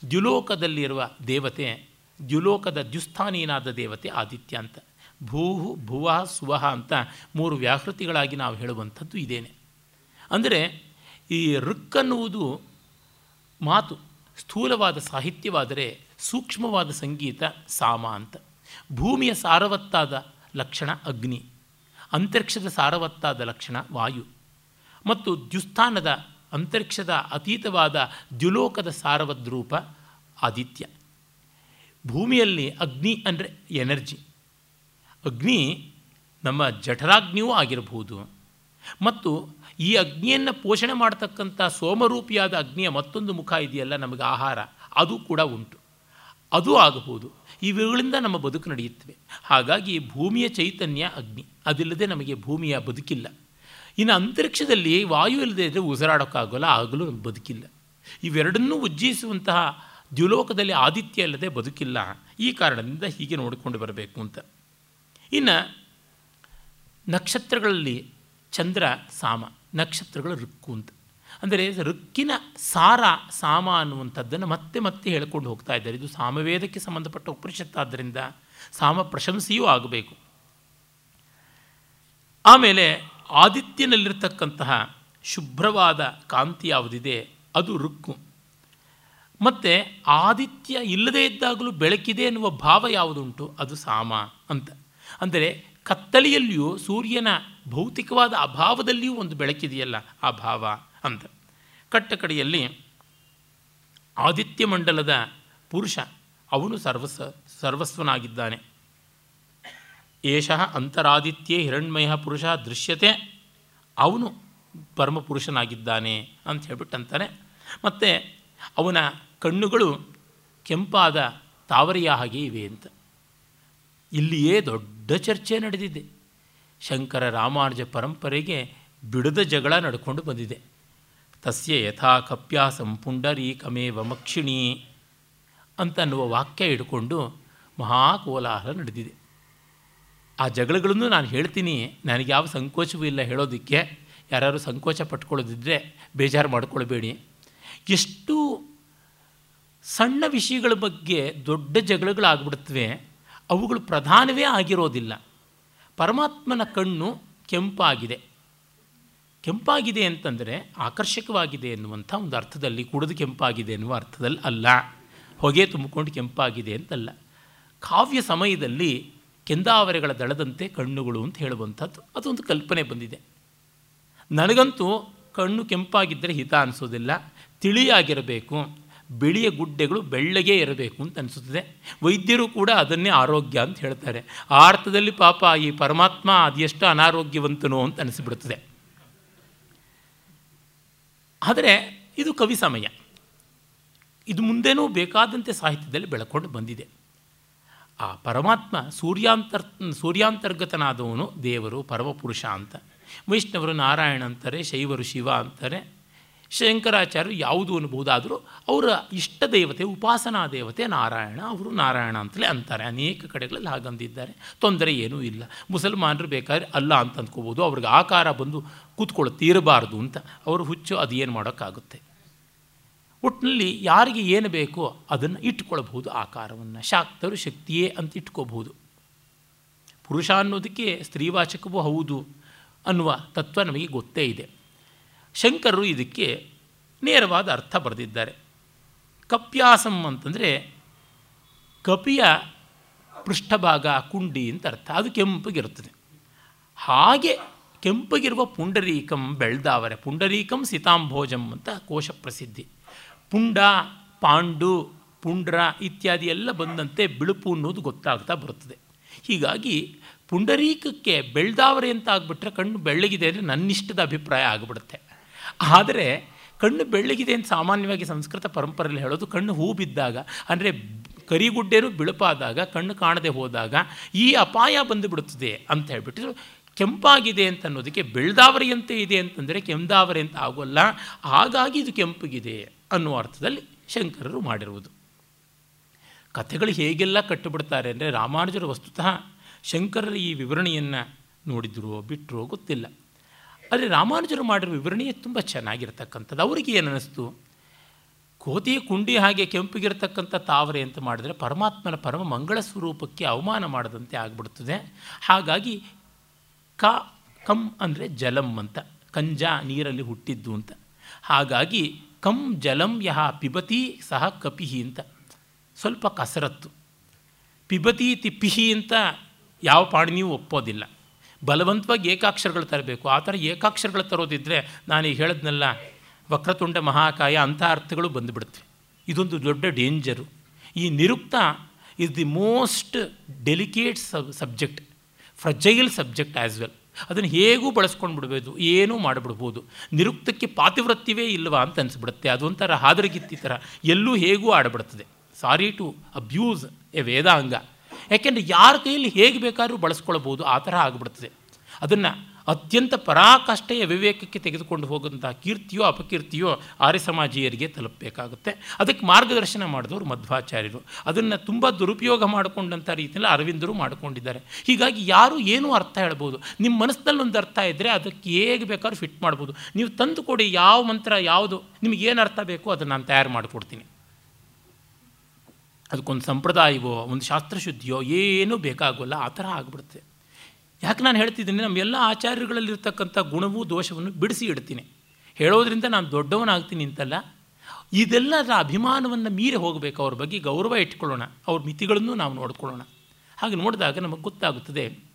ದ್ಯುಲೋಕದಲ್ಲಿರುವ ದೇವತೆ, ದ್ಯುಲೋಕದ ದ್ಯುಸ್ಥಾನೀನಾದ ದೇವತೆ ಆದಿತ್ಯ ಅಂತ. ಭೂಹು, ಭುವ ಸುವಹ ಅಂತ ಮೂರು ವ್ಯಾಹೃತಿಗಳಾಗಿ ನಾವು ಹೇಳುವಂಥದ್ದು ಇದೇನೆ. ಅಂದರೆ ಈ ಋಕ್ ಅನ್ನುವುದು ಮಾತು, ಸ್ಥೂಲವಾದ ಸಾಹಿತ್ಯವಾದರೆ ಸೂಕ್ಷ್ಮವಾದ ಸಂಗೀತ ಸಾಮ ಅಂತ. ಭೂಮಿಯ ಸಾರವತ್ತಾದ ಲಕ್ಷಣ ಅಗ್ನಿ, ಅಂತರಿಕ್ಷದ ಸಾರವತ್ತಾದ ಲಕ್ಷಣ ವಾಯು ಮತ್ತು ದ್ಯುಸ್ಥಾನದ ಅಂತರಿಕ್ಷದ ಅತೀತವಾದ ದ್ಯುಲೋಕದ ಸಾರವದ್ರೂಪ ಆದಿತ್ಯ. ಭೂಮಿಯಲ್ಲಿ ಅಗ್ನಿ ಅಂದರೆ ಎನರ್ಜಿ. ಅಗ್ನಿ ನಮ್ಮ ಜಠರಾಗ್ನಿಯೂ ಆಗಿರಬಹುದು ಮತ್ತು ಈ ಅಗ್ನಿಯನ್ನು ಪೋಷಣೆ ಮಾಡತಕ್ಕಂಥ ಸೋಮರೂಪಿಯಾದ ಅಗ್ನಿಯ ಮತ್ತೊಂದು ಮುಖ ಇದೆಯಲ್ಲ, ನಮಗೆ ಆಹಾರ, ಅದು ಕೂಡ ಉಂಟು. ಅದು ಆಗಬಹುದು. ಇವುಗಳಿಂದ ನಮ್ಮ ಬದುಕು ನಡೆಯುತ್ತವೆ. ಹಾಗಾಗಿ ಭೂಮಿಯ ಚೈತನ್ಯ ಅಗ್ನಿ. ಅದಿಲ್ಲದೆ ನಮಗೆ ಭೂಮಿಯ ಬದುಕಿಲ್ಲ. ಇನ್ನು ಅಂತರಿಕ್ಷದಲ್ಲಿ ವಾಯು ಇಲ್ಲದೆ ಇದ್ದರೆ ಉಸಿರಾಡೋಕ್ಕಾಗೋಲ್ಲ, ಆಗಲೂ ನಮಗೆ ಬದುಕಿಲ್ಲ. ಇವೆರಡನ್ನೂ ಉಜ್ಜಿಸುವಂತಹ ದ್ಯುಲೋಕದಲ್ಲಿ ಆದಿತ್ಯ ಇಲ್ಲದೆ ಬದುಕಿಲ್ಲ. ಈ ಕಾರಣದಿಂದ ಹೀಗೆ ನೋಡಿಕೊಂಡು ಬರಬೇಕು ಅಂತ. ಇನ್ನು ನಕ್ಷತ್ರಗಳಲ್ಲಿ ಚಂದ್ರ ಸಾಮ, ನಕ್ಷತ್ರಗಳು ರುಕ್ಕು ಅಂತ. ಅಂದರೆ ರುಕ್ಕಿನ ಸಾರ ಸಾಮ ಅನ್ನುವಂಥದ್ದನ್ನು ಮತ್ತೆ ಮತ್ತೆ ಹೇಳ್ಕೊಂಡು ಹೋಗ್ತಾ ಇದ್ದಾರೆ. ಇದು ಸಾಮವೇದಕ್ಕೆ ಸಂಬಂಧಪಟ್ಟ ಉಪನಿಷತ್ತಾದ್ದರಿಂದ ಸಾಮ ಪ್ರಶಂಸೆಯೂ ಆಗಬೇಕು. ಆಮೇಲೆ ಆದಿತ್ಯನಲ್ಲಿರ್ತಕ್ಕಂತಹ ಶುಭ್ರವಾದ ಕಾಂತಿ ಯಾವುದಿದೆ? ಅದು ರುಕ್ಕು ಮತ್ತು ಆದಿತ್ಯ ಇಲ್ಲದೇ ಇದ್ದಾಗಲೂ ಬೆಳಕಿದೆ ಎನ್ನುವ ಭಾವ ಯಾವುದುಂಟು? ಅದು ಸಾಮ ಅಂತ. ಅಂದರೆ ಕತ್ತಲೆಯಲ್ಲಿಯೂ ಸೂರ್ಯನ ಭೌತಿಕವಾದ ಅಭಾವದಲ್ಲಿಯೂ ಒಂದು ಬೆಳಕಿದೆಯಲ್ಲ ಆ ಭಾವ. ಅಂತ ಕಟ್ಟ ಕಡೆಯಲ್ಲಿ ಆದಿತ್ಯ ಮಂಡಲದ ಪುರುಷ, ಅವನು ಸರ್ವಸ್, ಸರ್ವಸ್ವನಾಗಿದ್ದಾನೆ. ಏಷಃ ಅಂತರಾದಿತ್ಯೇ ಹಿರಣ್ಮಯ ಪುರುಷ ದೃಶ್ಯತೆ, ಅವನು ಪರಮಪುರುಷನಾಗಿದ್ದಾನೆ ಅಂತ ಹೇಳ್ಬಿಟ್ಟಂತಾನೆ. ಮತ್ತು ಅವನ ಕಣ್ಣುಗಳು ಕೆಂಪಾದ ತಾವರೆಯ ಹಾಗೆ ಇವೆ ಅಂತ. ಇಲ್ಲಿಯೇ ದೊಡ್ಡ ಚರ್ಚೆ ನಡೆದಿದೆ. ಶಂಕರ ರಾಮಾನುಜ ಪರಂಪರೆಗೆ ಬಿಡದ ಜಗಳ ನಡ್ಕೊಂಡು ಬಂದಿದೆ. ತಸ್ಯ ಯಥಾ ಕಪ್ಯಾಸಂ ಪುಂಡರೀಕಮೇವ ಮಕ್ಷಿಣಿ ಅಂತ ಅನ್ನುವ ವಾಕ್ಯ ಹಿಡ್ಕೊಂಡು ಮಹಾಕೋಲಾಹಲ ನಡೆದಿದೆ. ಆ ಜಗಳಗಳನ್ನು ನಾನು ಹೇಳ್ತೀನಿ, ನನಗೆ ಯಾವ ಸಂಕೋಚವೂ ಇಲ್ಲ ಹೇಳೋದಕ್ಕೆ. ಯಾರು ಸಂಕೋಚ ಪಟ್ಕೊಳ್ಳೋದಿದ್ದರೆ ಬೇಜಾರು ಮಾಡ್ಕೊಳ್ಬೇಡಿ. ಎಷ್ಟು ಸಣ್ಣ ವಿಷಯಗಳ ಬಗ್ಗೆ ದೊಡ್ಡ ಜಗಳಗಳಾಗ್ಬಿಡ್ತವೆ, ಅವುಗಳು ಪ್ರಧಾನವೇ ಆಗಿರೋದಿಲ್ಲ. ಪರಮಾತ್ಮನ ಕಣ್ಣು ಕೆಂಪಾಗಿದೆ. ಕೆಂಪಾಗಿದೆ ಅಂತಂದರೆ ಆಕರ್ಷಕವಾಗಿದೆ ಎನ್ನುವಂಥ ಒಂದು ಅರ್ಥದಲ್ಲಿ ಕುಡಿದು ಕೆಂಪಾಗಿದೆ ಎನ್ನುವ ಅರ್ಥದಲ್ಲಿ ಅಲ್ಲ. ಹೊಗೆ ತುಂಬಿಕೊಂಡು ಕೆಂಪಾಗಿದೆ ಅಂತಲ್ಲ. ಕಾವ್ಯ ಸಮಯದಲ್ಲಿ ಕೆಂದಾವರೆಗಳ ದಳದಂತೆ ಕಣ್ಣುಗಳು ಅಂತ ಹೇಳುವಂಥದ್ದು ಅದೊಂದು ಕಲ್ಪನೆ ಬಂದಿದೆ. ನನಗಂತೂ ಕಣ್ಣು ಕೆಂಪಾಗಿದ್ದರೆ ಹಿತ ಅನಿಸೋದಿಲ್ಲ. ತಿಳಿಯಾಗಿರಬೇಕು. ಬಿಳಿಯ ಗುಡ್ಡೆಗಳು ಬೆಳ್ಳಗೆ ಇರಬೇಕು ಅಂತ ಅನಿಸುತ್ತದೆ. ವೈದ್ಯರು ಕೂಡ ಅದನ್ನೇ ಆರೋಗ್ಯ ಅಂತ ಹೇಳ್ತಾರೆ. ಆ ಅರ್ಥದಲ್ಲಿ ಪಾಪ ಈ ಪರಮಾತ್ಮ ಅದೆಷ್ಟು ಅನಾರೋಗ್ಯವಂತನೋ ಅಂತ ಅನಿಸಿಬಿಡುತ್ತದೆ ಆದರೆ ಇದು ಕವಿ ಸಮಯ. ಇದು ಮುಂದೇನೂ ಬೇಕಾದಂತೆ ಸಾಹಿತ್ಯದಲ್ಲಿ ಬೆಳಕೊಂಡು ಬಂದಿದೆ. ಆ ಪರಮಾತ್ಮ ಸೂರ್ಯಾಂತರ್, ಸೂರ್ಯಾಂತರ್ಗತನಾದವನು ದೇವರು, ಪರಮಪುರುಷ ಅಂತ. ವೈಷ್ಣವರು ನಾರಾಯಣ ಅಂತಾರೆ ಶೈವರು ಶಿವ ಅಂತಾರೆ. ಶಂಕರಾಚಾರ್ಯರು ಯಾವುದು ಅನ್ಬೋದಾದರೂ ಅವರ ಇಷ್ಟ ದೇವತೆ, ಉಪಾಸನಾ ದೇವತೆ ನಾರಾಯಣ. ಅವರು ನಾರಾಯಣ ಅಂತಲೇ ಅಂತಾರೆ. ಅನೇಕ ಕಡೆಗಳಲ್ಲಿ ಹಾಗಂದಿದ್ದಾರೆ. ತೊಂದರೆ ಏನೂ ಇಲ್ಲ. ಮುಸಲ್ಮಾನರು ಬೇಕಾದ್ರೆ ಅಲ್ಲ ಅಂತ ಅಂದ್ಕೋಬೋದು. ಅವ್ರಿಗೆ ಆಕಾರ ಬಂದು ಕೂತ್ಕೊಳ್ಳುತ್ತೆ ಇರಬಾರ್ದು ಅಂತ ಅವರು ಹುಚ್ಚು, ಅದು ಏನು ಮಾಡೋಕ್ಕಾಗುತ್ತೆ? ಒಟ್ಟಿನಲ್ಲಿ ಯಾರಿಗೆ ಏನು ಬೇಕೋ ಅದನ್ನು ಇಟ್ಕೊಳ್ಬಹುದು ಆಕಾರವನ್ನು. ಶಾಕ್ತರು ಶಕ್ತಿಯೇ ಅಂತ ಇಟ್ಕೋಬಹುದು. ಪುರುಷ ಅನ್ನೋದಕ್ಕೆ ಸ್ತ್ರೀವಾಚಕವೂ ಹೌದು ಅನ್ನುವ ತತ್ವ ನಮಗೆ ಗೊತ್ತೇ ಇದೆ. ಶಂಕರರು ಇದಕ್ಕೆ ನೇರವಾದ ಅರ್ಥ ಬರೆದಿದ್ದಾರೆ. ಕಪ್ಯಾಸಂ ಅಂತಂದರೆ ಕಪಿಯ ಪೃಷ್ಠಭಾಗ, ಕುಂಡಿ ಅಂತ ಅರ್ಥ. ಅದು ಕೆಂಪಗಿರುತ್ತದೆ. ಹಾಗೆ ಕೆಂಪಗಿರುವ ಪುಂಡರೀಕಂ ಬೆಳ್ದಾವರೆ. ಪುಂಡರೀಕಂ ಸಿತಾಂಭೋಜಂ ಅಂತ ಕೋಶ ಪ್ರಸಿದ್ಧಿ. ಪುಂಡ, ಪಾಂಡು, ಪುಂಡ್ರ ಇತ್ಯಾದಿ ಎಲ್ಲ ಬಂದಂತೆ ಬಿಳುಪು ಅನ್ನೋದು ಗೊತ್ತಾಗ್ತಾ ಬರುತ್ತದೆ. ಹೀಗಾಗಿ ಪುಂಡರೀಕಕ್ಕೆ ಬೆಳ್ದಾವರೆ ಅಂತ ಆಗ್ಬಿಟ್ರೆ ಕಣ್ಣು ಬೆಳ್ಳಗಿದೆ ಅಂದರೆ ನನ್ನಿಷ್ಟದ ಅಭಿಪ್ರಾಯ ಆಗಿಬಿಡುತ್ತೆ. ಆದರೆ ಕಣ್ಣು ಬೆಳ್ಳಗಿದೆ ಅಂತ ಸಾಮಾನ್ಯವಾಗಿ ಸಂಸ್ಕೃತ ಪರಂಪರೆಯಲ್ಲಿ ಹೇಳೋದು, ಕಣ್ಣು ಹೂ ಬಿದ್ದಾಗ, ಅಂದರೆ ಕರಿಗುಡ್ಡೇನು ಬಿಳುಪಾದಾಗ, ಕಣ್ಣು ಕಾಣದೆ ಹೋದಾಗ ಈ ಅಪಾಯ ಬಂದುಬಿಡುತ್ತದೆ ಅಂತ ಹೇಳ್ಬಿಟ್ಟು ಕೆಂಪಾಗಿದೆ ಅಂತ ಅನ್ನೋದಕ್ಕೆ ಬೆಳ್ದಾವರಿಯಂತೆ ಇದೆ ಅಂತಂದರೆ ಕೆಂದಾವರೆ ಅಂತ ಆಗೋಲ್ಲ. ಹಾಗಾಗಿ ಇದು ಕೆಂಪಗಿದೆ ಅನ್ನುವ ಅರ್ಥದಲ್ಲಿ ಶಂಕರರು ಮಾಡಿರುವುದು. ಕಥೆಗಳು ಹೇಗೆಲ್ಲ ಕಟ್ಟಿಬಿಡ್ತಾರೆ ಅಂದರೆ ರಾಮಾನುಜರು ವಸ್ತುತಃ ಶಂಕರರ ಈ ವಿವರಣೆಯನ್ನು ನೋಡಿದ್ರೋ ಬಿಟ್ಟರೋ ಗೊತ್ತಿಲ್ಲ. ಆದರೆ ರಾಮಾನುಜರು ಮಾಡಿರೋ ವಿವರಣೆಯೇ ತುಂಬ ಚೆನ್ನಾಗಿರ್ತಕ್ಕಂಥದ್ದು. ಅವರಿಗೆ ಏನು ಅನ್ನಿಸ್ತು ಕೋತಿಯ ಕುಂಡಿ ಹಾಗೆ ಕೆಂಪಿಗಿರ್ತಕ್ಕಂಥ ತಾವರೆ ಅಂತ ಮಾಡಿದ್ರೆ ಪರಮಾತ್ಮನ ಪರಮ ಮಂಗಳ ಸ್ವರೂಪಕ್ಕೆ ಅವಮಾನ ಮಾಡದಂತೆ ಆಗ್ಬಿಡ್ತದೆ. ಹಾಗಾಗಿ ಕ, ಕಂ ಅಂದರೆ ಜಲಂ ಅಂತ, ಕಂಜ ನೀರಲ್ಲಿ ಹುಟ್ಟಿದ್ದು ಅಂತ. ಹಾಗಾಗಿ ಕಂ ಜಲಂ ಯಹ ಪಿಬತಿ ಸಹ ಕಪಿಹಿ ಅಂತ. ಸ್ವಲ್ಪ ಕಸರತ್ತು. ಪಿಬತಿ ತಿಪ್ಪಿಹಿ ಅಂತ ಯಾವ ಪಾಣಿನಿಯೂ ಒಪ್ಪೋದಿಲ್ಲ. ಬಲವಂತವಾಗಿ ಏಕಾಕ್ಷರಗಳು ತರಬೇಕು. ಆ ಥರ ಏಕಾಕ್ಷರಗಳು ತರೋದಿದ್ದರೆ ನಾನೀಗ ಹೇಳಿದ್ನಲ್ಲ, ವಕ್ರತುಂಡ ಮಹಾಕಾಯ ಅಂಥ ಅರ್ಥಗಳು ಬಂದುಬಿಡುತ್ತವೆ ಇದೊಂದು ದೊಡ್ಡ ಡೇಂಜರು. ಈ ನಿರುಕ್ತ is the most delicate sub subject fragile subject as well ಅದನ್ನು ಹೇಗೂ ಬಳಸ್ಕೊಂಡು ಬಿಡ್ಬೋದು ಏನೂ ಮಾಡಿಬಿಡ್ಬೋದು. ನಿರುಕ್ತಕ್ಕೆ ಪಾತಿವೃತ್ತಿವೇ ಇಲ್ಲವಾ ಅಂತ ಅನಿಸ್ಬಿಡುತ್ತೆ. ಅದೊಂಥರ ಹಾದರಗಿತ್ತಿ ಥರ. ಎಲ್ಲೂ ಹೇಗೂ ಆಡಬಿಡ್ತದೆ. ಸಾರಿ ಟು ಅಬ್ಯೂಸ್ ಎ ವೇದಾಂಗ ಯಾಕೆಂದರೆ ಯಾರ ಕೈಯಲ್ಲಿ ಹೇಗೆ ಬೇಕಾದರೂ ಬಳಸ್ಕೊಳ್ಬೋದು, ಆ ಥರ ಆಗಿಬಿಡ್ತದೆ. ಅದನ್ನು ಅತ್ಯಂತ ಪರಾಕಾಷ್ಠೆಯ ವಿವೇಕಕ್ಕೆ ತೆಗೆದುಕೊಂಡು ಹೋಗುವಂಥ ಕೀರ್ತಿಯೋ, ಅಪಕೀರ್ತಿಯೋ ಆರ್ಯ ಸಮಾಜೀಯರಿಗೆ ತಲುಪಬೇಕಾಗುತ್ತೆ. ಅದಕ್ಕೆ ಮಾರ್ಗದರ್ಶನ ಮಾಡಿದವರು ಮಧ್ವಾಚಾರ್ಯರು. ಅದನ್ನು ತುಂಬ ದುರುಪಯೋಗ ಮಾಡಿಕೊಂಡಂಥ ರೀತಿಯಲ್ಲಿ ಅರವಿಂದರು ಮಾಡಿಕೊಂಡಿದ್ದಾರೆ. ಹೀಗಾಗಿ ಯಾರು ಏನೂ ಅರ್ಥ ಹೇಳ್ಬೋದು? ನಿಮ್ಮ ಮನಸ್ಸಿನಲ್ಲಿ ಒಂದು ಅರ್ಥ ಇದ್ದರೆ ಅದಕ್ಕೆ ಹೇಗೆ ಬೇಕಾದ್ರೂ ಫಿಟ್ ಮಾಡ್ಬೋದು. ನೀವು ತಂದು ಕೊಡಿ ಯಾವ ಮಂತ್ರ ಯಾವುದು ನಿಮಗೇನು ಅರ್ಥ ಬೇಕೋ ಅದನ್ನು ನಾನು ತಯಾರು ಮಾಡಿಕೊಡ್ತೀನಿ. ಅದಕ್ಕೊಂದು ಸಂಪ್ರದಾಯವೋ, ಒಂದು ಶಾಸ್ತ್ರಶುದ್ಧಿಯೋ ಏನೂ ಬೇಕಾಗೋಲ್ಲ, ಆ ಥರ ಆಗಿಬಿಡುತ್ತೆ. ಯಾಕೆ ನಾನು ಹೇಳ್ತಿದ್ದೀನಿ, ನಮ್ಮ ಎಲ್ಲ ಆಚಾರ್ಯಗಳಲ್ಲಿರ್ತಕ್ಕಂಥ ಗುಣವೂ ದೋಷವನ್ನು ಬಿಡಿಸಿ ಇಡ್ತೀನಿ. ಹೇಳೋದ್ರಿಂದ ನಾನು ದೊಡ್ಡವನಾಗ್ತೀನಿ ಅಂತಲ್ಲ ಇದೆಲ್ಲರ ಅಭಿಮಾನವನ್ನು ಮೀರಿ ಹೋಗಬೇಕು, ಅವ್ರ ಬಗ್ಗೆ ಗೌರವ ಇಟ್ಕೊಳ್ಳೋಣ, ಅವ್ರ ಮಿತಿಗಳನ್ನು ನಾವು ನೋಡ್ಕೊಳ್ಳೋಣ. ಹಾಗೆ ನೋಡಿದಾಗ ನಮಗೆ ಗೊತ್ತಾಗುತ್ತದೆ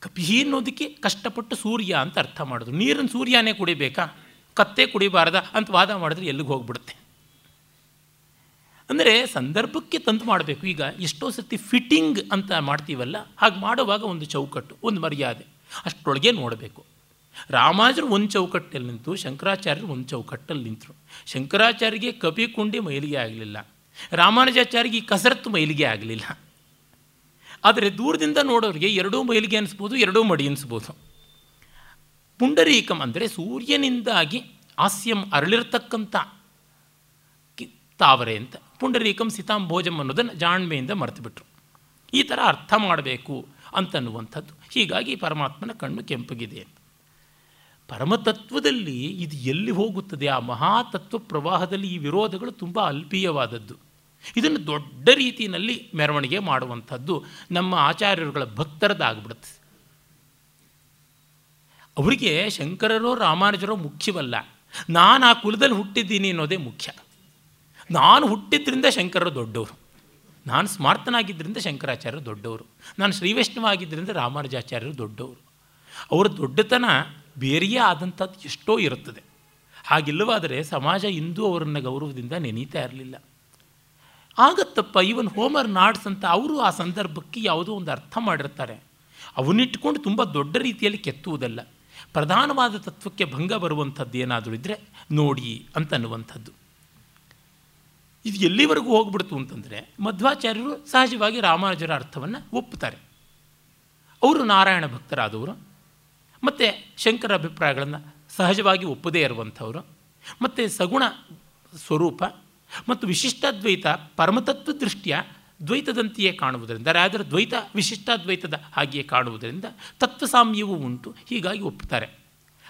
ಕಪಿ ಅನ್ನೋದಕ್ಕೆ ಕಷ್ಟಪಟ್ಟು ಸೂರ್ಯ ಅಂತ ಅರ್ಥ ಮಾಡೋದು. ನೀರನ್ನು ಸೂರ್ಯನೇ ಕುಡಿಬೇಕಾ? ಕತ್ತೆ ಕುಡಿಬಾರ್ದ ಅಂತ ವಾದ ಮಾಡಿದ್ರೆ ಎಲ್ಲಿಗೆ ಹೋಗ್ಬಿಡುತ್ತೆ? ಅಂದರೆ ಸಂದರ್ಭಕ್ಕೆ ತಂತು ಮಾಡಬೇಕು. ಈಗ ಎಷ್ಟೋ ಸತಿ ಫಿಟ್ಟಿಂಗ್ ಅಂತ ಮಾಡ್ತೀವಲ್ಲ, ಹಾಗೆ ಮಾಡುವಾಗ ಒಂದು ಚೌಕಟ್ಟು, ಒಂದು ಮರ್ಯಾದೆ. ಅಷ್ಟರೊಳಗೆ ನೋಡಬೇಕು. ರಾಮಾಜರು ಒಂದು ಚೌಕಟ್ಟಲ್ಲಿ ನಿಂತು, ಶಂಕರಾಚಾರ್ಯರು ಒಂದು ಚೌಕಟ್ಟಲ್ಲಿ ನಿಂತರು. ಶಂಕರಾಚಾರ್ಯಗೆ ಕಪಿ ಕುಂಡಿ ಮೈಲಿಗೆ ಆಗಲಿಲ್ಲ. ರಾಮಾನುಜಾಚಾರ್ಯಿಗೆ ಈ ಕಸರತ್ತು ಮೈಲಿಗೆ ಆಗಲಿಲ್ಲ. ಆದರೆ ದೂರದಿಂದ ನೋಡೋರಿಗೆ ಎರಡೂ ಮೈಲಿಗೆ ಅನಿಸ್ಬೋದು, ಎರಡೂ ಮಡಿ ಅನಿಸ್ಬೋದು. ಪುಂಡರೀಕಂ ಅಂದರೆ ಸೂರ್ಯನಿಂದಾಗಿ ಹಾಸ್ಯಂ ಅರಳಿರ್ತಕ್ಕಂಥ ತಾವರೆ ಅಂತ. ಪುಂಡರೀಕಂ ಸಿತಾಂಭೋಜಂ ಅನ್ನೋದನ್ನು ಜಾಣ್ಮೆಯಿಂದ ಮರೆತುಬಿಟ್ರು. ಈ ಥರ ಅರ್ಥ ಮಾಡಬೇಕು ಅಂತನ್ನುವಂಥದ್ದು. ಹೀಗಾಗಿ ಪರಮಾತ್ಮನ ಕಣ್ಣು ಕೆಂಪಗಿದೆ ಅಂತ. ಪರಮತತ್ವದಲ್ಲಿ ಇದು ಎಲ್ಲಿ ಹೋಗುತ್ತದೆ? ಆ ಮಹಾತತ್ವ ಪ್ರವಾಹದಲ್ಲಿ ಈ ವಿರೋಧಗಳು ತುಂಬ ಅಲ್ಪೀಯವಾದದ್ದು. ಇದನ್ನು ದೊಡ್ಡ ರೀತಿಯಲ್ಲಿ ಮೆರವಣಿಗೆ ಮಾಡುವಂಥದ್ದು ನಮ್ಮ ಆಚಾರ್ಯರುಗಳ ಭಕ್ತರದಾಗ್ಬಿಡುತ್ತೆ. ಅವರಿಗೆ ಶಂಕರರೋ ರಾಮಾನುಜರೋ ಮುಖ್ಯವಲ್ಲ. ನಾನು ಆ ಕುಲದಲ್ಲಿ ಹುಟ್ಟಿದ್ದೀನಿ ಅನ್ನೋದೇ ಮುಖ್ಯ. ನಾನು ಹುಟ್ಟಿದ್ರಿಂದ ಶಂಕರರು ದೊಡ್ಡವರು. ನಾನು ಸ್ಮಾರ್ತನಾಗಿದ್ದರಿಂದ ಶಂಕರಾಚಾರ್ಯರು ದೊಡ್ಡವರು. ನಾನು ಶ್ರೀವೈಷ್ಣವ ಆಗಿದ್ದರಿಂದ ರಾಮಾನುಜಾಚಾರ್ಯರು ದೊಡ್ಡವರು. ಅವರ ದೊಡ್ಡತನ ಬೇರೆಯೇ ಆದಂಥದ್ದು ಎಷ್ಟೋ ಇರುತ್ತದೆ. ಹಾಗಿಲ್ಲವಾದರೆ ಸಮಾಜ ಇಂದೂ ಅವರನ್ನು ಗೌರವದಿಂದ ನೆನೀತಾ ಇರಲಿಲ್ಲ. ಆಗತ್ತಪ್ಪ ಇವನ್ ಹೋಮರ್ ನಾಡ್ಸ್ ಅಂತ ಅವರು ಆ ಸಂದರ್ಭಕ್ಕೆ ಯಾವುದೋ ಒಂದು ಅರ್ಥ ಮಾಡಿರ್ತಾರೆ. ಅವನ್ನಿಟ್ಕೊಂಡು ತುಂಬ ದೊಡ್ಡ ರೀತಿಯಲ್ಲಿ ಕೆತ್ತುವುದಲ್ಲ. ಪ್ರಧಾನವಾದ ತತ್ವಕ್ಕೆ ಭಂಗ ಬರುವಂಥದ್ದು ಏನಾದರೂ ಇದ್ದರೆ ನೋಡಿ ಅಂತನ್ನುವಂಥದ್ದು ಇದು ಎಲ್ಲಿವರೆಗೂ ಹೋಗ್ಬಿಡ್ತು ಅಂತಂದರೆ ಮಧ್ವಾಚಾರ್ಯರು ಸಹಜವಾಗಿ ರಾಮಾನುಜರ ಅರ್ಥವನ್ನು ಒಪ್ಪುತ್ತಾರೆ. ಅವರು ನಾರಾಯಣ ಭಕ್ತರಾದವರು, ಮತ್ತು ಶಂಕರ ಅಭಿಪ್ರಾಯಗಳನ್ನು ಸಹಜವಾಗಿ ಒಪ್ಪದೇ ಇರುವಂಥವರು, ಮತ್ತು ಸಗುಣ ಸ್ವರೂಪ, ಮತ್ತು ವಿಶಿಷ್ಟಾದ್ವೈತ ಪರಮತತ್ವ ದೃಷ್ಟಿಯ ದ್ವೈತದಂತೆಯೇ ಕಾಣುವುದರಿಂದ ಆದರೆ ದ್ವೈತ ವಿಶಿಷ್ಟಾದ್ವೈತದ ಹಾಗೆಯೇ ಕಾಣುವುದರಿಂದ ತತ್ವಸಾಮ್ಯವೂ ಉಂಟು, ಹೀಗಾಗಿ ಒಪ್ಪುತ್ತಾರೆ.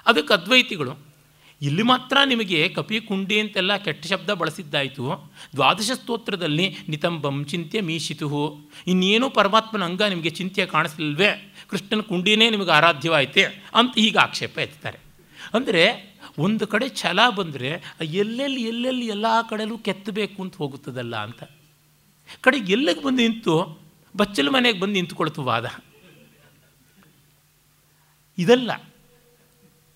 ಅದಕ್ಕೆ ಅದ್ವೈತಿಗಳು ಇಲ್ಲಿ ಮಾತ್ರ ನಿಮಗೆ ಕಪಿ ಕುಂಡಿ ಅಂತೆಲ್ಲ ಕೆಟ್ಟ ಶಬ್ದ ಬಳಸಿದ್ದಾಯಿತು. ದ್ವಾದಶ ಸ್ತೋತ್ರದಲ್ಲಿ ನಿತಂಬಂ ಚಿಂತ್ಯ ಮೀಶಿತು. ಇನ್ನೇನೂ ಪರಮಾತ್ಮನ ಅಂಗ ನಿಮಗೆ ಚಿಂತೆ ಕಾಣಿಸ್ಲಿಲ್ವೇ? ಕೃಷ್ಣನ ಕುಂಡಿನೇ ನಿಮಗೆ ಆರಾಧ್ಯವಾಯಿತೆ ಅಂತ ಈಗ ಆಕ್ಷೇಪ ಎತ್ತಾರೆ. ಅಂದರೆ ಒಂದು ಕಡೆ ಛಲ ಬಂದರೆ ಎಲ್ಲೆಲ್ಲಿ ಎಲ್ಲೆಲ್ಲಿ ಎಲ್ಲ ಕಡೆಯಲ್ಲೂ ಕೆತ್ತಬೇಕು ಅಂತ ಹೋಗುತ್ತದಲ್ಲ ಅಂತ. ಕಡೆಗೆ ಎಲ್ಲಿಗೆ ಬಂದು ನಿಂತು? ಬಚ್ಚಲು ಮನೆಗೆ ಬಂದು ನಿಂತುಕೊಳ್ತು ವಾದ. ಇದಲ್ಲ.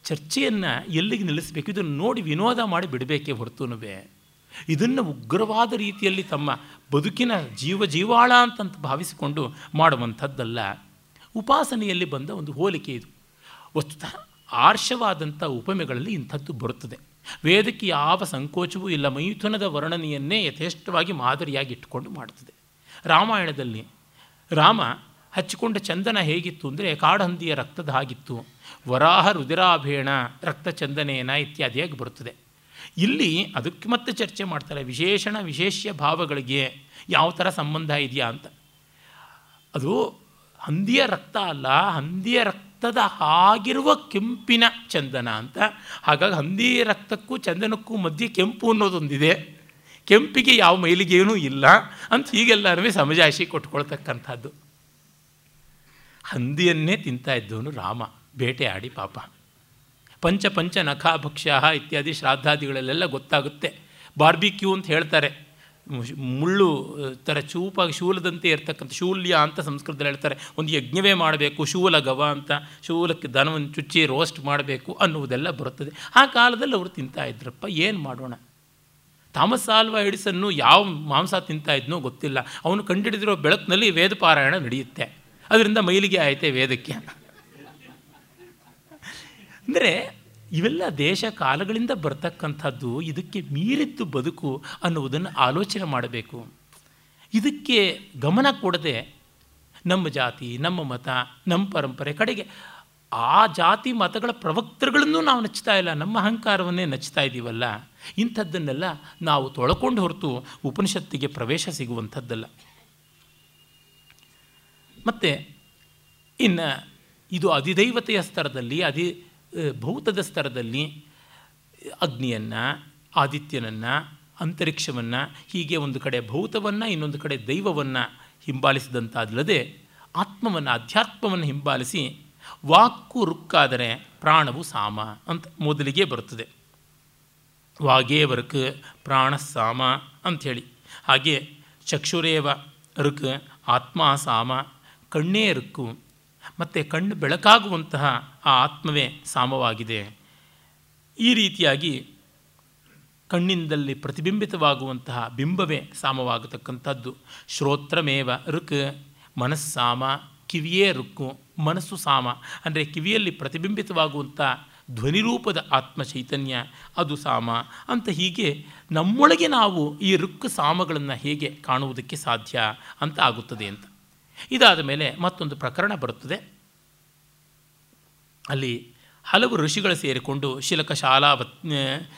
ಚರ್ಚೆಯನ್ನು ಎಲ್ಲಿಗೆ ನಿಲ್ಲಿಸಬೇಕು? ಇದನ್ನು ನೋಡಿ ವಿನೋದ ಮಾಡಿ ಬಿಡಬೇಕೇ ಹೊರತುನುವೆ. ಇದನ್ನು ಉಗ್ರವಾದ ರೀತಿಯಲ್ಲಿ ತಮ್ಮ ಬದುಕಿನ ಜೀವ ಜೀವಾಳ ಅಂತಂತ ಭಾವಿಸಿಕೊಂಡು ಮಾಡುವಂಥದ್ದಲ್ಲ. ಉಪಾಸನೆಯಲ್ಲಿ ಬಂದ ಒಂದು ಹೋಲಿಕೆ ಇದು. ವಸ್ತುತಃ ಆರ್ಷವಾದಂಥ ಉಪಮೆಗಳಲ್ಲಿ ಇಂಥದ್ದು ಬರುತ್ತದೆ. ವೇದಕ್ಕೆ ಯಾವ ಸಂಕೋಚವೂ ಇಲ್ಲ. ಮೈಥುನದ ವರ್ಣನೆಯನ್ನೇ ಯಥೇಷ್ಟವಾಗಿ ಮಾದರಿಯಾಗಿ ಇಟ್ಟುಕೊಂಡು ಮಾಡುತ್ತದೆ. ರಾಮಾಯಣದಲ್ಲಿ ರಾಮ ಹಚ್ಚಿಕೊಂಡ ಚಂದನ ಹೇಗಿತ್ತು ಅಂದರೆ ಕಾಡಹಂದಿಯ ರಕ್ತದ ಹಾಗಿತ್ತು. ವರಾಹ ರುದಿರಾಭೇಣ ರಕ್ತ ಚಂದನೇನ ಇತ್ಯಾದಿಯಾಗಿ ಬರುತ್ತದೆ. ಇಲ್ಲಿ ಅದಕ್ಕೆ ಮತ್ತೆ ಚರ್ಚೆ ಮಾಡ್ತಾರೆ, ವಿಶೇಷಣ ವಿಶೇಷ್ಯ ಭಾವಗಳಿಗೆ ಯಾವ ಥರ ಸಂಬಂಧ ಇದೆಯಾ ಅಂತ. ಅದು ಹಂದಿಯ ರಕ್ತ ಅಲ್ಲ, ಹಂದಿಯ ರಕ್ತದ ಹಾಗಿರುವ ಕೆಂಪಿನ ಚಂದನ ಅಂತ. ಹಾಗಾಗಿ ಹಂದಿ ರಕ್ತಕ್ಕೂ ಚಂದನಕ್ಕೂ ಮಧ್ಯೆ ಕೆಂಪು ಅನ್ನೋದೊಂದಿದೆ. ಕೆಂಪಿಗೆ ಯಾವ ಮೈಲಿಗೆಯೂ ಇಲ್ಲ ಅಂತ ಹೀಗೆಲ್ಲರೂ ಸಮಜಾಶಿ ಕೊಟ್ಕೊಳ್ತಕ್ಕಂಥದ್ದು ಹಂದಿಯನ್ನೇ ತಿಂತಾ ಇದ್ದವನು ರಾಮ. ಬೇಟೆ ಆಡಿ ಪಾಪ. ಪಂಚ ಪಂಚ ನಖಾಭಕ್ಷ್ಯ ಇತ್ಯಾದಿ ಶ್ರಾದ್ದಾದಿಗಳಲ್ಲೆಲ್ಲ ಗೊತ್ತಾಗುತ್ತೆ. ಬಾರ್ಬಿಕ್ಯೂ ಅಂತ ಹೇಳ್ತಾರೆ. ಮುಳ್ಳು ಥರ ಚೂಪಾಗಿ ಶೂಲದಂತೆ ಇರ್ತಕ್ಕಂಥ ಶೂಲ್ಯ ಅಂತ ಸಂಸ್ಕೃತದಲ್ಲಿ ಹೇಳ್ತಾರೆ. ಒಂದು ಯಜ್ಞವೇ ಮಾಡಬೇಕು ಶೂಲ ಗವ ಅಂತ, ಶೂಲಕ್ಕೆ ದನವನ್ನು ಚುಚ್ಚಿ ರೋಸ್ಟ್ ಮಾಡಬೇಕು ಅನ್ನುವುದೆಲ್ಲ ಬರುತ್ತದೆ. ಆ ಕಾಲದಲ್ಲಿ ಅವರು ತಿಂತಾ ಇದ್ರಪ್ಪ, ಏನು ಮಾಡೋಣ? ಥಾಮಸ್ ಆಲ್ವಾ ಎಡಿಸನ್ನು ಯಾವ ಮಾಂಸ ತಿಂತಾ ಇದ್ನೋ ಗೊತ್ತಿಲ್ಲ. ಅವನು ಕಂಡುಹಿಡಿದಿರೋ ಬೆಳಕಿನಲ್ಲಿ ವೇದ ಪಾರಾಯಣ ನಡೆಯುತ್ತೆ. ಅದರಿಂದ ಮೈಲಿಗೆ ಆಯಿತೆ ವೇದಕ್ಕೆ. ಅಂದರೆ ಇವೆಲ್ಲ ದೇಶ ಕಾಲಗಳಿಂದ ಬರ್ತಕ್ಕಂಥದ್ದು ಇದಕ್ಕೆ ಮೀರಿದ್ದು ಬದುಕು ಅನ್ನುವುದನ್ನು ಆಲೋಚನೆ ಮಾಡಬೇಕು. ಇದಕ್ಕೆ ಗಮನ ಕೊಡದೆ ನಮ್ಮ ಜಾತಿ, ನಮ್ಮ ಮತ, ನಮ್ಮ ಪರಂಪರೆ ಕಡೆಗೆ ಆ ಜಾತಿ ಮತಗಳ ಪ್ರವಕ್ತರುಗಳನ್ನು ನಾವು ನಚ್ತಾ ಇಲ್ಲ, ನಮ್ಮ ಅಹಂಕಾರವನ್ನೇ ನಚ್ತಾ ಇದ್ದೀವಲ್ಲ ಇಂಥದ್ದನ್ನೆಲ್ಲ ನಾವು ತೊಳ್ಕೊಂಡು ಹೊರತು ಉಪನಿಷತ್ತಿಗೆ ಪ್ರವೇಶ ಸಿಗುವಂಥದ್ದಲ್ಲ. ಮತ್ತು ಇನ್ನು ಇದು ಅಧಿದೈವತೆಯ ಸ್ತರದಲ್ಲಿ ಅಧಿ ಭೌತದ ಸ್ತರದಲ್ಲಿ ಅಗ್ನಿಯನ್ನು, ಆದಿತ್ಯನನ್ನು, ಅಂತರಿಕ್ಷವನ್ನು, ಹೀಗೆ ಒಂದು ಕಡೆ ಭೌತವನ್ನು, ಇನ್ನೊಂದು ಕಡೆ ದೈವವನ್ನು ಹಿಂಬಾಲಿಸಿದಂತಾದಲ್ಲದೆ ಆತ್ಮವನ್ನು, ಅಧ್ಯಾತ್ಮವನ್ನು ಹಿಂಬಾಲಿಸಿ ವಾಕು ರುಕ್ಕಾದರೆ ಪ್ರಾಣವು ಸಾಮ ಅಂತ ಮೊದಲಿಗೆ ಬರುತ್ತದೆ. ವಾಗೇ ವರ್ಕ್ ಪ್ರಾಣ ಸಾಮ ಅಂಥೇಳಿ ಹಾಗೆ ಚಕ್ಷುರೇವ ಋಕ್ ಆತ್ಮ ಸಾಮ ಕಣ್ಣೇ ಋಕ್ಕು ಮತ್ತು ಕಣ್ಣು ಬೆಳಕಾಗುವಂತಹ ಆ ಆತ್ಮವೇ ಸಾಮವಾಗಿದೆ. ಈ ರೀತಿಯಾಗಿ ಕಣ್ಣಿಂದಲ್ಲಿ ಪ್ರತಿಬಿಂಬಿತವಾಗುವಂತಹ ಬಿಂಬವೇ ಸಾಮವಾಗತಕ್ಕಂಥದ್ದು. ಶ್ರೋತ್ರಮೇವ ಋಕ್ ಮನಸ್ಸಾಮ ಕಿವಿಯೇ ಋಕ್ಕು ಮನಸ್ಸು ಸಾಮ. ಅಂದರೆ ಕಿವಿಯಲ್ಲಿ ಪ್ರತಿಬಿಂಬಿತವಾಗುವಂಥ ಧ್ವನಿರೂಪದ ಆತ್ಮ ಚೈತನ್ಯ, ಅದು ಸಾಮ. ಅಂತ ಹೀಗೆ ನಮ್ಮೊಳಗೆ ನಾವು ಈ ಋಕ್ ಸಾಮಗಳನ್ನು ಹೇಗೆ ಕಾಣುವುದಕ್ಕೆ ಸಾಧ್ಯ ಅಂತ ಆಗುತ್ತದೆ ಅಂತ. ಇದಾದ ಮೇಲೆ ಮತ್ತೊಂದು ಪ್ರಕರಣ ಬರುತ್ತದೆ. ಅಲ್ಲಿ ಹಲವು ಋಷಿಗಳು ಸೇರಿಕೊಂಡು ಶಿಲಕ ಶಾಲಾವತ್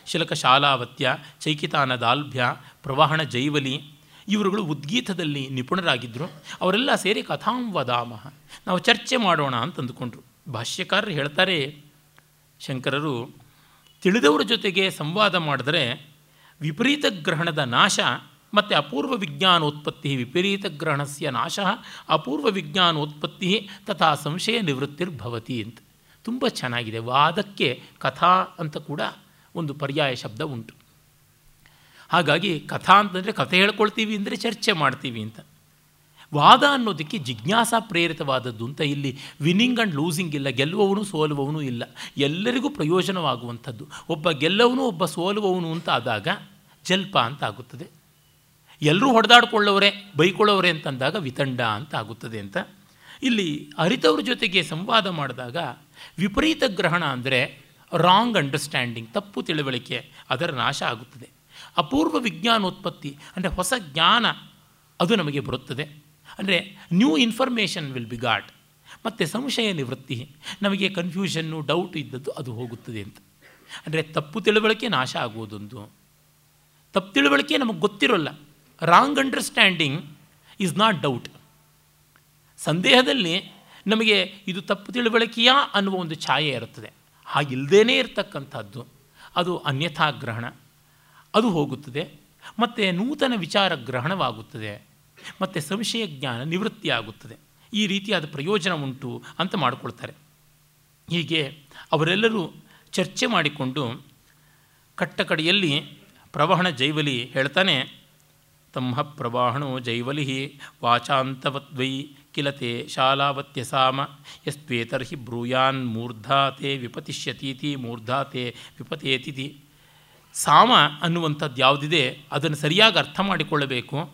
ಶಿಲಕ ಶಾಲಾವತ್ಯ ಚೈಕಿತಾನದಾಲ್ಭ್ಯ, ಪ್ರವಾಹಣ ಜೈವಲಿ ಇವರುಗಳು ಉದ್ಗೀತದಲ್ಲಿ ನಿಪುಣರಾಗಿದ್ದರು ಅವರೆಲ್ಲ ಸೇರಿ ಕಥಾಂ ವದಾಮಹ ನಾವು ಚರ್ಚೆ ಮಾಡೋಣ ಅಂತ ಅಂದುಕೊಂಡ್ರು ಭಾಷ್ಯಕಾರರು ಹೇಳ್ತಾರೆ, ಶಂಕರರು, ತಿಳಿದವರ ಜೊತೆಗೆ ಸಂವಾದ ಮಾಡಿದರೆ ವಿಪರೀತ ಗ್ರಹಣದ ನಾಶ ಮತ್ತು ಅಪೂರ್ವ ವಿಜ್ಞಾನೋತ್ಪತ್ತಿ ವಿಪರೀತ ಗ್ರಹಣಸ್ಯ ನಾಶ ಅಪೂರ್ವ ವಿಜ್ಞಾನೋತ್ಪತ್ತಿ ತಥಾ ಸಂಶಯ ನಿವೃತ್ತಿರ್ಭವತಿ ಅಂತ. ತುಂಬ ಚೆನ್ನಾಗಿದೆ. ವಾದಕ್ಕೆ ಕಥಾ ಅಂತ ಕೂಡ ಒಂದು ಪರ್ಯಾಯ ಶಬ್ದ ಉಂಟು. ಹಾಗಾಗಿ ಕಥಾ ಅಂತಂದರೆ ಕಥೆ ಹೇಳ್ಕೊಳ್ತೀವಿ ಅಂದರೆ ಚರ್ಚೆ ಮಾಡ್ತೀವಿ ಅಂತ. ವಾದ ಅನ್ನೋದಕ್ಕೆ ಜಿಜ್ಞಾಸಾ ಪ್ರೇರಿತವಾದದ್ದು ಅಂತ ಇಲ್ಲಿ ವಿನ್ನಿಂಗ್ ಆ್ಯಂಡ್ ಲೂಸಿಂಗ್ ಇಲ್ಲ, ಗೆಲ್ಲುವವನು ಸೋಲುವವನು ಇಲ್ಲ. ಎಲ್ಲರಿಗೂ ಪ್ರಯೋಜನವಾಗುವಂಥದ್ದು. ಒಬ್ಬ ಗೆಲ್ಲವನು, ಒಬ್ಬ ಸೋಲುವವನು ಅಂತ ಆದಾಗ ಜಲ್ಪ ಅಂತ ಆಗುತ್ತದೆ. ಎಲ್ಲರೂ ಹೊಡೆದಾಡ್ಕೊಳ್ಳೋರೆ, ಬೈಕೊಳ್ಳೋರೆ ಅಂತಂದಾಗ ವಿತಂಡ ಅಂತ ಆಗುತ್ತದೆ ಅಂತ. ಇಲ್ಲಿ ಅರಿತವ್ರ ಜೊತೆಗೆ ಸಂವಾದ ಮಾಡಿದಾಗ ವಿಪರೀತ ಗ್ರಹಣ ಅಂದರೆ ರಾಂಗ್ ಅಂಡರ್ಸ್ಟ್ಯಾಂಡಿಂಗ್ ತಪ್ಪು ತಿಳುವಳಿಕೆ, ಅದರ ನಾಶ ಆಗುತ್ತದೆ. ಅಪೂರ್ವ ವಿಜ್ಞಾನೋತ್ಪತ್ತಿ ಅಂದರೆ ಹೊಸ ಜ್ಞಾನ ಅದು ನಮಗೆ ಬರುತ್ತದೆ. ಅಂದರೆ new information will be got ಮತ್ತು ಸಂಶಯ ನಿವೃತ್ತಿ, ನಮಗೆ ಕನ್ಫ್ಯೂಷನ್ನು ಡೌಟ್ ಇದ್ದದ್ದು ಅದು ಹೋಗುತ್ತದೆ ಅಂತ. ಅಂದರೆ ತಪ್ಪು ತಿಳುವಳಿಕೆ ನಾಶ ಆಗುವುದೊಂದು. ತಪ್ಪು ತಿಳುವಳಿಕೆ ನಮಗೆ ಗೊತ್ತಿರೋಲ್ಲ. Wrong understanding is not doubt ಸಂದೇಹದಲ್ಲಿ ನಮಗೆ ಇದು ತಪ್ಪು ತಿಳುವಳಿಕೆಯಾ ಅನ್ನುವ ಒಂದು ಛಾಯೆ ಇರುತ್ತದೆ. ಹಾಗಿಲ್ಲದೇ ಇರತಕ್ಕಂಥದ್ದು, ಅದು ಅನ್ಯಥಾ ಗ್ರಹಣ. ಅದು ಹೋಗುತ್ತದೆ, ಮತ್ತು ನೂತನ ವಿಚಾರ ಗ್ರಹಣವಾಗುತ್ತದೆ, ಮತ್ತು ಸಂಶಯ ಜ್ಞಾನ ನಿವೃತ್ತಿಯಾಗುತ್ತದೆ. ಈ ರೀತಿಯಾದ ಪ್ರಯೋಜನ ಉಂಟು ಅಂತ ಮಾಡಿಕೊಳ್ತಾರೆ. ಹೀಗೆ ಅವರೆಲ್ಲರೂ ಚರ್ಚೆ ಮಾಡಿಕೊಂಡು ಕಟ್ಟಕಡೆಯಲ್ಲಿ ಪ್ರವಹಣ ಜೈವಲಿ ಹೇಳ್ತಾನೆ ತಮ್ಮ ಪ್ರವಾಹಣೋ ಜೈವಲಿ ವಾಚಾಂತವದ್ವೈ ಕಿಲತೆ ಶಾಲಾವತ್ಯಸಾಮ ಯಸ್ತ್ವೇತರ್ಹಿ ಬ್ರೂಯಾನ್ ಮೂರ್ಧಾತೆ ವಿಪತಿಷ್ಯತೀತಿ ಮೂರ್ಧಾತೆ ವಿಪತೇತಿತಿ. ಸಾಮ ಅನ್ನುವಂಥದ್ದು ಯಾವುದಿದೆ ಅದನ್ನು ಸರಿಯಾಗಿ ಅರ್ಥ ಮಾಡಿಕೊಳ್ಳಬೇಕು.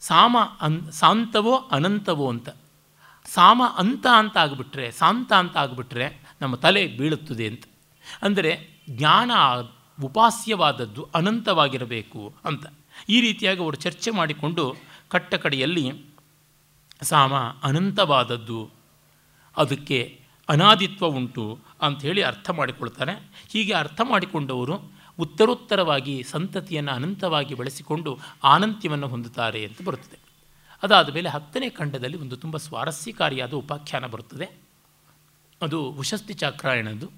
ಸಾಮ ಅನ್ ಸಾಂತವೋ ಅನಂತವೋ ಅಂತ. ಸಾಮ ಅಂತ ಅಂತ ಆಗಿಬಿಟ್ರೆ, ಸಾಂತ ಅಂತ ಆಗಿಬಿಟ್ರೆ ನಮ್ಮ ತಲೆ ಬೀಳುತ್ತದೆ ಅಂತ. ಅಂದರೆ ಜ್ಞಾನ ಉಪಾಸ್ಯವಾದದ್ದು ಅನಂತವಾಗಿರಬೇಕು ಅಂತ. ಈ ರೀತಿಯಾಗಿ ಅವರು ಚರ್ಚೆ ಮಾಡಿಕೊಂಡು ಕಟ್ಟಕಡೆಯಲ್ಲಿ ಸಾಮ ಅನಂತವಾದದ್ದು, ಅದಕ್ಕೆ ಅನಾದಿತ್ವ ಉಂಟು ಅಂಥೇಳಿ ಅರ್ಥ ಮಾಡಿಕೊಳ್ತಾರೆ ಹೀಗೆ ಅರ್ಥ ಮಾಡಿಕೊಂಡವರು ಉತ್ತರೋತ್ತರವಾಗಿ ಸಂತತಿಯನ್ನು ಅನಂತವಾಗಿ ಬೆಳೆಸಿಕೊಂಡು ಆನಂತ್ಯವನ್ನು ಹೊಂದುತ್ತಾರೆ ಅಂತ ಬರುತ್ತದೆ. ಅದಾದ ಮೇಲೆ ಹತ್ತನೇ ಖಂಡದಲ್ಲಿ ಒಂದು ತುಂಬ ಸ್ವಾರಸ್ಯಕಾರಿಯಾದ ಉಪಾಖ್ಯಾನ ಬರುತ್ತದೆ. ಅದು ಉಶಸ್ತಿ ಚಾಕ್ರಾಯಣದ್ದು.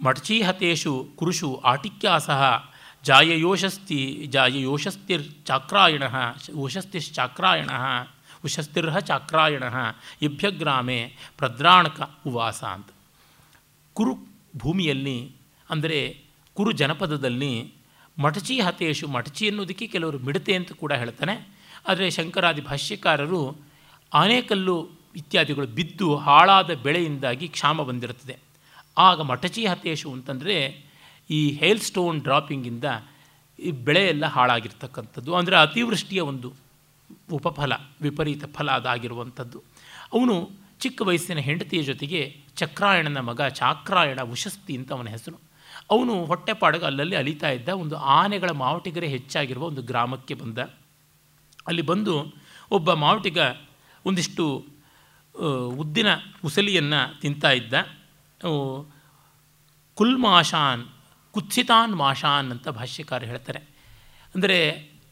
ಮಡ್ಚೀಹತೇಷು ಕುರುಷು ಆಟಿಕ್ಯಾಸಹ ಜಾಯಯೋಷಸ್ತಿರ್ ಚಾಕ್ರಾಯಣ ಉಶಸ್ತಿಶ್ಚಾಕ್ರಾಯಣ ಉಶಸ್ತಿರ್ಹ ಚಾಕ್ರಾಯಣ ಇಭ್ಯಗ್ರಾಮೆ ಪ್ರದ್ರಾಣಕ ಉವಾಸ ಅಂತ ಕುರು ಭೂಮಿಯಲ್ಲಿ ಅಂದರೆ ಕುರು ಜನಪದದಲ್ಲಿ ಮಟಚಿ ಹತೇಶು ಮಟಚಿ ಅನ್ನೋದಕ್ಕೆ ಕೆಲವರು ಮಿಡತೆ ಅಂತ ಕೂಡ ಹೇಳ್ತಾನೆ. ಆದರೆ ಶಂಕರಾದಿ ಭಾಷ್ಯಕಾರರು ಆನೆಕಲ್ಲು ಇತ್ಯಾದಿಗಳು ಬಿದ್ದು ಹಾಳಾದ ಬೆಳೆಯಿಂದಾಗಿ ಕ್ಷಾಮ ಬಂದಿರುತ್ತದೆ. ಆಗ ಮಟಚಿ ಹತೇಶು ಅಂತಂದರೆ ಈ ಹೇಲ್ ಸ್ಟೋನ್ ಡ್ರಾಪಿಂಗಿಂದ ಈ ಬೆಳೆ ಎಲ್ಲ ಹಾಳಾಗಿರ್ತಕ್ಕಂಥದ್ದು. ಅಂದರೆ ಅತಿವೃಷ್ಟಿಯ ಒಂದು ಉಪಫಲ, ವಿಪರೀತ ಫಲ ಅದಾಗಿರುವಂಥದ್ದು. ಅವನು ಚಿಕ್ಕ ವಯಸ್ಸಿನ ಹೆಂಡತಿಯ ಜೊತೆಗೆ ಚಕ್ರಾಯಣನ ಮಗ ಚಾಕ್ರಾಯಣ ಉಶಸ್ತಿ ಅಂತ ಅವನ ಹೆಸರು. ಅವನು ಹೊಟ್ಟೆಪಾಡಗ ಅಲ್ಲಲ್ಲಿ ಅಲಿತಾ ಇದ್ದ ಒಂದು ಆನೆಗಳ ಮಾವಟಿಗರೇ ಹೆಚ್ಚಾಗಿರುವ ಒಂದು ಗ್ರಾಮಕ್ಕೆ ಬಂದ. ಅಲ್ಲಿ ಬಂದು ಒಬ್ಬ ಮಾವಟಿಗ ಒಂದಿಷ್ಟು ಉದ್ದಿನ ಉಸಲಿಯನ್ನು ತಿಂತಾ ಇದ್ದ. ಕುಲ್ಮಾಶಾನ್ ಕುತ್ಸಿತಾನ್ ಮಾಷಾನ್ ಅಂತ ಭಾಷ್ಯಕಾರ ಹೇಳ್ತಾರೆ. ಅಂದರೆ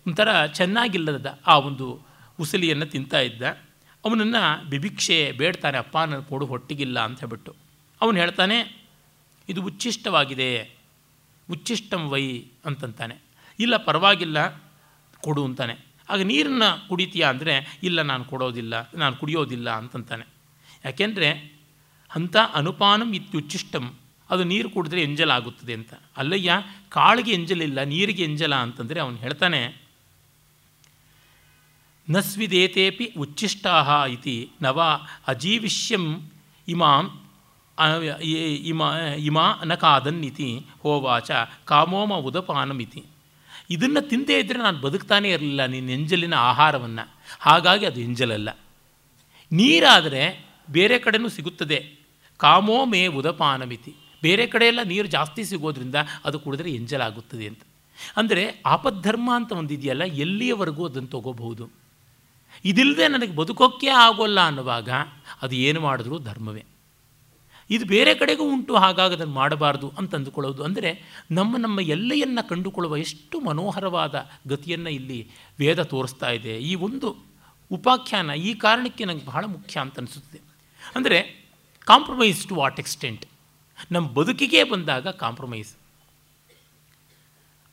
ಒಂಥರ ಚೆನ್ನಾಗಿಲ್ಲದ ಆ ಒಂದು ಉಸಲಿಯನ್ನು ತಿಂತಾ ಇದ್ದ. ಅವನನ್ನು ಬಿಭಿಕ್ಷೆ ಬೇಡ್ತಾನೆ ಅಪ್ಪ ನನ್ನ ಕೊಡು ಹೊಟ್ಟಿಗಿಲ್ಲ ಅಂತ ಹೇಳ್ಬಿಟ್ಟು. ಅವನು ಹೇಳ್ತಾನೆ, ಇದು ಉಚ್ಚಿಷ್ಟವಾಗಿದೆ, ಉಚ್ಚಿಷ್ಟಂ ವೈ ಅಂತಂತಾನೆ. ಇಲ್ಲ, ಪರವಾಗಿಲ್ಲ, ಕೊಡು ಅಂತಾನೆ. ಆಗ ನೀರನ್ನು ಕುಡಿತೀಯಾ? ಅಂದರೆ, ಇಲ್ಲ, ನಾನು ಕೊಡೋದಿಲ್ಲ, ನಾನು ಕುಡಿಯೋದಿಲ್ಲ ಅಂತಂತಾನೆ. ಯಾಕೆಂದರೆ ಅಂಥ ಅನುಪಾನಂ ಇತ್ಯುಚ್ಚಿಷ್ಟಂ ಅದು ನೀರು ಕುಡಿದ್ರೆ ಎಂಜಲಾಗುತ್ತದೆ ಅಂತ. ಅಲ್ಲಯ್ಯ, ಕಾಳಿಗೆ ಎಂಜಲಿಲ್ಲ, ನೀರಿಗೆ ಎಂಜಲ ಅಂತಂದರೆ ಅವನು ಹೇಳ್ತಾನೆ, ನಸ್ವಿದೇತೇಪಿ ಉಚ್ಚಿಷ್ಟಾ ಇತಿ ನವ ಅಜೀವಿಷ್ಯಂ ಇಮಾಂ ಇಮಾ ಇಮಾ ಇತಿ ಹೋವಾಚ ಕಾಮೋಮ ಉದಪಾನಮಿತಿ ಇದನ್ನು ತಿಂದೇ ಇದ್ದರೆ ನಾನು ಬದುಕ್ತಾನೇ ಇರಲಿಲ್ಲ ನಿನ್ನ ಎಂಜಲಿನ ಆಹಾರವನ್ನು. ಹಾಗಾಗಿ ಅದು ಎಂಜಲಲ್ಲ. ನೀರಾದರೆ ಬೇರೆ ಕಡೆಯೂ ಸಿಗುತ್ತದೆ. ಕಾಮೋಮೇ ಉದಪಾನಮಿತಿ. ಬೇರೆ ಕಡೆಯೆಲ್ಲ ನೀರು ಜಾಸ್ತಿ ಸಿಗೋದ್ರಿಂದ ಅದು ಕುಡಿದ್ರೆ ಎಂಜಲಾಗುತ್ತದೆ ಅಂತ. ಅಂದರೆ ಆಪದ್ಧರ್ಮ ಅಂತ ಒಂದಿದೆಯಲ್ಲ ಎಲ್ಲಿಯವರೆಗೂ ಅದನ್ನು ತಗೋಬಹುದು? ಇದಿಲ್ಲದೆ ನನಗೆ ಬದುಕೋಕ್ಕೆ ಆಗೋಲ್ಲ ಅನ್ನುವಾಗ ಅದು ಏನು ಮಾಡಿದ್ರೂ ಧರ್ಮವೇ. ಇದು ಬೇರೆ ಕಡೆಗೂ ಉಂಟು, ಹಾಗಾಗಿ ಅದನ್ನು ಮಾಡಬಾರ್ದು ಅಂತ ಅಂದುಕೊಳ್ಳೋದು. ಅಂದರೆ ನಮ್ಮ ನಮ್ಮ ಎಲ್ಲೆಯನ್ನು ಕಂಡುಕೊಳ್ಳುವ ಎಷ್ಟು ಮನೋಹರವಾದ ಗತಿಯನ್ನು ಇಲ್ಲಿ ವೇದ ತೋರಿಸ್ತಾ ಇದೆ. ಈ ಒಂದು ಉಪಾಖ್ಯಾನ ಈ ಕಾರಣಕ್ಕೆ ನನಗೆ ಬಹಳ ಮುಖ್ಯ ಅಂತ ಅನಿಸುತ್ತದೆ ಅಂದರೆ ಕಾಂಪ್ರಮೈಸ್ ಟು ವಾಟ್ ಎಕ್ಸ್ಟೆಂಟ್ ನಮ್ಮ ಬದುಕಿಗೆ ಬಂದಾಗ ಕಾಂಪ್ರಮೈಸ್.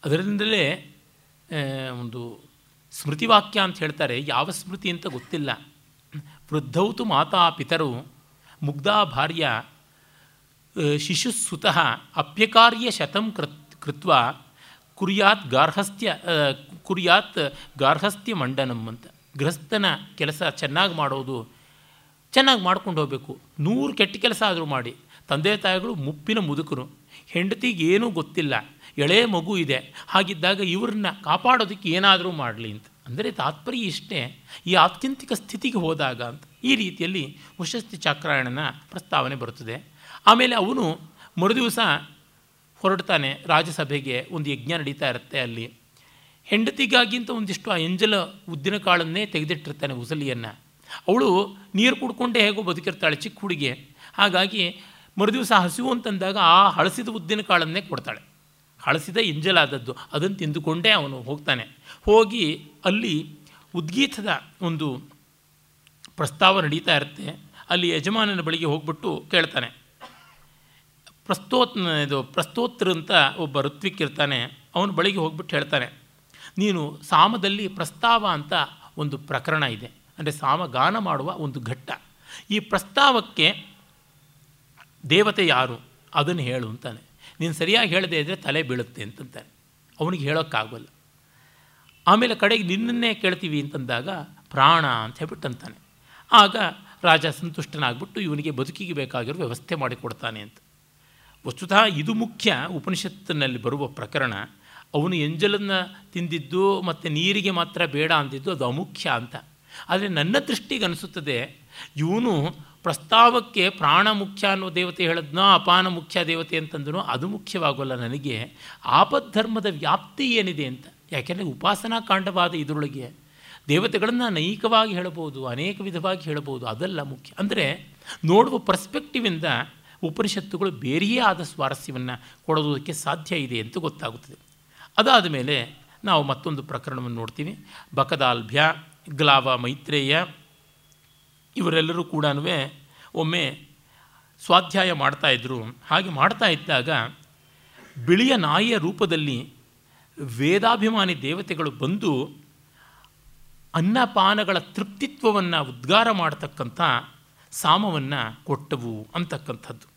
ಅದರಿಂದಲೇ ಒಂದು ಸ್ಮೃತಿವಾಕ್ಯ ಅಂತ ಹೇಳ್ತಾರೆ, ಯಾವ ಸ್ಮೃತಿ ಅಂತ ಗೊತ್ತಿಲ್ಲ. ವೃದ್ಧೌತು ಮಾತಾ ಪಿತರು, ಮುಗ್ಧಾ ಭಾರ್ಯ ಶಿಶುಸ್ಸುತಃ ಅಪ್ಯಕಾರ್ಯ ಶತಂ ಕೃತ್, ಕೃತ್ವ ಕುರ್ಯಾತ್ ಗಾರ್ಹಸ್ಥ್ಯ ಕುರ್ಯಾತ್ ಗಾರ್ಹಸ್ಥ್ಯ ಮಂಡನಂ ಅಂತ. ಗೃಹಸ್ಥನ ಕೆಲಸ ಚೆನ್ನಾಗಿ ಮಾಡೋದು, ಚೆನ್ನಾಗಿ ಮಾಡ್ಕೊಂಡು ಹೋಗಬೇಕು. ನೂರು ಕೆಟ್ಟ ಕೆಲಸ ಆದರೂ ಮಾಡಿ. ತಂದೆ ತಾಯಿಗಳು ಮುಪ್ಪಿನ ಮುದುಕರು. ಹೆಂಡತಿಗೆ ಏನೂ ಗೊತ್ತಿಲ್ಲ. ಎಳೆ ಮಗು ಇದೆ. ಹಾಗಿದ್ದಾಗ ಇವ್ರನ್ನ ಕಾಪಾಡೋದಕ್ಕೆ ಏನಾದರೂ ಮಾಡಲಿ ಅಂತ. ಅಂದರೆ ತಾತ್ಪರ್ಯ ಇಷ್ಟೇ. ಈ ಆತ್ಯಂತಿಕ ಸ್ಥಿತಿಗೆ ಹೋದಾಗ ಅಂತ ಈ ರೀತಿಯಲ್ಲಿ ಉಶಸ್ತಿ ಚಕ್ರಾಯಣನ ಪ್ರಸ್ತಾವನೆ ಬರುತ್ತದೆ. ಆಮೇಲೆ ಅವನು ಮರುದಿವಸ ಹೊರಡ್ತಾನೆ. ರಾಜ್ಯಸಭೆಗೆ ಒಂದು ಯಜ್ಞ ನಡೀತಾ ಇರುತ್ತೆ ಅಲ್ಲಿ. ಹೆಂಡತಿಗಾಗಿಂತ ಒಂದಿಷ್ಟು ಆ ಎಂಜಲ ಉದ್ದಿನ ಕಾಳನ್ನೇ ತೆಗೆದಿಟ್ಟಿರ್ತಾನೆ ಉಸಲಿಯನ್ನು. ಅವಳು ನೀರು ಕುಡ್ಕೊಂಡೇ ಹೇಗೋ ಬದುಕಿರ್ತಾಳೆ ಚಿಕ್ಕ ಹುಡುಗಿ. ಹಾಗಾಗಿ ಮರುದಿವಸ ಹಸಿವು ಅಂತಂದಾಗ ಆ ಹಳಸಿದ ಉದ್ದಿನ ಕಾಳನ್ನೇ ಕೊಡ್ತಾಳೆ. ಹಳಸಿದ ಇಂಜಲಾದದ್ದು, ಅದನ್ನು ತಿಂದುಕೊಂಡೇ ಅವನು ಹೋಗ್ತಾನೆ. ಹೋಗಿ ಅಲ್ಲಿ ಉದ್ಗೀತದ ಒಂದು ಪ್ರಸ್ತಾವ ನಡೀತಾ ಇರುತ್ತೆ. ಅಲ್ಲಿ ಯಜಮಾನನ ಬಳಿಗೆ ಹೋಗ್ಬಿಟ್ಟು ಕೇಳ್ತಾನೆ. ಪ್ರಸ್ತೋತ್, ಇದು ಪ್ರಸ್ತೋತ್ರ ಅಂತ ಒಬ್ಬ ಋತ್ವಿಕ್ಕಿರ್ತಾನೆ ಅವನ ಬಳಿಗೆ ಹೋಗ್ಬಿಟ್ಟು ಹೇಳ್ತಾನೆ, ನೀನು ಸಾಮದಲ್ಲಿ ಪ್ರಸ್ತಾವ ಅಂತ ಒಂದು ಪ್ರಕರಣ ಇದೆ. ಅಂದರೆ ಸಾಮಗಾನ ಮಾಡುವ ಒಂದು ಘಟ್ಟ. ಈ ಪ್ರಸ್ತಾವಕ್ಕೆ ದೇವತೆ ಯಾರು? ಅದನ್ನು ಹೇಳು ಅಂತಾನೆ. ನೀನು ಸರಿಯಾಗಿ ಹೇಳದೆ ಇದ್ದರೆ ತಲೆ ಬೀಳುತ್ತೆ ಅಂತಂತಾನೆ. ಅವನಿಗೆ ಹೇಳೋಕ್ಕಾಗಲ್ಲ. ಆಮೇಲೆ ಕಡೆಗೆ ನಿನ್ನನ್ನೇ ಕೇಳ್ತೀವಿ ಅಂತಂದಾಗ ಪ್ರಾಣ ಅಂತ ಹೇಳ್ಬಿಟ್ಟು ಅಂತಾನೆ. ಆಗ ರಾಜ ಸಂತುಷ್ಟನಾಗ್ಬಿಟ್ಟು ಇವನಿಗೆ ಬದುಕಿಗೆ ಬೇಕಾಗಿರೋ ವ್ಯವಸ್ಥೆ ಮಾಡಿಕೊಡ್ತಾನೆ ಅಂತ. ವಸ್ತುತಃ ಇದು ಮುಖ್ಯ ಉಪನಿಷತ್ತಿನಲ್ಲಿ ಬರುವ ಪ್ರಕರಣ. ಅವನು ಎಂಜಲನ್ನು ತಿಂದಿದ್ದು ಮತ್ತು ನೀರಿಗೆ ಮಾತ್ರ ಬೇಡ ಅಂದಿದ್ದು ಅದು ಅಮುಖ್ಯ ಅಂತ. ಆದರೆ ನನ್ನ ದೃಷ್ಟಿಗೆ ಅನಿಸುತ್ತದೆ, ಇವನು ಪ್ರಸ್ತಾವಕ್ಕೆ ಪ್ರಾಣ ಮುಖ್ಯ ಅನ್ನೋ ದೇವತೆ ಹೇಳಿದ್ನೋ, ಅಪಾನ ಮುಖ್ಯ ದೇವತೆ ಅಂತಂದನೋ ಅದು ಮುಖ್ಯವಾಗೋಲ್ಲ ನನಗೆ. ಆಪದ್ಧರ್ಮದ ವ್ಯಾಪ್ತಿ ಏನಿದೆ ಅಂತ, ಯಾಕೆಂದರೆ ಉಪಾಸನಾ ಕಾಂಡವಾದ ಇದರೊಳಗೆ ದೇವತೆಗಳನ್ನು ನೈಕವಾಗಿ ಹೇಳಬಹುದು, ಅನೇಕ ವಿಧವಾಗಿ ಹೇಳಬಹುದು, ಅದೆಲ್ಲ ಮುಖ್ಯ. ಅಂದರೆ ನೋಡುವ ಪರ್ಸ್ಪೆಕ್ಟಿವಿಂದ ಉಪನಿಷತ್ತುಗಳು ಬೇರೆಯೇ ಆದ ಸ್ವಾರಸ್ಯವನ್ನು ಕೊಡೋದಕ್ಕೆ ಸಾಧ್ಯ ಇದೆ ಅಂತ ಗೊತ್ತಾಗುತ್ತದೆ. ಅದಾದ ಮೇಲೆ ನಾವು ಮತ್ತೊಂದು ಪ್ರಕರಣವನ್ನು ನೋಡ್ತೀವಿ. ಬಕದಾಲ್ಭ್ಯ, ಗ್ಲಾವ ಮೈತ್ರೇಯ ಇವರೆಲ್ಲರೂ ಕೂಡ ಒಮ್ಮೆ ಸ್ವಾಧ್ಯಾಯ ಮಾಡ್ತಾಯಿದ್ರು ಹಾಗೆ ಮಾಡ್ತಾ ಇದ್ದಾಗ ಬಿಳಿಯ ನಾಯಿಯ ರೂಪದಲ್ಲಿ ವೇದಾಭಿಮಾನಿ ದೇವತೆಗಳು ಬಂದು ಅನ್ನಪಾನಗಳ ತೃಪ್ತಿತ್ವವನ್ನು ಉದ್ಗಾರ ಮಾಡತಕ್ಕಂಥ ಸಾಮವನ್ನು ಕೊಟ್ಟವು ಅಂತಕ್ಕಂಥದ್ದು.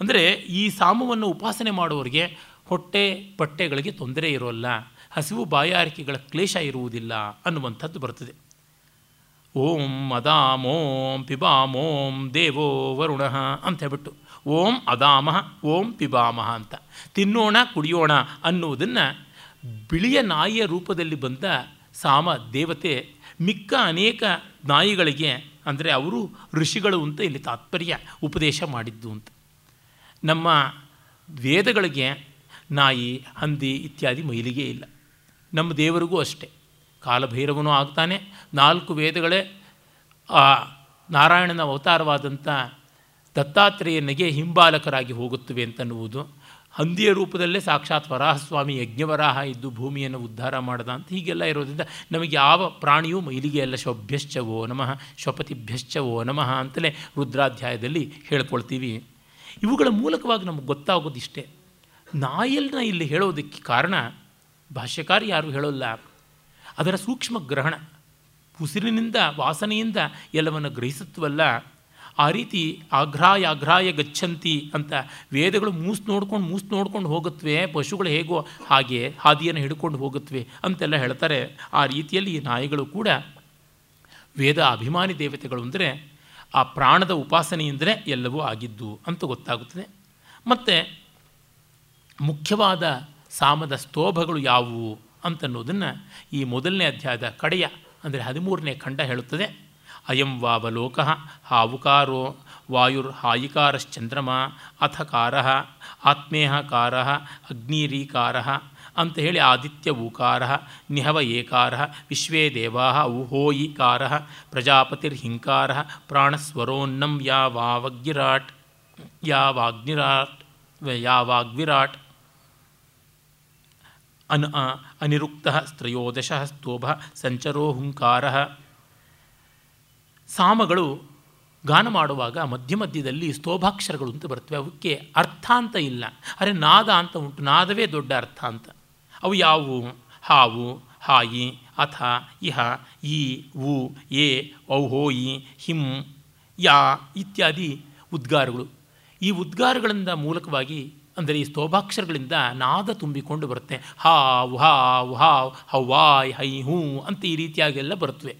ಅಂದರೆ ಈ ಸಾಮವನ್ನು ಉಪಾಸನೆ ಮಾಡುವವರಿಗೆ ಹೊಟ್ಟೆ ಬಟ್ಟೆಗಳಿಗೆ ತೊಂದರೆ ಇರೋಲ್ಲ, ಹಸಿವು ಬಾಯಾರಿಕೆಗಳ ಕ್ಲೇಶ ಇರುವುದಿಲ್ಲ ಅನ್ನುವಂಥದ್ದು ಬರ್ತದೆ. ಓಂ ಅದಾಮ್, ಓಂ ಪಿಬಾಮ್, ಓಂ ದೇವೋ ವರುಣ ಅಂತ ಹೇಳ್ಬಿಟ್ಟು ಓಂ ಅದಾಮಹ ಓಂ ಪಿಬಾಮಹ ಅಂತ. ತಿನ್ನೋಣ, ಕುಡಿಯೋಣ ಅನ್ನುವುದನ್ನು ಬಿಳಿಯ ನಾಯಿಯ ರೂಪದಲ್ಲಿ ಬಂದ ಸಾಮ ದೇವತೆ ಮಿಕ್ಕ ಅನೇಕ ನಾಯಿಗಳಿಗೆ, ಅಂದರೆ ಅವರು ಋಷಿಗಳು ಅಂತ ಇಲ್ಲಿ ತಾತ್ಪರ್ಯ ಉಪದೇಶ ಮಾಡಿದ್ದು ಅಂತ. ನಮ್ಮ ವೇದಗಳಿಗೆ ನಾಯಿ, ಹಂದಿ ಇತ್ಯಾದಿ ಮೈಲಿಗೆ ಇಲ್ಲ. ನಮ್ಮ ದೇವರಿಗೂ ಅಷ್ಟೇ. ಕಾಲಭೈರವನೂ ಆಗ್ತಾನೆ. ನಾಲ್ಕು ವೇದಗಳೇ ಆ ನಾರಾಯಣನ ಅವತಾರವಾದಂಥ ದತ್ತಾತ್ರೇಯನಿಗೆ ಹಿಂಬಾಲಕರಾಗಿ ಹೋಗುತ್ತವೆ ಅಂತನ್ನುವುದು. ಹಂದಿಯ ರೂಪದಲ್ಲೇ ಸಾಕ್ಷಾತ್ ವರಾಹಸ್ವಾಮಿ ಯಜ್ಞವರಾಹ ಇದ್ದು ಭೂಮಿಯನ್ನು ಉದ್ಧಾರ ಮಾಡದ ಅಂತ ಹೀಗೆಲ್ಲ ಇರೋದ್ರಿಂದ ನಮಗೆ ಯಾವ ಪ್ರಾಣಿಯೂ ಮೈಲಿಗೆ ಎಲ್ಲ ಶೊಭ್ಯಶ್ಚವೋ ನಮಃ ಶ್ವಪತಿಭ್ಯಶ್ಚವೋ ನಮಃ ಅಂತಲೇ ರುದ್ರಾಧ್ಯಾಯದಲ್ಲಿ ಹೇಳ್ಕೊಳ್ತೀವಿ. ಇವುಗಳ ಮೂಲಕವಾಗಿ ನಮಗೆ ಗೊತ್ತಾಗೋದಿಷ್ಟೇ. ನಾಯಲ್ನ ಇಲ್ಲಿ ಹೇಳೋದಕ್ಕೆ ಕಾರಣ ಭಾಷ್ಯಕಾರ ಯಾರು ಹೇಳೋಲ್ಲ. ಅದರ ಸೂಕ್ಷ್ಮ ಗ್ರಹಣ, ಉಸಿರಿನಿಂದ ವಾಸನೆಯಿಂದ ಎಲ್ಲವನ್ನು ಗ್ರಹಿಸುತ್ತವಲ್ಲ, ಆ ರೀತಿ ಆಘ್ರಾಯ ಆಘ್ರಾಯ ಗಚ್ಚಂತಿ ಅಂತ ವೇದಗಳು ಮೂಸ್ ನೋಡ್ಕೊಂಡು ಮೂಸ್ ನೋಡ್ಕೊಂಡು ಹೋಗುತ್ತವೆ ಪಶುಗಳು ಹೇಗೋ ಹಾಗೆ ಹಾದಿಯನ್ನು ಹಿಡ್ಕೊಂಡು ಹೋಗುತ್ತವೆ ಅಂತೆಲ್ಲ ಹೇಳ್ತಾರೆ. ಆ ರೀತಿಯಲ್ಲಿ ಈ ನಾಯಿಗಳು ಕೂಡ ವೇದ ಅಭಿಮಾನಿ ದೇವತೆಗಳು ಅಂದರೆ ಆ ಪ್ರಾಣದ ಉಪಾಸನೆಯಿಂದಲೇ ಎಲ್ಲವೂ ಆಗಿದ್ದು ಅಂತ ಗೊತ್ತಾಗುತ್ತದೆ. ಮತ್ತು ಮುಖ್ಯವಾದ ಸಾಮದ ಸ್ತೋಭಗಳು ಯಾವುವು? ಅಂತನ್ನೋದನ್ನು ಈ ಮೊದಲನೇ ಅಧ್ಯಾಯದ ಕಡೆಯ, ಅಂದರೆ ಹದಿಮೂರನೇ ಖಂಡ ಹೇಳುತ್ತದೆ. ಅಯಂ ವಾವಲೋಕ ಹಾವುಕಾರೋ ವಾಯುರ್ ಹಾಯಿಕಾರಶ್ಚಂದ್ರಮ ಅಥ ಕಾರ ಆತ್ಮೇಹ ಕಾರ ಅಗ್ನಿರೀಕಾರ ಅಂತ ಹೇಳಿ ಆದಿತ್ಯ ಊಕಾರ ನಿಹವ ಏಕಾರ ವಿಶ್ವೇ ದೇವಾ ಊಹೋಯಿಕಾರ ಪ್ರಜಾಪತಿರ್ಹಿಂಕಾರ ಪ್ರಾಣಸ್ವರೋನ್ನಂ ಯಾವಾವಗ್ಗಿರಾಟ್ ಯಾವಾಗ್ನಿರಾಟ್, ಯಾವಾಗ್ವಿರಾಟ್. ಅನ್ ಅನಿರುಕ್ತ ಸ್ತ್ರಯೋದಶ ಸ್ತೋಭ ಸಂಚರೋ ಹುಂಕಾರ. ಸಾಮಗಳು ಗಾನ ಮಾಡುವಾಗ ಮಧ್ಯ ಮಧ್ಯದಲ್ಲಿ ಸ್ತೋಭಾಕ್ಷರಗಳು ಅಂತ ಬರ್ತವೆ. ಅವಕ್ಕೆ ಅರ್ಥ ಅಂತ ಇಲ್ಲ. ಅರೆ ನಾದ ಅಂತ ಉಂಟು. ನಾದವೇ ದೊಡ್ಡ ಅರ್ಥ ಅಂತ. ಅವು ಯಾವು, ಹಾವು, ಹಾಯಿ, ಅಥ, ಇಹ, ಈ, ಉ, ಎ ಹೋಯಿ ಹಿಂ, ಯಾ ಇತ್ಯಾದಿ ಉದ್ಗಾರಗಳು. ಈ ಉದ್ಗಾರಗಳಿಂದ ಮೂಲಕವಾಗಿ ಅಂದರೆ ಈ ಸ್ತೋಭಾಕ್ಷರಗಳಿಂದ ನಾದ ತುಂಬಿಕೊಂಡು ಬರುತ್ತೆ. ಹಾವ್ ಹಾವ್ ಹಾವ್ ಹವಾಯ್ ಹೈ, ಹೂ ಅಂತ ಈ ರೀತಿಯಾಗೆಲ್ಲ ಬರುತ್ತವೆ.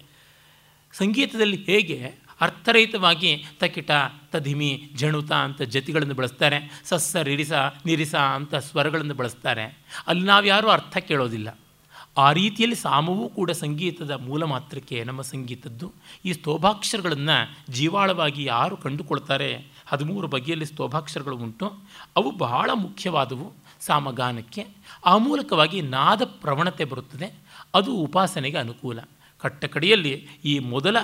ಸಂಗೀತದಲ್ಲಿ ಹೇಗೆ ಅರ್ಥರಹಿತವಾಗಿ ತಕಿಟ ತಧಿಮಿ ಜಣುತ ಅಂತ ಜತಿಗಳನ್ನು ಬಳಸ್ತಾರೆ, ಸಸ್ಸ, ರಿರಿಸ, ನಿರಿಸ ಅಂತ ಸ್ವರಗಳನ್ನು ಬಳಸ್ತಾರೆ, ಅಲ್ಲಿ ನಾವು ಯಾರೂ ಅರ್ಥ ಕೇಳೋದಿಲ್ಲ. ಆ ರೀತಿಯಲ್ಲಿ ಸಾಮವೂ ಕೂಡ ಸಂಗೀತದ ಮೂಲ ಮಾತ್ರಕ್ಕೆ ನಮ್ಮ ಸಂಗೀತದ್ದು. ಈ ಸ್ತೋಭಾಕ್ಷರಗಳನ್ನು ಜೀವಾಳವಾಗಿ ಯಾರು ಕಂಡುಕೊಳ್ತಾರೆ? ಹದಿಮೂರು ಬಗೆಯಲ್ಲಿ ಸ್ತೋಭಾಕ್ಷರಗಳು ಉಂಟು. ಅವು ಬಹಳ ಮುಖ್ಯವಾದವು ಸಾಮಗಾನಕ್ಕೆ. ಆ ಮೂಲಕವಾಗಿ ನಾದ ಪ್ರವಣತೆ ಬರುತ್ತದೆ. ಅದು ಉಪಾಸನೆಗೆ ಅನುಕೂಲ. ಕಟ್ಟಕಡೆಯಲ್ಲಿ ಈ ಮೊದಲ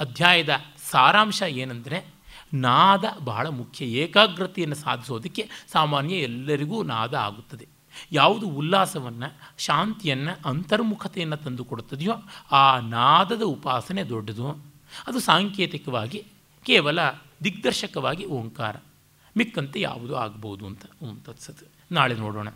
ಅಧ್ಯಾಯದ ಸಾರಾಂಶ ಏನೆಂದರೆ, ನಾದ ಬಹಳ ಮುಖ್ಯ ಏಕಾಗ್ರತೆಯನ್ನು ಸಾಧಿಸೋದಕ್ಕೆ ಸಾಮಾನ್ಯ ಎಲ್ಲರಿಗೂ ನಾದ ಆಗುತ್ತದೆ. ಯಾವುದು ಉಲ್ಲಾಸವನ್ನು, ಶಾಂತಿಯನ್ನು, ಅಂತರ್ಮುಖತೆಯನ್ನು ತಂದುಕೊಡುತ್ತದೆಯೋ ಆ ನಾದದ ಉಪಾಸನೆ ದೊಡ್ಡದು. ಅದು ಸಾಂಕೇತಿಕವಾಗಿ ಕೇವಲ ದಿಗ್ದರ್ಶಕವಾಗಿ ಓಂಕಾರ. ಮಿಕ್ಕಂತೆ ಯಾವುದು ಆಗ್ಬೋದು ಅಂತ ಓಂ ತತ್ಸತ್ ನಾಳೆ ನೋಡೋಣ.